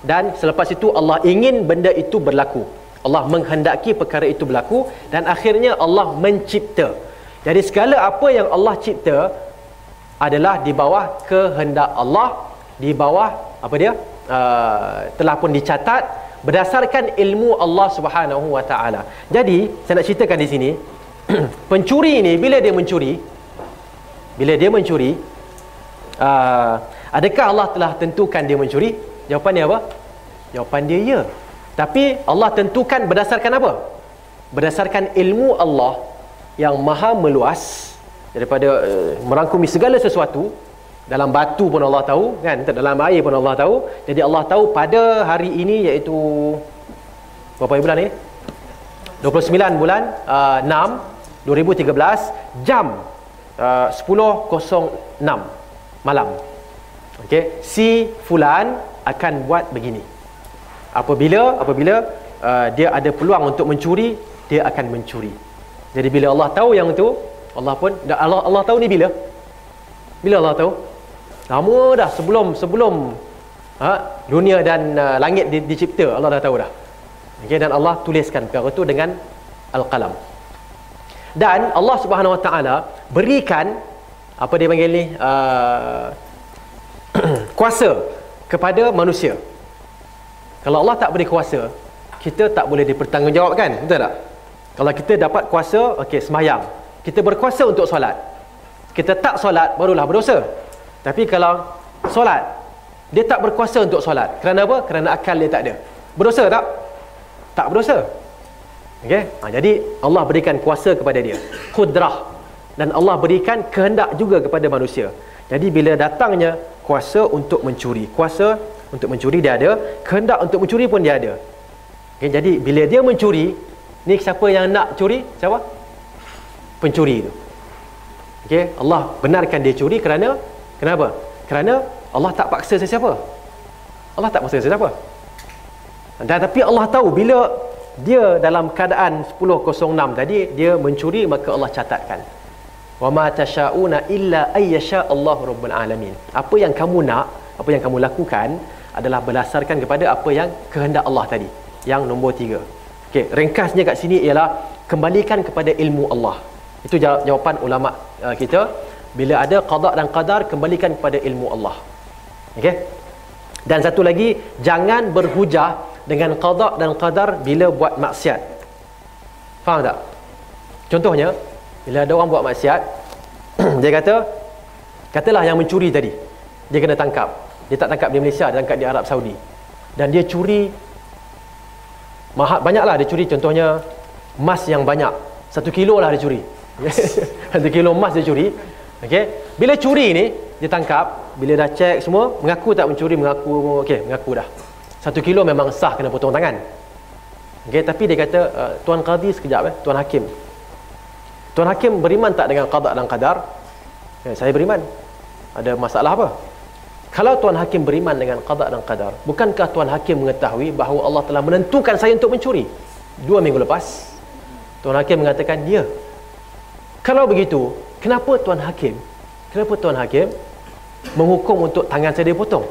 dan selepas itu Allah ingin benda itu berlaku. Allah menghendaki perkara itu berlaku dan akhirnya Allah mencipta. Jadi segala apa yang Allah cipta adalah di bawah kehendak Allah, di bawah apa dia? Uh, telah pun dicatat berdasarkan ilmu Allah Subhanahu wa taala. Jadi, saya nak ceritakan di sini pencuri ini bila dia mencuri bila dia mencuri uh, adakah Allah telah tentukan dia mencuri? Jawapan dia apa? Jawapan dia ya. Tapi Allah tentukan berdasarkan apa? Berdasarkan ilmu Allah yang maha meluas daripada uh, merangkumi segala sesuatu dalam batu pun Allah tahu kan? Dalam air pun Allah tahu. Jadi Allah tahu pada hari ini iaitu berapa bulan ni? 29 bulan uh, 6 2013 jam uh, 10.06 malam. Okey si fulan akan buat begini. Apabila apabila uh, dia ada peluang untuk mencuri dia akan mencuri jadi bila Allah tahu yang itu Allah pun Allah Allah tahu ni bila bila Allah tahu Lama dah sebelum sebelum ha, dunia dan uh, langit di, dicipta Allah dah tahu dah. Okay, dan Allah tuliskan perkara itu dengan al-qalam. Dan Allah Subhanahu Wa Taala berikan apa dia panggil ni uh, kuasa kepada manusia. Kalau Allah tak beri kuasa, kita tak boleh dipertanggungjawabkan, betul tak? Kalau kita dapat kuasa, okey semayang. Kita berkuasa untuk solat. Kita tak solat barulah berdosa. Tapi kalau solat, dia tak berkuasa untuk solat. Kerana apa? Kerana akal dia tak ada. Berdosa tak? Tak berdosa. Okey? Ha, jadi Allah berikan kuasa kepada dia. Kudrah. Dan Allah berikan kehendak juga kepada manusia. Jadi bila datangnya kuasa untuk mencuri. Kuasa untuk mencuri dia ada. Kehendak untuk mencuri pun dia ada. Okay, jadi bila dia mencuri, ni siapa yang nak curi? Siapa? Pencuri itu. Okay, Allah benarkan dia curi kerana Kenapa? Kerana Allah tak paksa sesiapa. Allah tak paksa sesiapa. Dan tapi Allah tahu bila dia dalam keadaan 10.06 tadi dia mencuri maka Allah catatkan. Wa ma tasyauna illa ayyasha Allah rabbul alamin. Apa yang kamu nak, apa yang kamu lakukan adalah berdasarkan kepada apa yang kehendak Allah tadi. Yang nombor tiga. Okey, ringkasnya kat sini ialah kembalikan kepada ilmu Allah. Itu jawapan ulama uh, kita. Bila ada qada dan qadar kembalikan kepada ilmu Allah. Okey? Dan satu lagi jangan berhujah dengan qada dan qadar bila buat maksiat. Faham tak? Contohnya bila ada orang buat maksiat dia kata katalah yang mencuri tadi. Dia kena tangkap. Dia tak tangkap di Malaysia dia tangkap di Arab Saudi. Dan dia curi mahal banyaklah dia curi contohnya emas yang banyak satu kilo lah dia curi satu kilo emas dia curi Okey. Bila curi ni ditangkap, bila dah cek semua, mengaku tak mencuri, mengaku okey, mengaku dah. Satu kilo memang sah kena potong tangan. Okey, tapi dia kata uh, tuan qadi sekejap eh, tuan hakim. Tuan hakim beriman tak dengan qada dan qadar? Ya, saya beriman. Ada masalah apa? Kalau tuan hakim beriman dengan qada dan qadar, bukankah tuan hakim mengetahui bahawa Allah telah menentukan saya untuk mencuri? Dua minggu lepas, tuan hakim mengatakan, "Ya." Kalau begitu, Kenapa tuan hakim? Kenapa tuan hakim menghukum untuk tangan saya dipotong?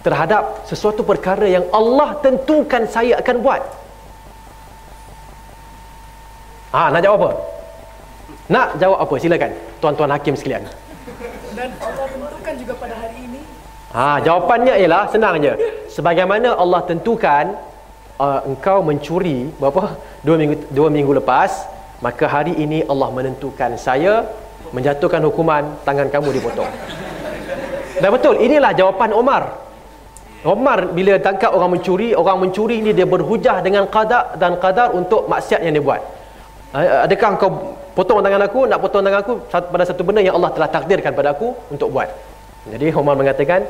Terhadap sesuatu perkara yang Allah tentukan saya akan buat. Ah, nak jawab apa? Nak jawab apa? Silakan, tuan-tuan hakim sekalian. Dan Allah tentukan juga pada hari ini. Ah, jawapannya ialah senang je. Sebagaimana Allah tentukan uh, engkau mencuri berapa? Dua minggu dua minggu lepas, maka hari ini Allah menentukan saya menjatuhkan hukuman tangan kamu dipotong dan betul inilah jawapan Omar Omar bila tangkap orang mencuri orang mencuri ini dia berhujah dengan qada dan qadar untuk maksiat yang dia buat adakah kau potong tangan aku nak potong tangan aku pada satu benda yang Allah telah takdirkan pada aku untuk buat jadi Omar mengatakan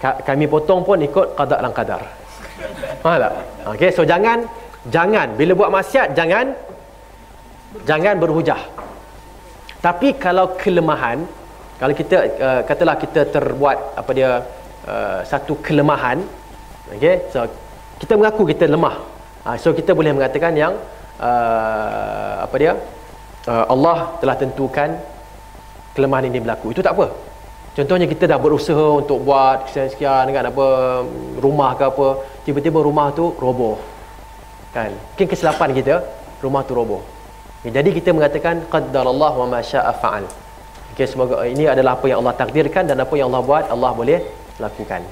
kami potong pun ikut qada dan qadar. Faham tak? Okey so jangan jangan bila buat maksiat jangan jangan berhujah. Tapi kalau kelemahan kalau kita uh, katalah kita terbuat apa dia uh, satu kelemahan okey so kita mengaku kita lemah. Uh, so kita boleh mengatakan yang uh, apa dia uh, Allah telah tentukan kelemahan ini berlaku. Itu tak apa contohnya kita dah berusaha untuk buat sekian-sekian dengan apa rumah ke apa tiba-tiba rumah tu roboh kan mungkin kesilapan kita rumah tu roboh Okay, jadi kita mengatakan qaddarallah wa ma syaa fa'al. Okay, semoga ini adalah apa yang Allah takdirkan dan apa yang Allah buat Allah boleh lakukan.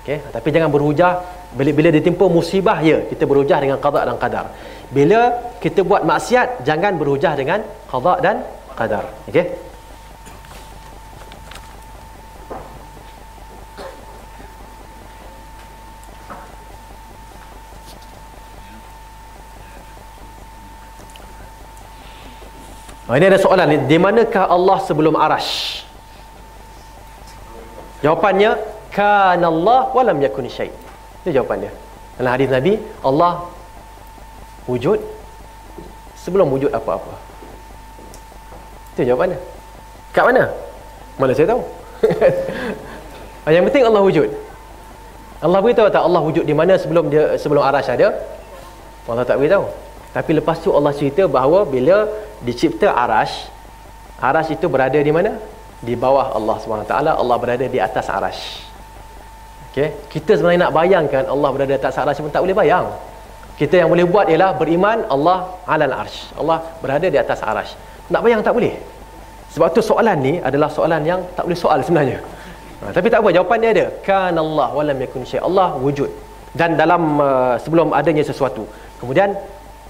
Okey, tapi jangan berhujah bila bila ditimpa musibah ya, kita berhujah dengan qada dan qadar. Bila kita buat maksiat, jangan berhujah dengan qada dan qadar. Okey? Oh, ini ada soalan ni, di manakah Allah sebelum arash? Jawapannya, kana Allah wa lam yakun syai. Itu jawapan dia. Dalam hadis Nabi, Allah wujud sebelum wujud apa-apa. Itu jawapannya. Kat mana? Mana saya tahu. Yang penting Allah wujud. Allah beritahu tak Allah wujud di mana sebelum dia sebelum arash ada? Allah tak beritahu. Tapi lepas tu Allah cerita bahawa bila dicipta arash, arash itu berada di mana? Di bawah Allah SWT. Allah berada di atas arash. Okay? Kita sebenarnya nak bayangkan Allah berada di atas arash pun tak boleh bayang. Kita yang boleh buat ialah beriman Allah alal arsh. Allah berada di atas arash. Nak bayang tak boleh. Sebab tu soalan ni adalah soalan yang tak boleh soal sebenarnya. Ha, tapi tak apa, jawapan dia ada. Kan Allah walam yakun syai. Allah wujud. Dan dalam uh, sebelum adanya sesuatu. Kemudian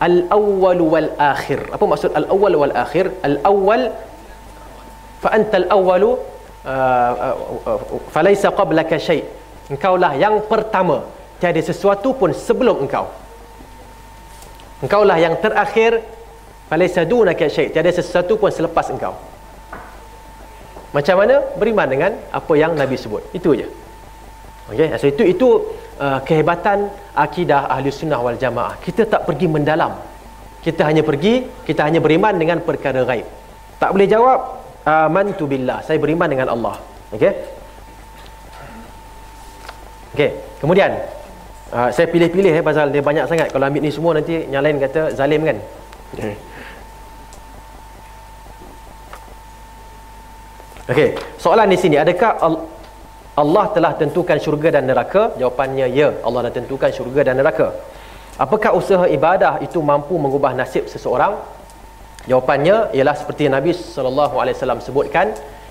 al-awwal wal akhir. Apa maksud al-awwal wal akhir? Al-awwal fa anta al-awwal uh, uh, uh, falaysa qablaka syai. Engkaulah yang pertama. Tiada sesuatu pun sebelum engkau. Engkaulah yang terakhir. Falaysa dunaka syai. Tiada sesuatu pun selepas engkau. Macam mana? Beriman dengan apa yang Nabi sebut. Itu aja. Okey, so itu itu uh, kehebatan akidah ahli sunnah wal jamaah. Kita tak pergi mendalam. Kita hanya pergi, kita hanya beriman dengan perkara gaib. Tak boleh jawab amantu billah. Saya beriman dengan Allah. Okey? Okey, kemudian uh, saya pilih-pilih eh pasal dia banyak sangat. Kalau ambil ni semua nanti yang lain kata zalim kan. Okey, soalan di sini adakah Allah telah tentukan syurga dan neraka? Jawapannya ya, Allah dah tentukan syurga dan neraka. Apakah usaha ibadah itu mampu mengubah nasib seseorang? Jawapannya ialah seperti Nabi sallallahu alaihi wasallam sebutkan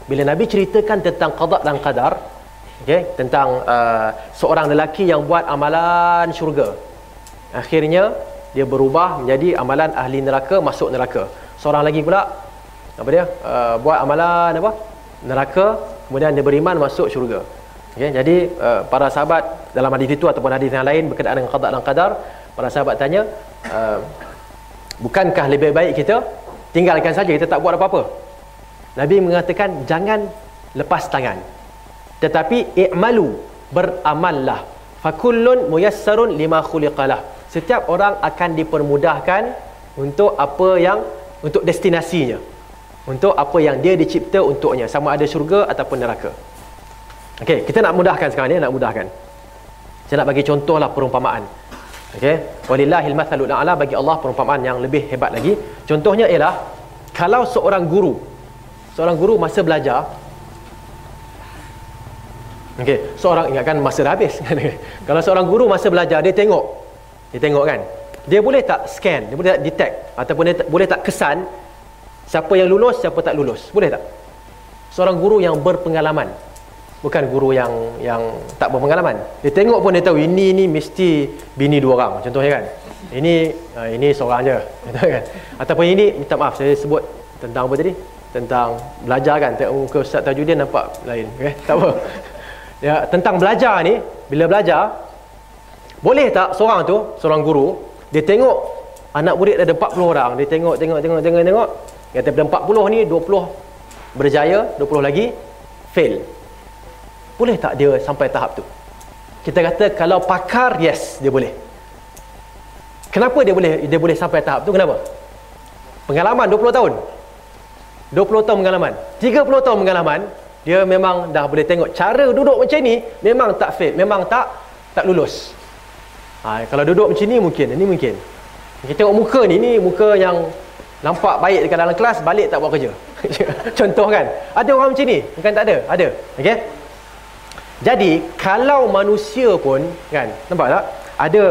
bila Nabi ceritakan tentang qada dan qadar, okey, tentang uh, seorang lelaki yang buat amalan syurga. Akhirnya dia berubah menjadi amalan ahli neraka masuk neraka. Seorang lagi pula apa dia? Uh, buat amalan apa? neraka kemudian dia beriman masuk syurga okay, jadi uh, para sahabat dalam hadis itu ataupun hadis yang lain berkaitan dengan qada dan qadar para sahabat tanya uh, bukankah lebih baik kita tinggalkan saja kita tak buat apa-apa? Nabi mengatakan jangan lepas tangan. Tetapi i'malu beramallah. Fakullun muyassarun lima khuliqalah. Setiap orang akan dipermudahkan untuk apa yang untuk destinasinya. Untuk apa yang dia dicipta untuknya. Sama ada syurga ataupun neraka Okey, kita nak mudahkan sekarang ni nak mudahkan saya nak bagi contohlah perumpamaan Okey, walillahil mathalul a'la bagi Allah perumpamaan yang lebih hebat lagi contohnya ialah kalau seorang guru seorang guru masa belajar Okey, seorang ingatkan masa dah habis kalau seorang guru masa belajar dia tengok dia tengok kan dia boleh tak scan dia boleh tak detect ataupun dia boleh tak kesan Siapa yang lulus, siapa tak lulus. Boleh tak? Seorang guru yang berpengalaman. Bukan guru yang yang tak berpengalaman. Dia tengok pun dia tahu ini ni mesti bini dua orang. Contohnya kan. Ini uh, ini seorang aja. kan. Ataupun ini minta maaf saya sebut tentang apa tadi? Tentang belajar kan. Tengok muka Ustaz Tajuddin nampak lain. Okay? Tak apa. Ya, tentang belajar ni, bila belajar boleh tak seorang tu, seorang guru, dia tengok anak murid ada 40 orang, dia tengok tengok tengok tengok tengok Kata daripada 40 ni 20 berjaya, 20 lagi fail. Boleh tak dia sampai tahap tu? Kita kata kalau pakar yes dia boleh. Kenapa dia boleh dia boleh sampai tahap tu? Kenapa? Pengalaman 20 tahun. 20 tahun pengalaman. 30 tahun pengalaman, dia memang dah boleh tengok cara duduk macam ni memang tak fail, memang tak tak lulus. Ha, kalau duduk macam ni mungkin, ini mungkin. Kita tengok muka ni, ni muka yang Nampak baik dekat dalam kelas, balik tak buat kerja. Contoh kan? Ada orang macam ni? Bukan tak ada? Ada. Okey? Jadi, kalau manusia pun, kan? Nampak tak? Ada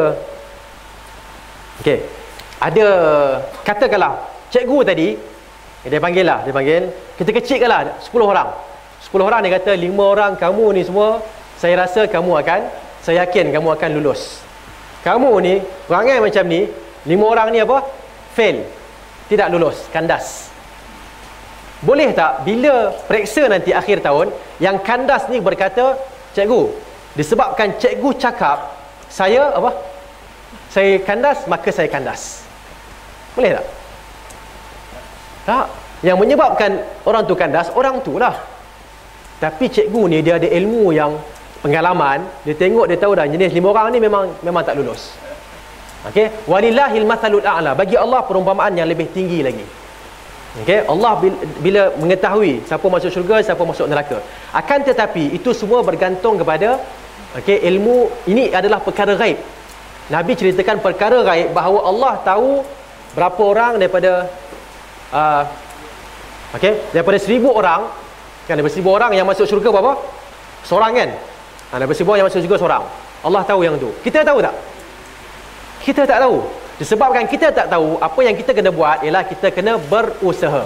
Okey. Ada katakanlah cikgu tadi dia panggil lah, dia panggil kita kecil lah 10 orang. 10 orang dia kata 5 orang kamu ni semua saya rasa kamu akan saya yakin kamu akan lulus. Kamu ni, perangai macam ni, lima orang ni apa? Fail. Tidak lulus, kandas. Boleh tak bila periksa nanti akhir tahun, yang kandas ni berkata, cikgu, disebabkan cikgu cakap, saya apa? Saya kandas, maka saya kandas. Boleh tak? Tak. Yang menyebabkan orang tu kandas, orang tu lah. Tapi cikgu ni dia ada ilmu yang pengalaman, dia tengok dia tahu dah jenis lima orang ni memang memang tak lulus. Okey, walillahil mathalul a'la. Bagi Allah perumpamaan yang lebih tinggi lagi. Okey, Allah bila mengetahui siapa masuk syurga, siapa masuk neraka. Akan tetapi itu semua bergantung kepada okey, ilmu ini adalah perkara gaib. Nabi ceritakan perkara gaib bahawa Allah tahu berapa orang daripada uh, okey, daripada seribu orang kan daripada seribu orang yang masuk syurga berapa? Seorang kan? Ha, daripada seribu orang yang masuk syurga seorang. Allah tahu yang tu. Kita tahu tak? kita tak tahu disebabkan kita tak tahu apa yang kita kena buat ialah kita kena berusaha.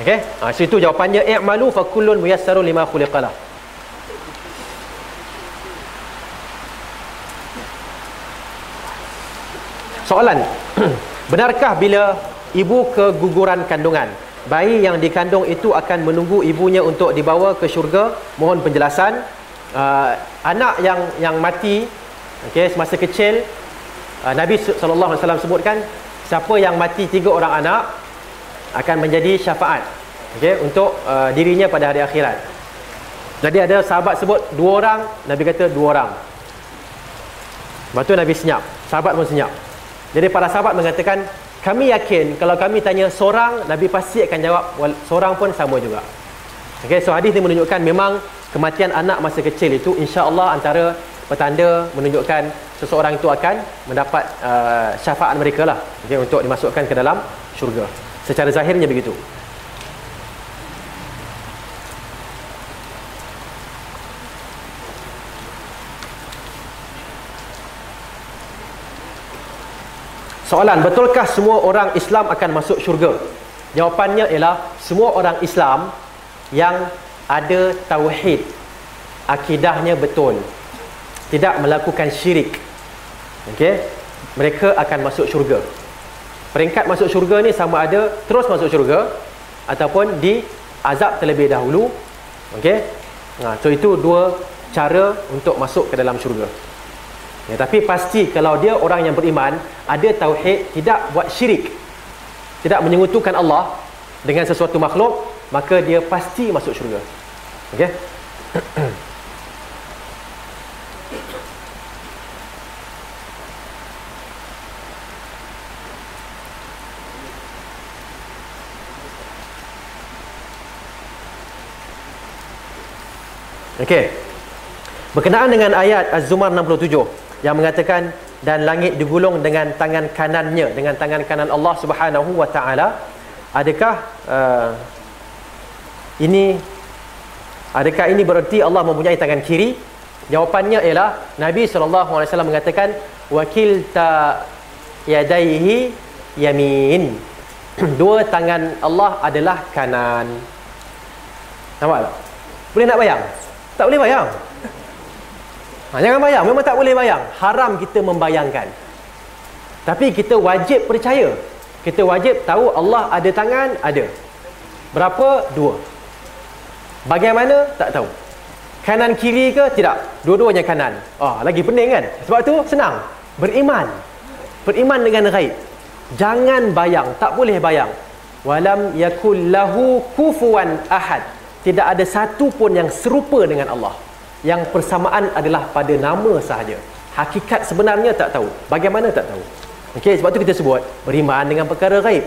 Okey? Ha situ jawapannya i'malu fa kullun muyassarun lima khuliqalah. Soalan. Benarkah bila ibu keguguran kandungan? Bayi yang dikandung itu akan menunggu ibunya untuk dibawa ke syurga? Mohon penjelasan. Uh, anak yang yang mati okey semasa kecil uh, Nabi wasallam sebutkan siapa yang mati tiga orang anak akan menjadi syafaat okey untuk uh, dirinya pada hari akhirat. Jadi ada sahabat sebut dua orang, Nabi kata dua orang. Lepas tu Nabi senyap, sahabat pun senyap. Jadi para sahabat mengatakan kami yakin kalau kami tanya seorang Nabi pasti akan jawab seorang pun sama juga. Okey, so hadis ini menunjukkan memang kematian anak masa kecil itu insya-Allah antara petanda menunjukkan seseorang itu akan mendapat uh, syafaat mereka lah. Okay, untuk dimasukkan ke dalam syurga. Secara zahirnya begitu. Soalan betulkah semua orang Islam akan masuk syurga? Jawapannya ialah semua orang Islam yang ada tauhid. Akidahnya betul tidak melakukan syirik. Okey mereka akan masuk syurga. Peringkat masuk syurga ni sama ada terus masuk syurga ataupun di azab terlebih dahulu. Okey nah so itu dua cara untuk masuk ke dalam syurga. Ya tapi pasti kalau dia orang yang beriman ada tauhid tidak buat syirik tidak menyekutukan Allah dengan sesuatu makhluk maka dia pasti masuk syurga. Okey Okey. Berkenaan dengan ayat Az-Zumar 67 yang mengatakan dan langit digulung dengan tangan kanannya dengan tangan kanan Allah Subhanahu wa taala adakah uh, ini adakah ini bererti Allah mempunyai tangan kiri? Jawapannya ialah Nabi wasallam mengatakan wakil ta yadaihi yamin. Dua tangan Allah adalah kanan. Nampak boleh nak bayang tak boleh bayang. Ha, jangan bayang. Memang tak boleh bayang. Haram kita membayangkan. Tapi kita wajib percaya. Kita wajib tahu Allah ada tangan, ada. Berapa? Dua. Bagaimana? Tak tahu. Kanan kiri ke? Tidak. Dua-duanya kanan. Oh, lagi pening kan? Sebab tu senang. Beriman. Beriman dengan ghaib. Jangan bayang. Tak boleh bayang. Walam yakul lahu kufuan ahad tidak ada satu pun yang serupa dengan Allah. Yang persamaan adalah pada nama sahaja. Hakikat sebenarnya tak tahu. Bagaimana tak tahu? Okey sebab tu kita sebut beriman dengan perkara gaib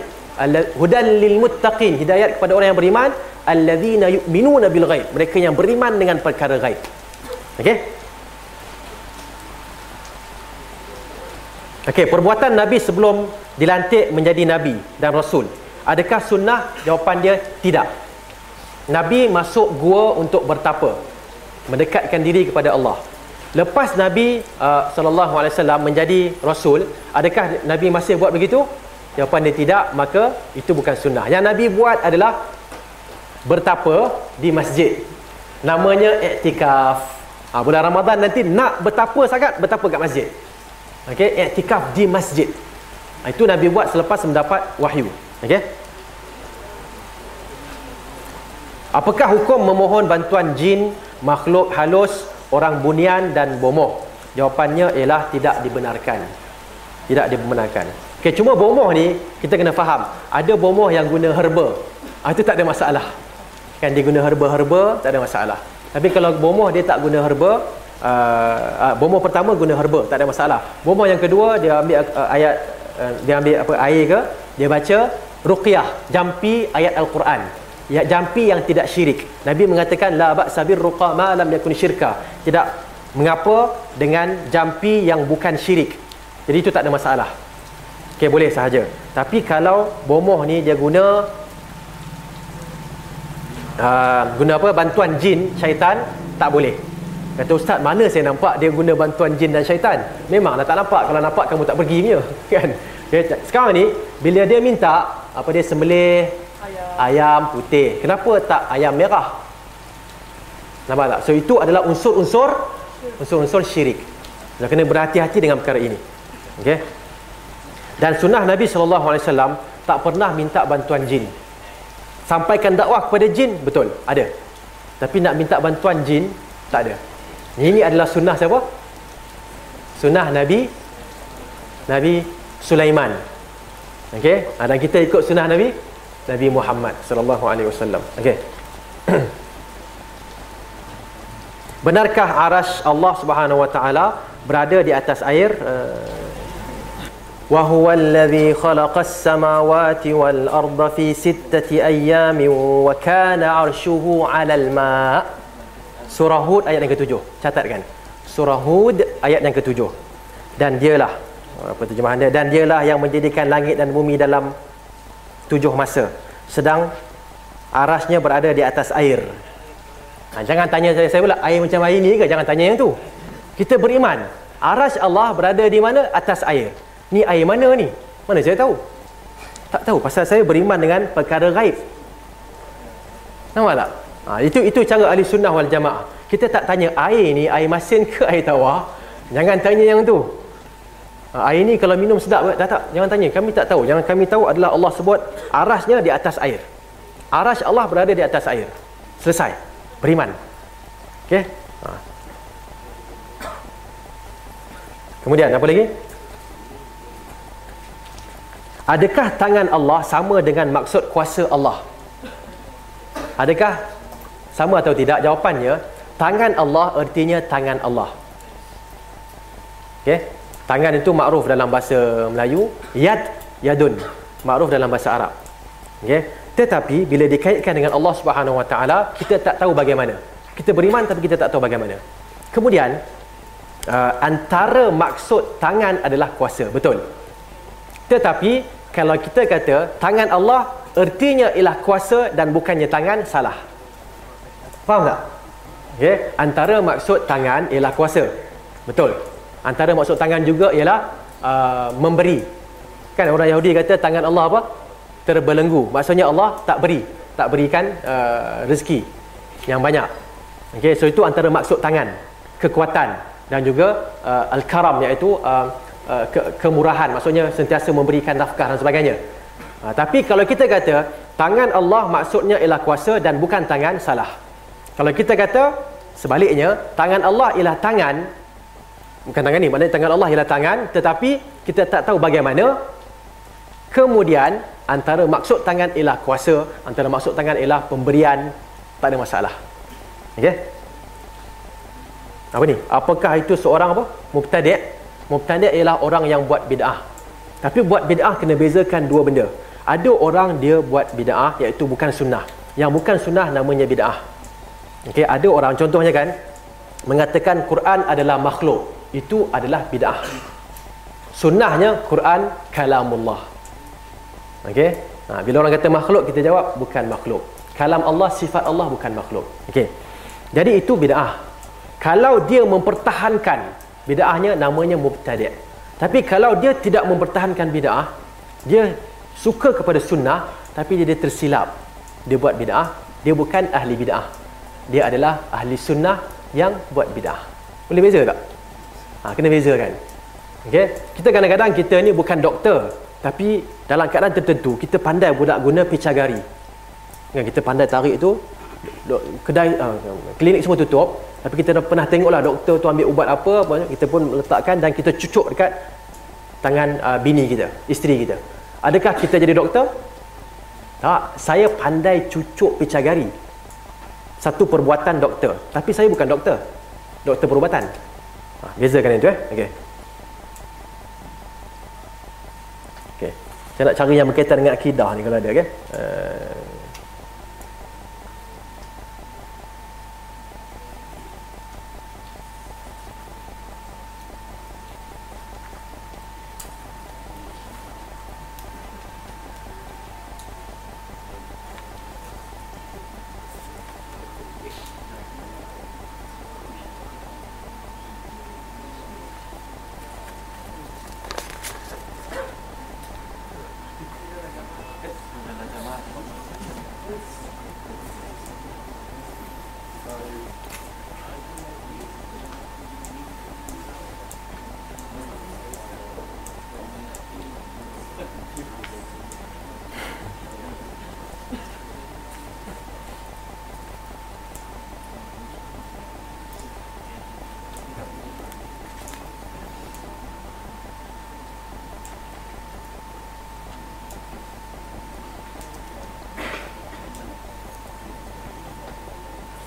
hudan lil muttaqin hidayat kepada orang yang beriman. Allazina yu'minuna bil ghaib mereka yang beriman dengan perkara gaib okey? Okey perbuatan nabi sebelum dilantik menjadi nabi dan rasul. Adakah sunnah? Jawapan dia tidak Nabi masuk gua untuk bertapa mendekatkan diri kepada Allah. Lepas Nabi uh, wasallam menjadi rasul adakah Nabi masih buat begitu? Jawapan dia tidak maka itu bukan sunnah. Yang Nabi buat adalah bertapa di masjid. Namanya iktikaf ha, bulan Ramadan nanti nak betapa sangat betapa kat masjid. Okey iktikaf di masjid. Ha, itu Nabi buat selepas mendapat wahyu. Okey Apakah hukum memohon bantuan jin, makhluk halus, orang bunian dan bomoh? Jawapannya ialah tidak dibenarkan. Tidak dibenarkan. Okay, cuma bomoh ni kita kena faham. Ada bomoh yang guna herba. Ah, itu tak ada masalah. Kan dia guna herba-herba, tak ada masalah. Tapi kalau bomoh dia tak guna herba, uh, uh, bomoh pertama guna herba, tak ada masalah. Bomoh yang kedua dia ambil uh, ayat uh, dia ambil apa air ke, dia baca ruqyah, jampi ayat al-Quran ya jampi yang tidak syirik. Nabi mengatakan la ba'sa bir ruqa ma lam yakun syirka. Tidak. Mengapa? Dengan jampi yang bukan syirik. Jadi itu tak ada masalah. Okey boleh sahaja. Tapi kalau bomoh ni dia guna uh, guna apa? Bantuan jin syaitan tak boleh. Kata ustaz mana saya nampak dia guna bantuan jin dan syaitan? Memanglah tak nampak. Kalau nampak kamu tak pergi punya kan? Okay. sekarang ni bila dia minta apa dia sembelih ayam putih. Kenapa tak ayam merah? Nampak tak? So itu adalah unsur-unsur unsur-unsur syirik. Kita kena berhati-hati dengan perkara ini. Okey. Dan sunnah Nabi wasallam tak pernah minta bantuan jin. Sampaikan dakwah kepada jin betul, ada. Tapi nak minta bantuan jin tak ada. Ini adalah sunnah siapa? Sunnah Nabi Nabi Sulaiman. Okey, dan kita ikut sunnah Nabi Nabi Muhammad sallallahu alaihi wasallam. Okey. Benarkah arash Allah Subhanahu wa taala berada di atas air? Wa huwa alladhi khalaqa as-samawati wal arda fi sittati ayyamin wa kana 'arshuhu 'alal ma'. Surah Hud ayat yang ketujuh. Catatkan. Surah Hud ayat yang ketujuh. Dan dialah apa terjemahan dia dan dialah yang menjadikan langit dan bumi dalam tujuh masa. Sedang arasnya berada di atas air. Ha, jangan tanya saya, saya pula air macam air ni ke? Jangan tanya yang tu. Kita beriman. Aras Allah berada di mana? Atas air. Ni air mana ni? Mana saya tahu? Tak tahu. Pasal saya beriman dengan perkara gaib. Nampak tak? Ha, itu itu cara ahli sunnah wal jamaah. Kita tak tanya air ni air masin ke air tawar? Jangan tanya yang tu air ni kalau minum sedap tak tak? Jangan tanya. Kami tak tahu. Yang kami tahu adalah Allah sebut arasnya di atas air. Aras Allah berada di atas air. Selesai. Beriman. Okey? Ha. kemudian apa lagi? Adakah tangan Allah sama dengan maksud kuasa Allah? Adakah sama atau tidak? Jawapannya tangan Allah artinya tangan Allah. Okey Tangan itu makruf dalam bahasa Melayu, yad yadun, makruf dalam bahasa Arab. Okey. Tetapi bila dikaitkan dengan Allah Subhanahu Wa Taala, kita tak tahu bagaimana. Kita beriman tapi kita tak tahu bagaimana. Kemudian uh, antara maksud tangan adalah kuasa, betul. Tetapi kalau kita kata tangan Allah ertinya ialah kuasa dan bukannya tangan, salah. Faham tak? Okey, antara maksud tangan ialah kuasa. Betul antara maksud tangan juga ialah uh, memberi. Kan orang Yahudi kata tangan Allah apa? Terbelenggu. Maksudnya Allah tak beri. Tak berikan uh, rezeki yang banyak. Okey so itu antara maksud tangan. Kekuatan dan juga uh, al-karam iaitu uh, uh, ke- kemurahan. Maksudnya sentiasa memberikan nafkah dan sebagainya. Uh, tapi kalau kita kata tangan Allah maksudnya ialah kuasa dan bukan tangan salah. Kalau kita kata sebaliknya tangan Allah ialah tangan bukan tangan ni maknanya tangan Allah ialah tangan. Tetapi kita tak tahu bagaimana kemudian antara maksud tangan ialah kuasa antara maksud tangan ialah pemberian. Tak ada masalah. Okey? Apa ni? Apakah itu seorang apa? Mubtadi' mubtadi' ialah orang yang buat bid'ah. Tapi buat bid'ah kena bezakan dua benda. Ada orang dia buat bid'ah iaitu bukan sunnah. Yang bukan sunnah namanya bid'ah. Okey ada orang contohnya kan mengatakan Quran adalah makhluk itu adalah bid'ah. Sunnahnya Quran kalamullah. Okey? Ha, bila orang kata makhluk kita jawab bukan makhluk. Kalam Allah sifat Allah bukan makhluk. Okey. Jadi itu bid'ah. Kalau dia mempertahankan bid'ahnya namanya mubtadi'. Tapi kalau dia tidak mempertahankan bid'ah, dia suka kepada sunnah tapi dia, dia tersilap. Dia buat bid'ah, dia bukan ahli bid'ah. Dia adalah ahli sunnah yang buat bidah. Boleh beza tak? Ha, kena bezakan. Okey. Kita kadang-kadang kita ni bukan doktor, tapi dalam keadaan tertentu kita pandai budak guna picagari. Kan kita pandai tarik tu kedai uh, klinik semua tutup, tapi kita dah pernah tengoklah doktor tu ambil ubat apa, kita pun letakkan dan kita cucuk dekat tangan uh, bini kita, isteri kita. Adakah kita jadi doktor? Tak, saya pandai cucuk picagari. Satu perbuatan doktor, tapi saya bukan doktor. Doktor perubatan. Ha, bezakan itu eh. Okey. Okey. Saya nak cari yang berkaitan dengan akidah ni kalau ada okey. Uh,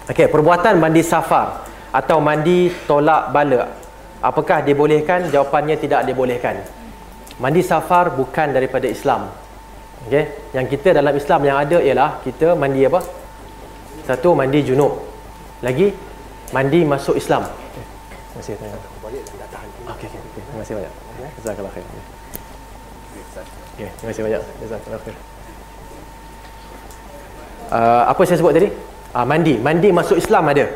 Okey, perbuatan mandi safar atau mandi tolak bala. Apakah dibolehkan? Jawapannya tidak dibolehkan. Mandi safar bukan daripada Islam. Okey, yang kita dalam Islam yang ada ialah kita mandi apa? Satu mandi junub. Lagi mandi masuk Islam. Okay. Terima kasih tanya. Okey, okey, okey. Terima kasih banyak. Jazakallah khair. Okey, terima kasih banyak. Jazakallah khair. Uh, apa saya sebut tadi? Uh, mandi, mandi masuk Islam ada.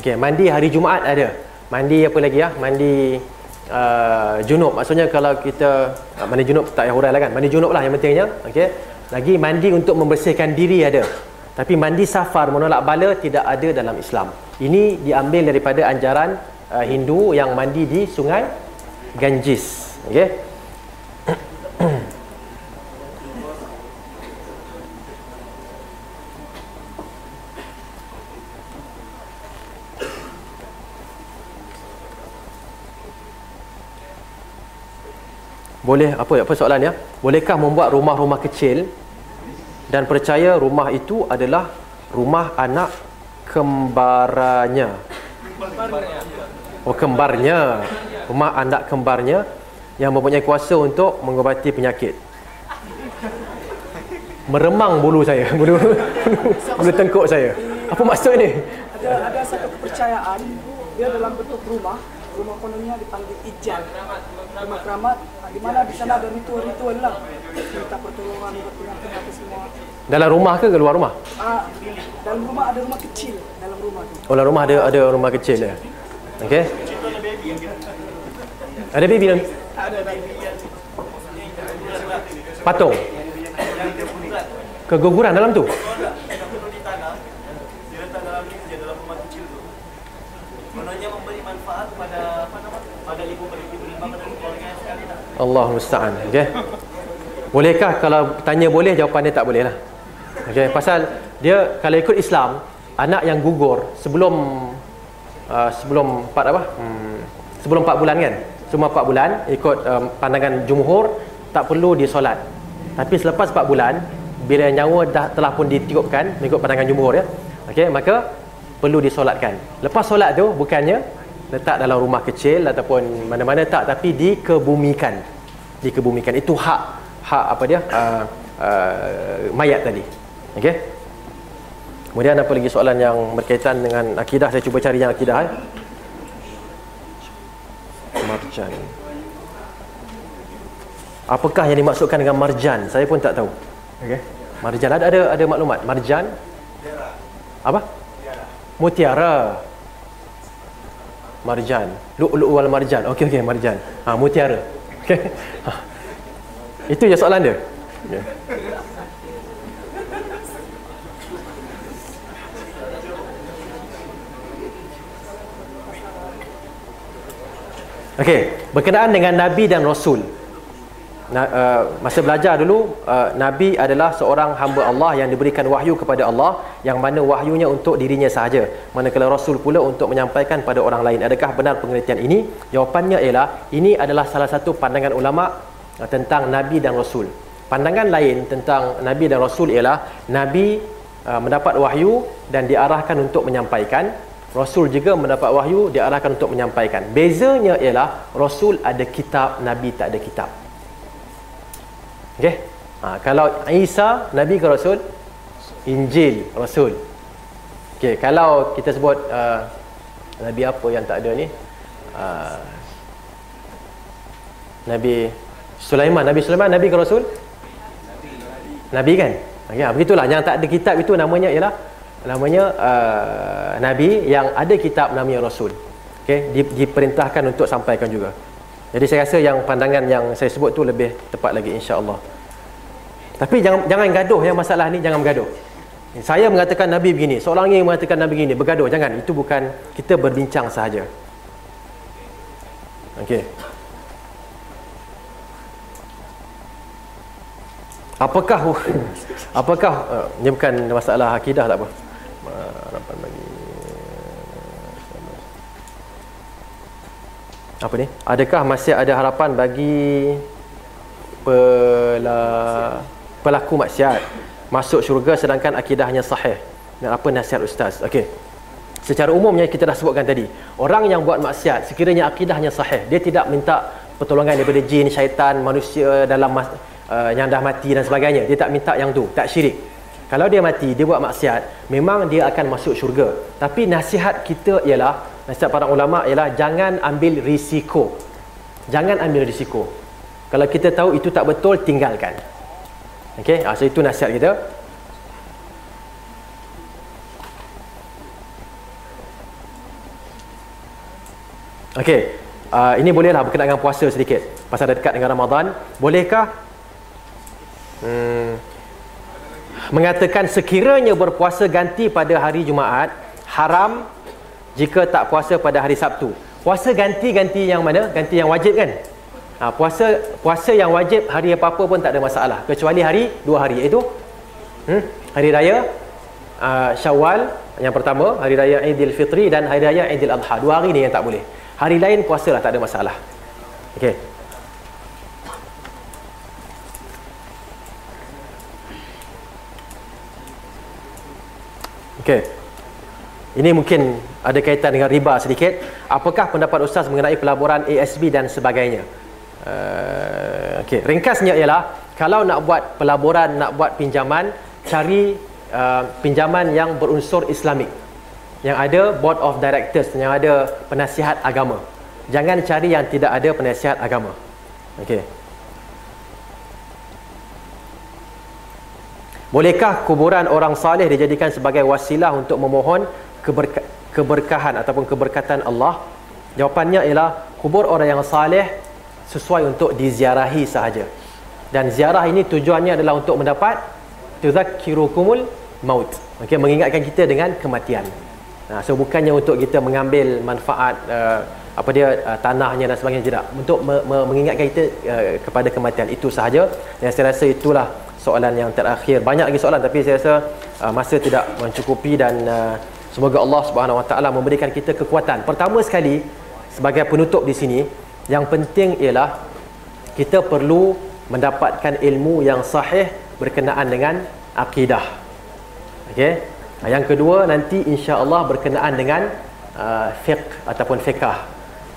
Okey, mandi hari Jumaat ada. Mandi apa lagi ya? Mandi uh, junub. Maksudnya kalau kita uh, mandi junub tak payah hurai lah kan. Mandi junub lah yang pentingnya. Okey. Lagi mandi untuk membersihkan diri ada. Tapi mandi safar menolak bala tidak ada dalam Islam. Ini diambil daripada anjaran uh, Hindu yang mandi di sungai Ganges. Okey. Boleh apa apa soalan ya? Bolehkah membuat rumah-rumah kecil dan percaya rumah itu adalah rumah anak kembarannya? Oh kembarnya. Rumah anak kembarnya yang mempunyai kuasa untuk mengobati penyakit. Meremang bulu saya, bulu bulu, tengkuk saya. Apa maksud ni? Ada ada satu kepercayaan dia dalam bentuk rumah, rumah kononnya dipanggil ijan. Rumah keramat, nah, di mana di sana ada ritual-ritual lah. Minta pertolongan buat penyakit semua. Dalam rumah ke, ke luar rumah? Ah, dalam rumah ada rumah kecil dalam rumah tu. Oh, dalam rumah ada ada rumah kecil ya. Okey. Ada baby dalam Ada ada. patung. Keguguran dalam tu. Allah musta'an. Okey. Bolehkah kalau tanya boleh jawapan dia tak boleh lah. Okey, pasal dia kalau ikut Islam, anak yang gugur sebelum uh, sebelum 4 apa? Hmm, sebelum 4 bulan kan? Cuma 4 bulan ikut um, pandangan jumhur tak perlu disolat. Tapi selepas 4 bulan bila nyawa dah telah pun ditiupkan mengikut pandangan jumhur ya. Okey, maka perlu disolatkan. Lepas solat tu bukannya letak dalam rumah kecil ataupun mana-mana tak tapi dikebumikan. Dikebumikan. Itu hak hak apa dia? Uh, uh, mayat tadi. Okey. Kemudian apa lagi soalan yang berkaitan dengan akidah? Saya cuba cari yang akidah eh. Marjan. Apakah yang dimaksudkan dengan marjan? Saya pun tak tahu. Okey. Marjan ada ada maklumat. Marjan? Apa? Mutiara marjan lu'lu' wal marjan okey okey marjan ha mutiara okey ha. itu je soalan dia okay. Okey, berkenaan dengan nabi dan rasul. Na, uh, masa belajar dulu uh, nabi adalah seorang hamba Allah yang diberikan wahyu kepada Allah yang mana wahyunya untuk dirinya sahaja. Manakala rasul pula untuk menyampaikan pada orang lain. Adakah benar pengertian ini? Jawapannya ialah ini adalah salah satu pandangan ulama uh, tentang nabi dan rasul. Pandangan lain tentang nabi dan rasul ialah nabi uh, mendapat wahyu dan diarahkan untuk menyampaikan Rasul juga mendapat wahyu diarahkan untuk menyampaikan. Bezanya ialah Rasul ada kitab, Nabi tak ada kitab. Okey. Ha, kalau Isa Nabi ke Rasul? Injil Rasul. Okey, kalau kita sebut uh, Nabi apa yang tak ada ni? Uh, Nabi Sulaiman, Nabi Sulaiman Nabi ke Rasul? Nabi kan? Okey, ha, begitulah yang tak ada kitab itu namanya ialah namanya uh, Nabi yang ada kitab namanya Rasul. Okey, di, diperintahkan untuk sampaikan juga. Jadi saya rasa yang pandangan yang saya sebut tu lebih tepat lagi insya-Allah. Tapi jangan jangan gaduh yang masalah ni jangan bergaduh. Saya mengatakan Nabi begini, seorang yang mengatakan Nabi begini, bergaduh jangan. Itu bukan kita berbincang sahaja. Okey. Apakah apakah uh, ini bukan masalah akidah tak apa. Harapan bagi apa ni? Adakah masih ada harapan bagi pela, pelaku maksiat masuk syurga sedangkan akidahnya sahih? Dan apa nasihat ustaz? Okey. Secara umumnya kita dah sebutkan tadi, orang yang buat maksiat sekiranya akidahnya sahih, dia tidak minta pertolongan daripada jin, syaitan, manusia dalam mas, uh, yang dah mati dan sebagainya. Dia tak minta yang tu, tak syirik. Kalau dia mati, dia buat maksiat, memang dia akan masuk syurga. Tapi nasihat kita ialah Nasihat para ulama ialah jangan ambil risiko. Jangan ambil risiko. Kalau kita tahu itu tak betul, tinggalkan. Okey, ah, so itu nasihat kita. Okey, uh, ini bolehlah berkenaan dengan puasa sedikit. Pasal dekat dengan Ramadan, bolehkah hmm, mengatakan sekiranya berpuasa ganti pada hari Jumaat haram jika tak puasa pada hari Sabtu. Puasa ganti-ganti yang mana? Ganti yang wajib kan? Ha, puasa puasa yang wajib hari apa-apa pun tak ada masalah. Kecuali hari dua hari iaitu hmm, hari raya uh, Syawal yang pertama, hari raya Aidil Fitri dan hari raya Aidil Adha. Dua hari ni yang tak boleh. Hari lain puasa lah tak ada masalah. Okey. Okey. Ini mungkin ada kaitan dengan riba sedikit. Apakah pendapat ustaz mengenai pelaburan ASB dan sebagainya? Uh, Okey, ringkasnya ialah kalau nak buat pelaburan, nak buat pinjaman, cari uh, pinjaman yang berunsur Islamik. Yang ada board of directors, yang ada penasihat agama. Jangan cari yang tidak ada penasihat agama. Okey. Bolehkah kuburan orang saleh dijadikan sebagai wasilah untuk memohon keberka- keberkahan ataupun keberkatan Allah? Jawapannya ialah kubur orang yang saleh sesuai untuk diziarahi sahaja. Dan ziarah ini tujuannya adalah untuk mendapat tuzakkirukumul maut. Okey, mengingatkan kita dengan kematian. Nah, so bukannya untuk kita mengambil manfaat uh, apa dia uh, tanahnya dan sebagainya tidak. Untuk me- me- mengingatkan kita uh, kepada kematian itu sahaja. Dan saya rasa itulah soalan yang terakhir. Banyak lagi soalan tapi saya rasa uh, masa tidak mencukupi dan uh, Semoga Allah Subhanahu Wa Taala memberikan kita kekuatan. Pertama sekali sebagai penutup di sini, yang penting ialah kita perlu mendapatkan ilmu yang sahih berkenaan dengan akidah. Okey. Yang kedua nanti insya-Allah berkenaan dengan uh, fiqh ataupun fiqah.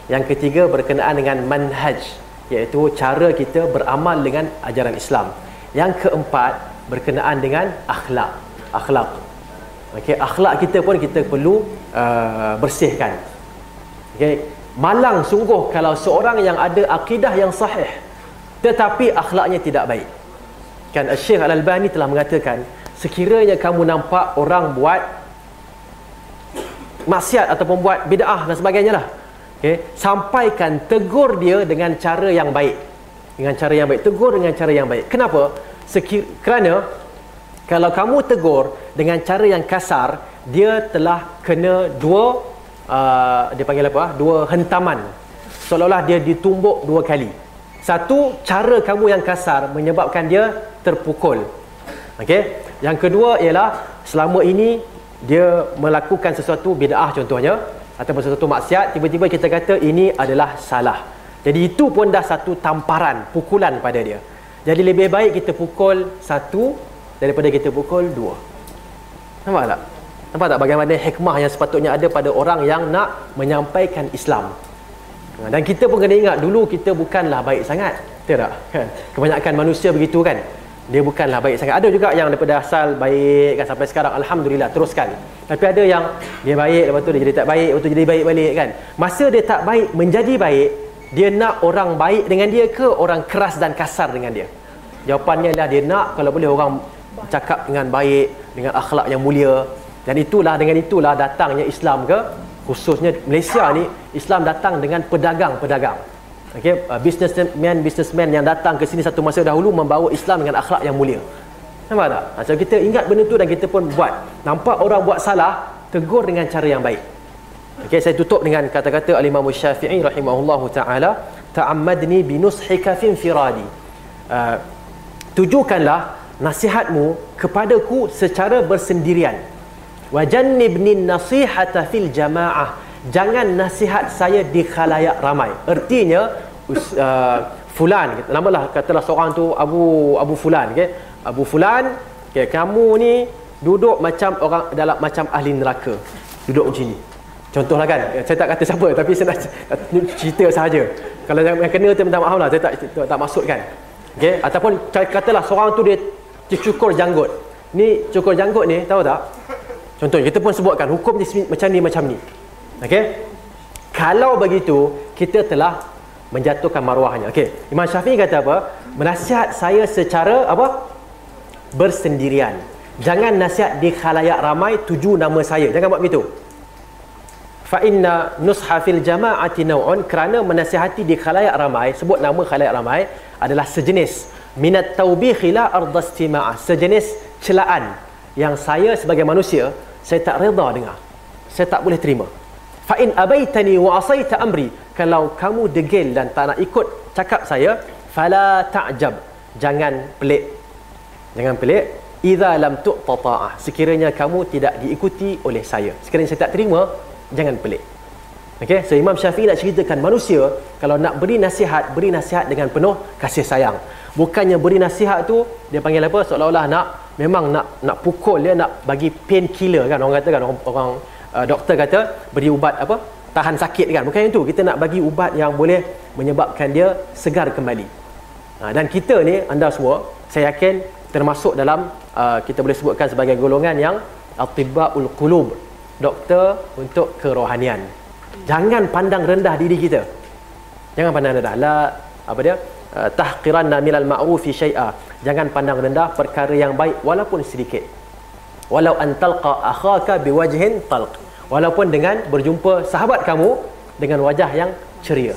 Yang ketiga berkenaan dengan manhaj iaitu cara kita beramal dengan ajaran Islam. Yang keempat berkenaan dengan akhlak. Akhlak Okey, akhlak kita pun kita perlu uh, bersihkan. Okey, malang sungguh kalau seorang yang ada akidah yang sahih tetapi akhlaknya tidak baik. Kan Syekh Al-Albani telah mengatakan, sekiranya kamu nampak orang buat maksiat ataupun buat bid'ah dan sebagainya lah. Okey, sampaikan tegur dia dengan cara yang baik. Dengan cara yang baik, tegur dengan cara yang baik. Kenapa? Sekir- kerana kalau kamu tegur dengan cara yang kasar dia telah kena dua uh, dia panggil apa dua hentaman seolah-olah dia ditumbuk dua kali. Satu, cara kamu yang kasar menyebabkan dia terpukul. Okey. Yang kedua ialah selama ini dia melakukan sesuatu bid'ah contohnya ataupun sesuatu maksiat tiba-tiba kita kata ini adalah salah. Jadi itu pun dah satu tamparan, pukulan pada dia. Jadi lebih baik kita pukul satu daripada kita pukul dua. Nampak tak? Nampak tak bagaimana hikmah yang sepatutnya ada pada orang yang nak menyampaikan Islam. Ha, dan kita pun kena ingat dulu kita bukanlah baik sangat. Betul tak? Kan? Kebanyakan manusia begitu kan. Dia bukanlah baik sangat. Ada juga yang daripada asal baik kan sampai sekarang alhamdulillah teruskan. Tapi ada yang dia baik lepas tu dia jadi tak baik, lepas tu jadi baik balik kan. Masa dia tak baik menjadi baik, dia nak orang baik dengan dia ke orang keras dan kasar dengan dia? Jawapannya adalah dia nak kalau boleh orang cakap dengan baik, dengan akhlak yang mulia. Dan itulah dengan itulah datangnya Islam ke khususnya Malaysia ni Islam datang dengan pedagang-pedagang. Okey, uh, businessman businessman yang datang ke sini satu masa dahulu membawa Islam dengan akhlak yang mulia. Nampak tak? Ha, so kita ingat benda tu dan kita pun buat. Nampak orang buat salah, tegur dengan cara yang baik. Okey, saya tutup dengan kata-kata Al-Imam Syafi'i rahimahullahu taala, ta'ammadni bi nushika fi infiradi. Uh, tujukanlah nasihatmu kepadaku secara bersendirian. Wajannibni nasihata fil jamaah. Jangan nasihat saya di khalayak ramai. Ertinya uh, fulan namalah katalah seorang tu Abu Abu Fulan okey? Abu Fulan okey kamu ni duduk macam orang dalam macam ahli neraka. Duduk macam ni. Contohlah kan saya tak kata siapa tapi saya nak cerita saja kalau yang kena tu minta maaf lah saya tak tak, tak maksudkan. Okey? Ataupun katalah seorang tu dia cukur janggut ni cukur janggut ni tahu tak Contohnya kita pun sebutkan hukum ni macam ni macam ni. Okey. Kalau begitu kita telah menjatuhkan maruahnya. Okey. Imam Syafi'i kata apa? Menasihat saya secara apa? Bersendirian. Jangan nasihat di khalayak ramai tuju nama saya. Jangan buat begitu. Fa inna nusha fil jama'ati naw'un kerana menasihati di khalayak ramai, sebut nama khalayak ramai adalah sejenis minat tawbihi la ardastima'ah, sejenis celaan yang saya sebagai manusia saya tak reda dengar. Saya tak boleh terima. Fa in abaitani wa asaita amri kalau kamu degil dan tak nak ikut cakap saya fala ta'jab. Jangan pelik. Jangan pelik. Idza lam tu'ta ta'ah sekiranya kamu tidak diikuti oleh saya. Sekiranya saya tak terima jangan pelik Okey, so Imam Syafi'i nak ceritakan manusia kalau nak beri nasihat, beri nasihat dengan penuh kasih sayang. Bukannya beri nasihat tu dia panggil apa? Seolah-olah nak memang nak nak pukul dia nak bagi pain killer kan? Orang kata kan orang, orang uh, doktor kata beri ubat apa? Tahan sakit kan? Bukan itu. Kita nak bagi ubat yang boleh menyebabkan dia segar kembali. Ha, dan kita ni anda semua saya yakin termasuk dalam uh, kita boleh sebutkan sebagai golongan yang atibbaul qulub. Doktor untuk kerohanian jangan pandang rendah diri kita. Jangan pandang rendah. La apa dia? Uh, tahqiranna minal ma'rufi syai'a. Jangan pandang rendah perkara yang baik walaupun sedikit. Walau antalqa akhaka biwajhin talq. Walaupun dengan berjumpa sahabat kamu dengan wajah yang ceria.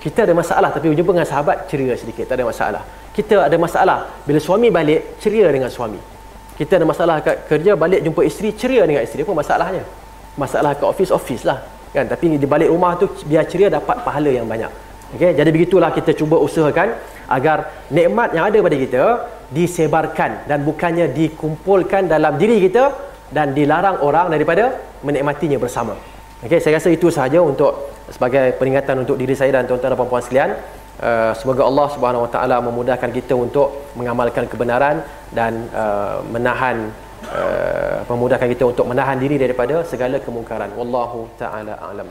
Kita ada masalah tapi berjumpa dengan sahabat ceria sedikit. Tak ada masalah. Kita ada masalah bila suami balik ceria dengan suami. Kita ada masalah kat kerja balik jumpa isteri ceria dengan isteri. Apa masalahnya? Masalah kat office office lah kan tapi di balik rumah tu biar ceria dapat pahala yang banyak okey jadi begitulah kita cuba usahakan agar nikmat yang ada pada kita disebarkan dan bukannya dikumpulkan dalam diri kita dan dilarang orang daripada menikmatinya bersama. Okey, saya rasa itu sahaja untuk sebagai peringatan untuk diri saya dan tuan-tuan dan puan-puan sekalian. Uh, semoga Allah Subhanahu Wa Taala memudahkan kita untuk mengamalkan kebenaran dan uh, menahan memudahkan kita untuk menahan diri daripada segala kemungkaran. Wallahu taala alam.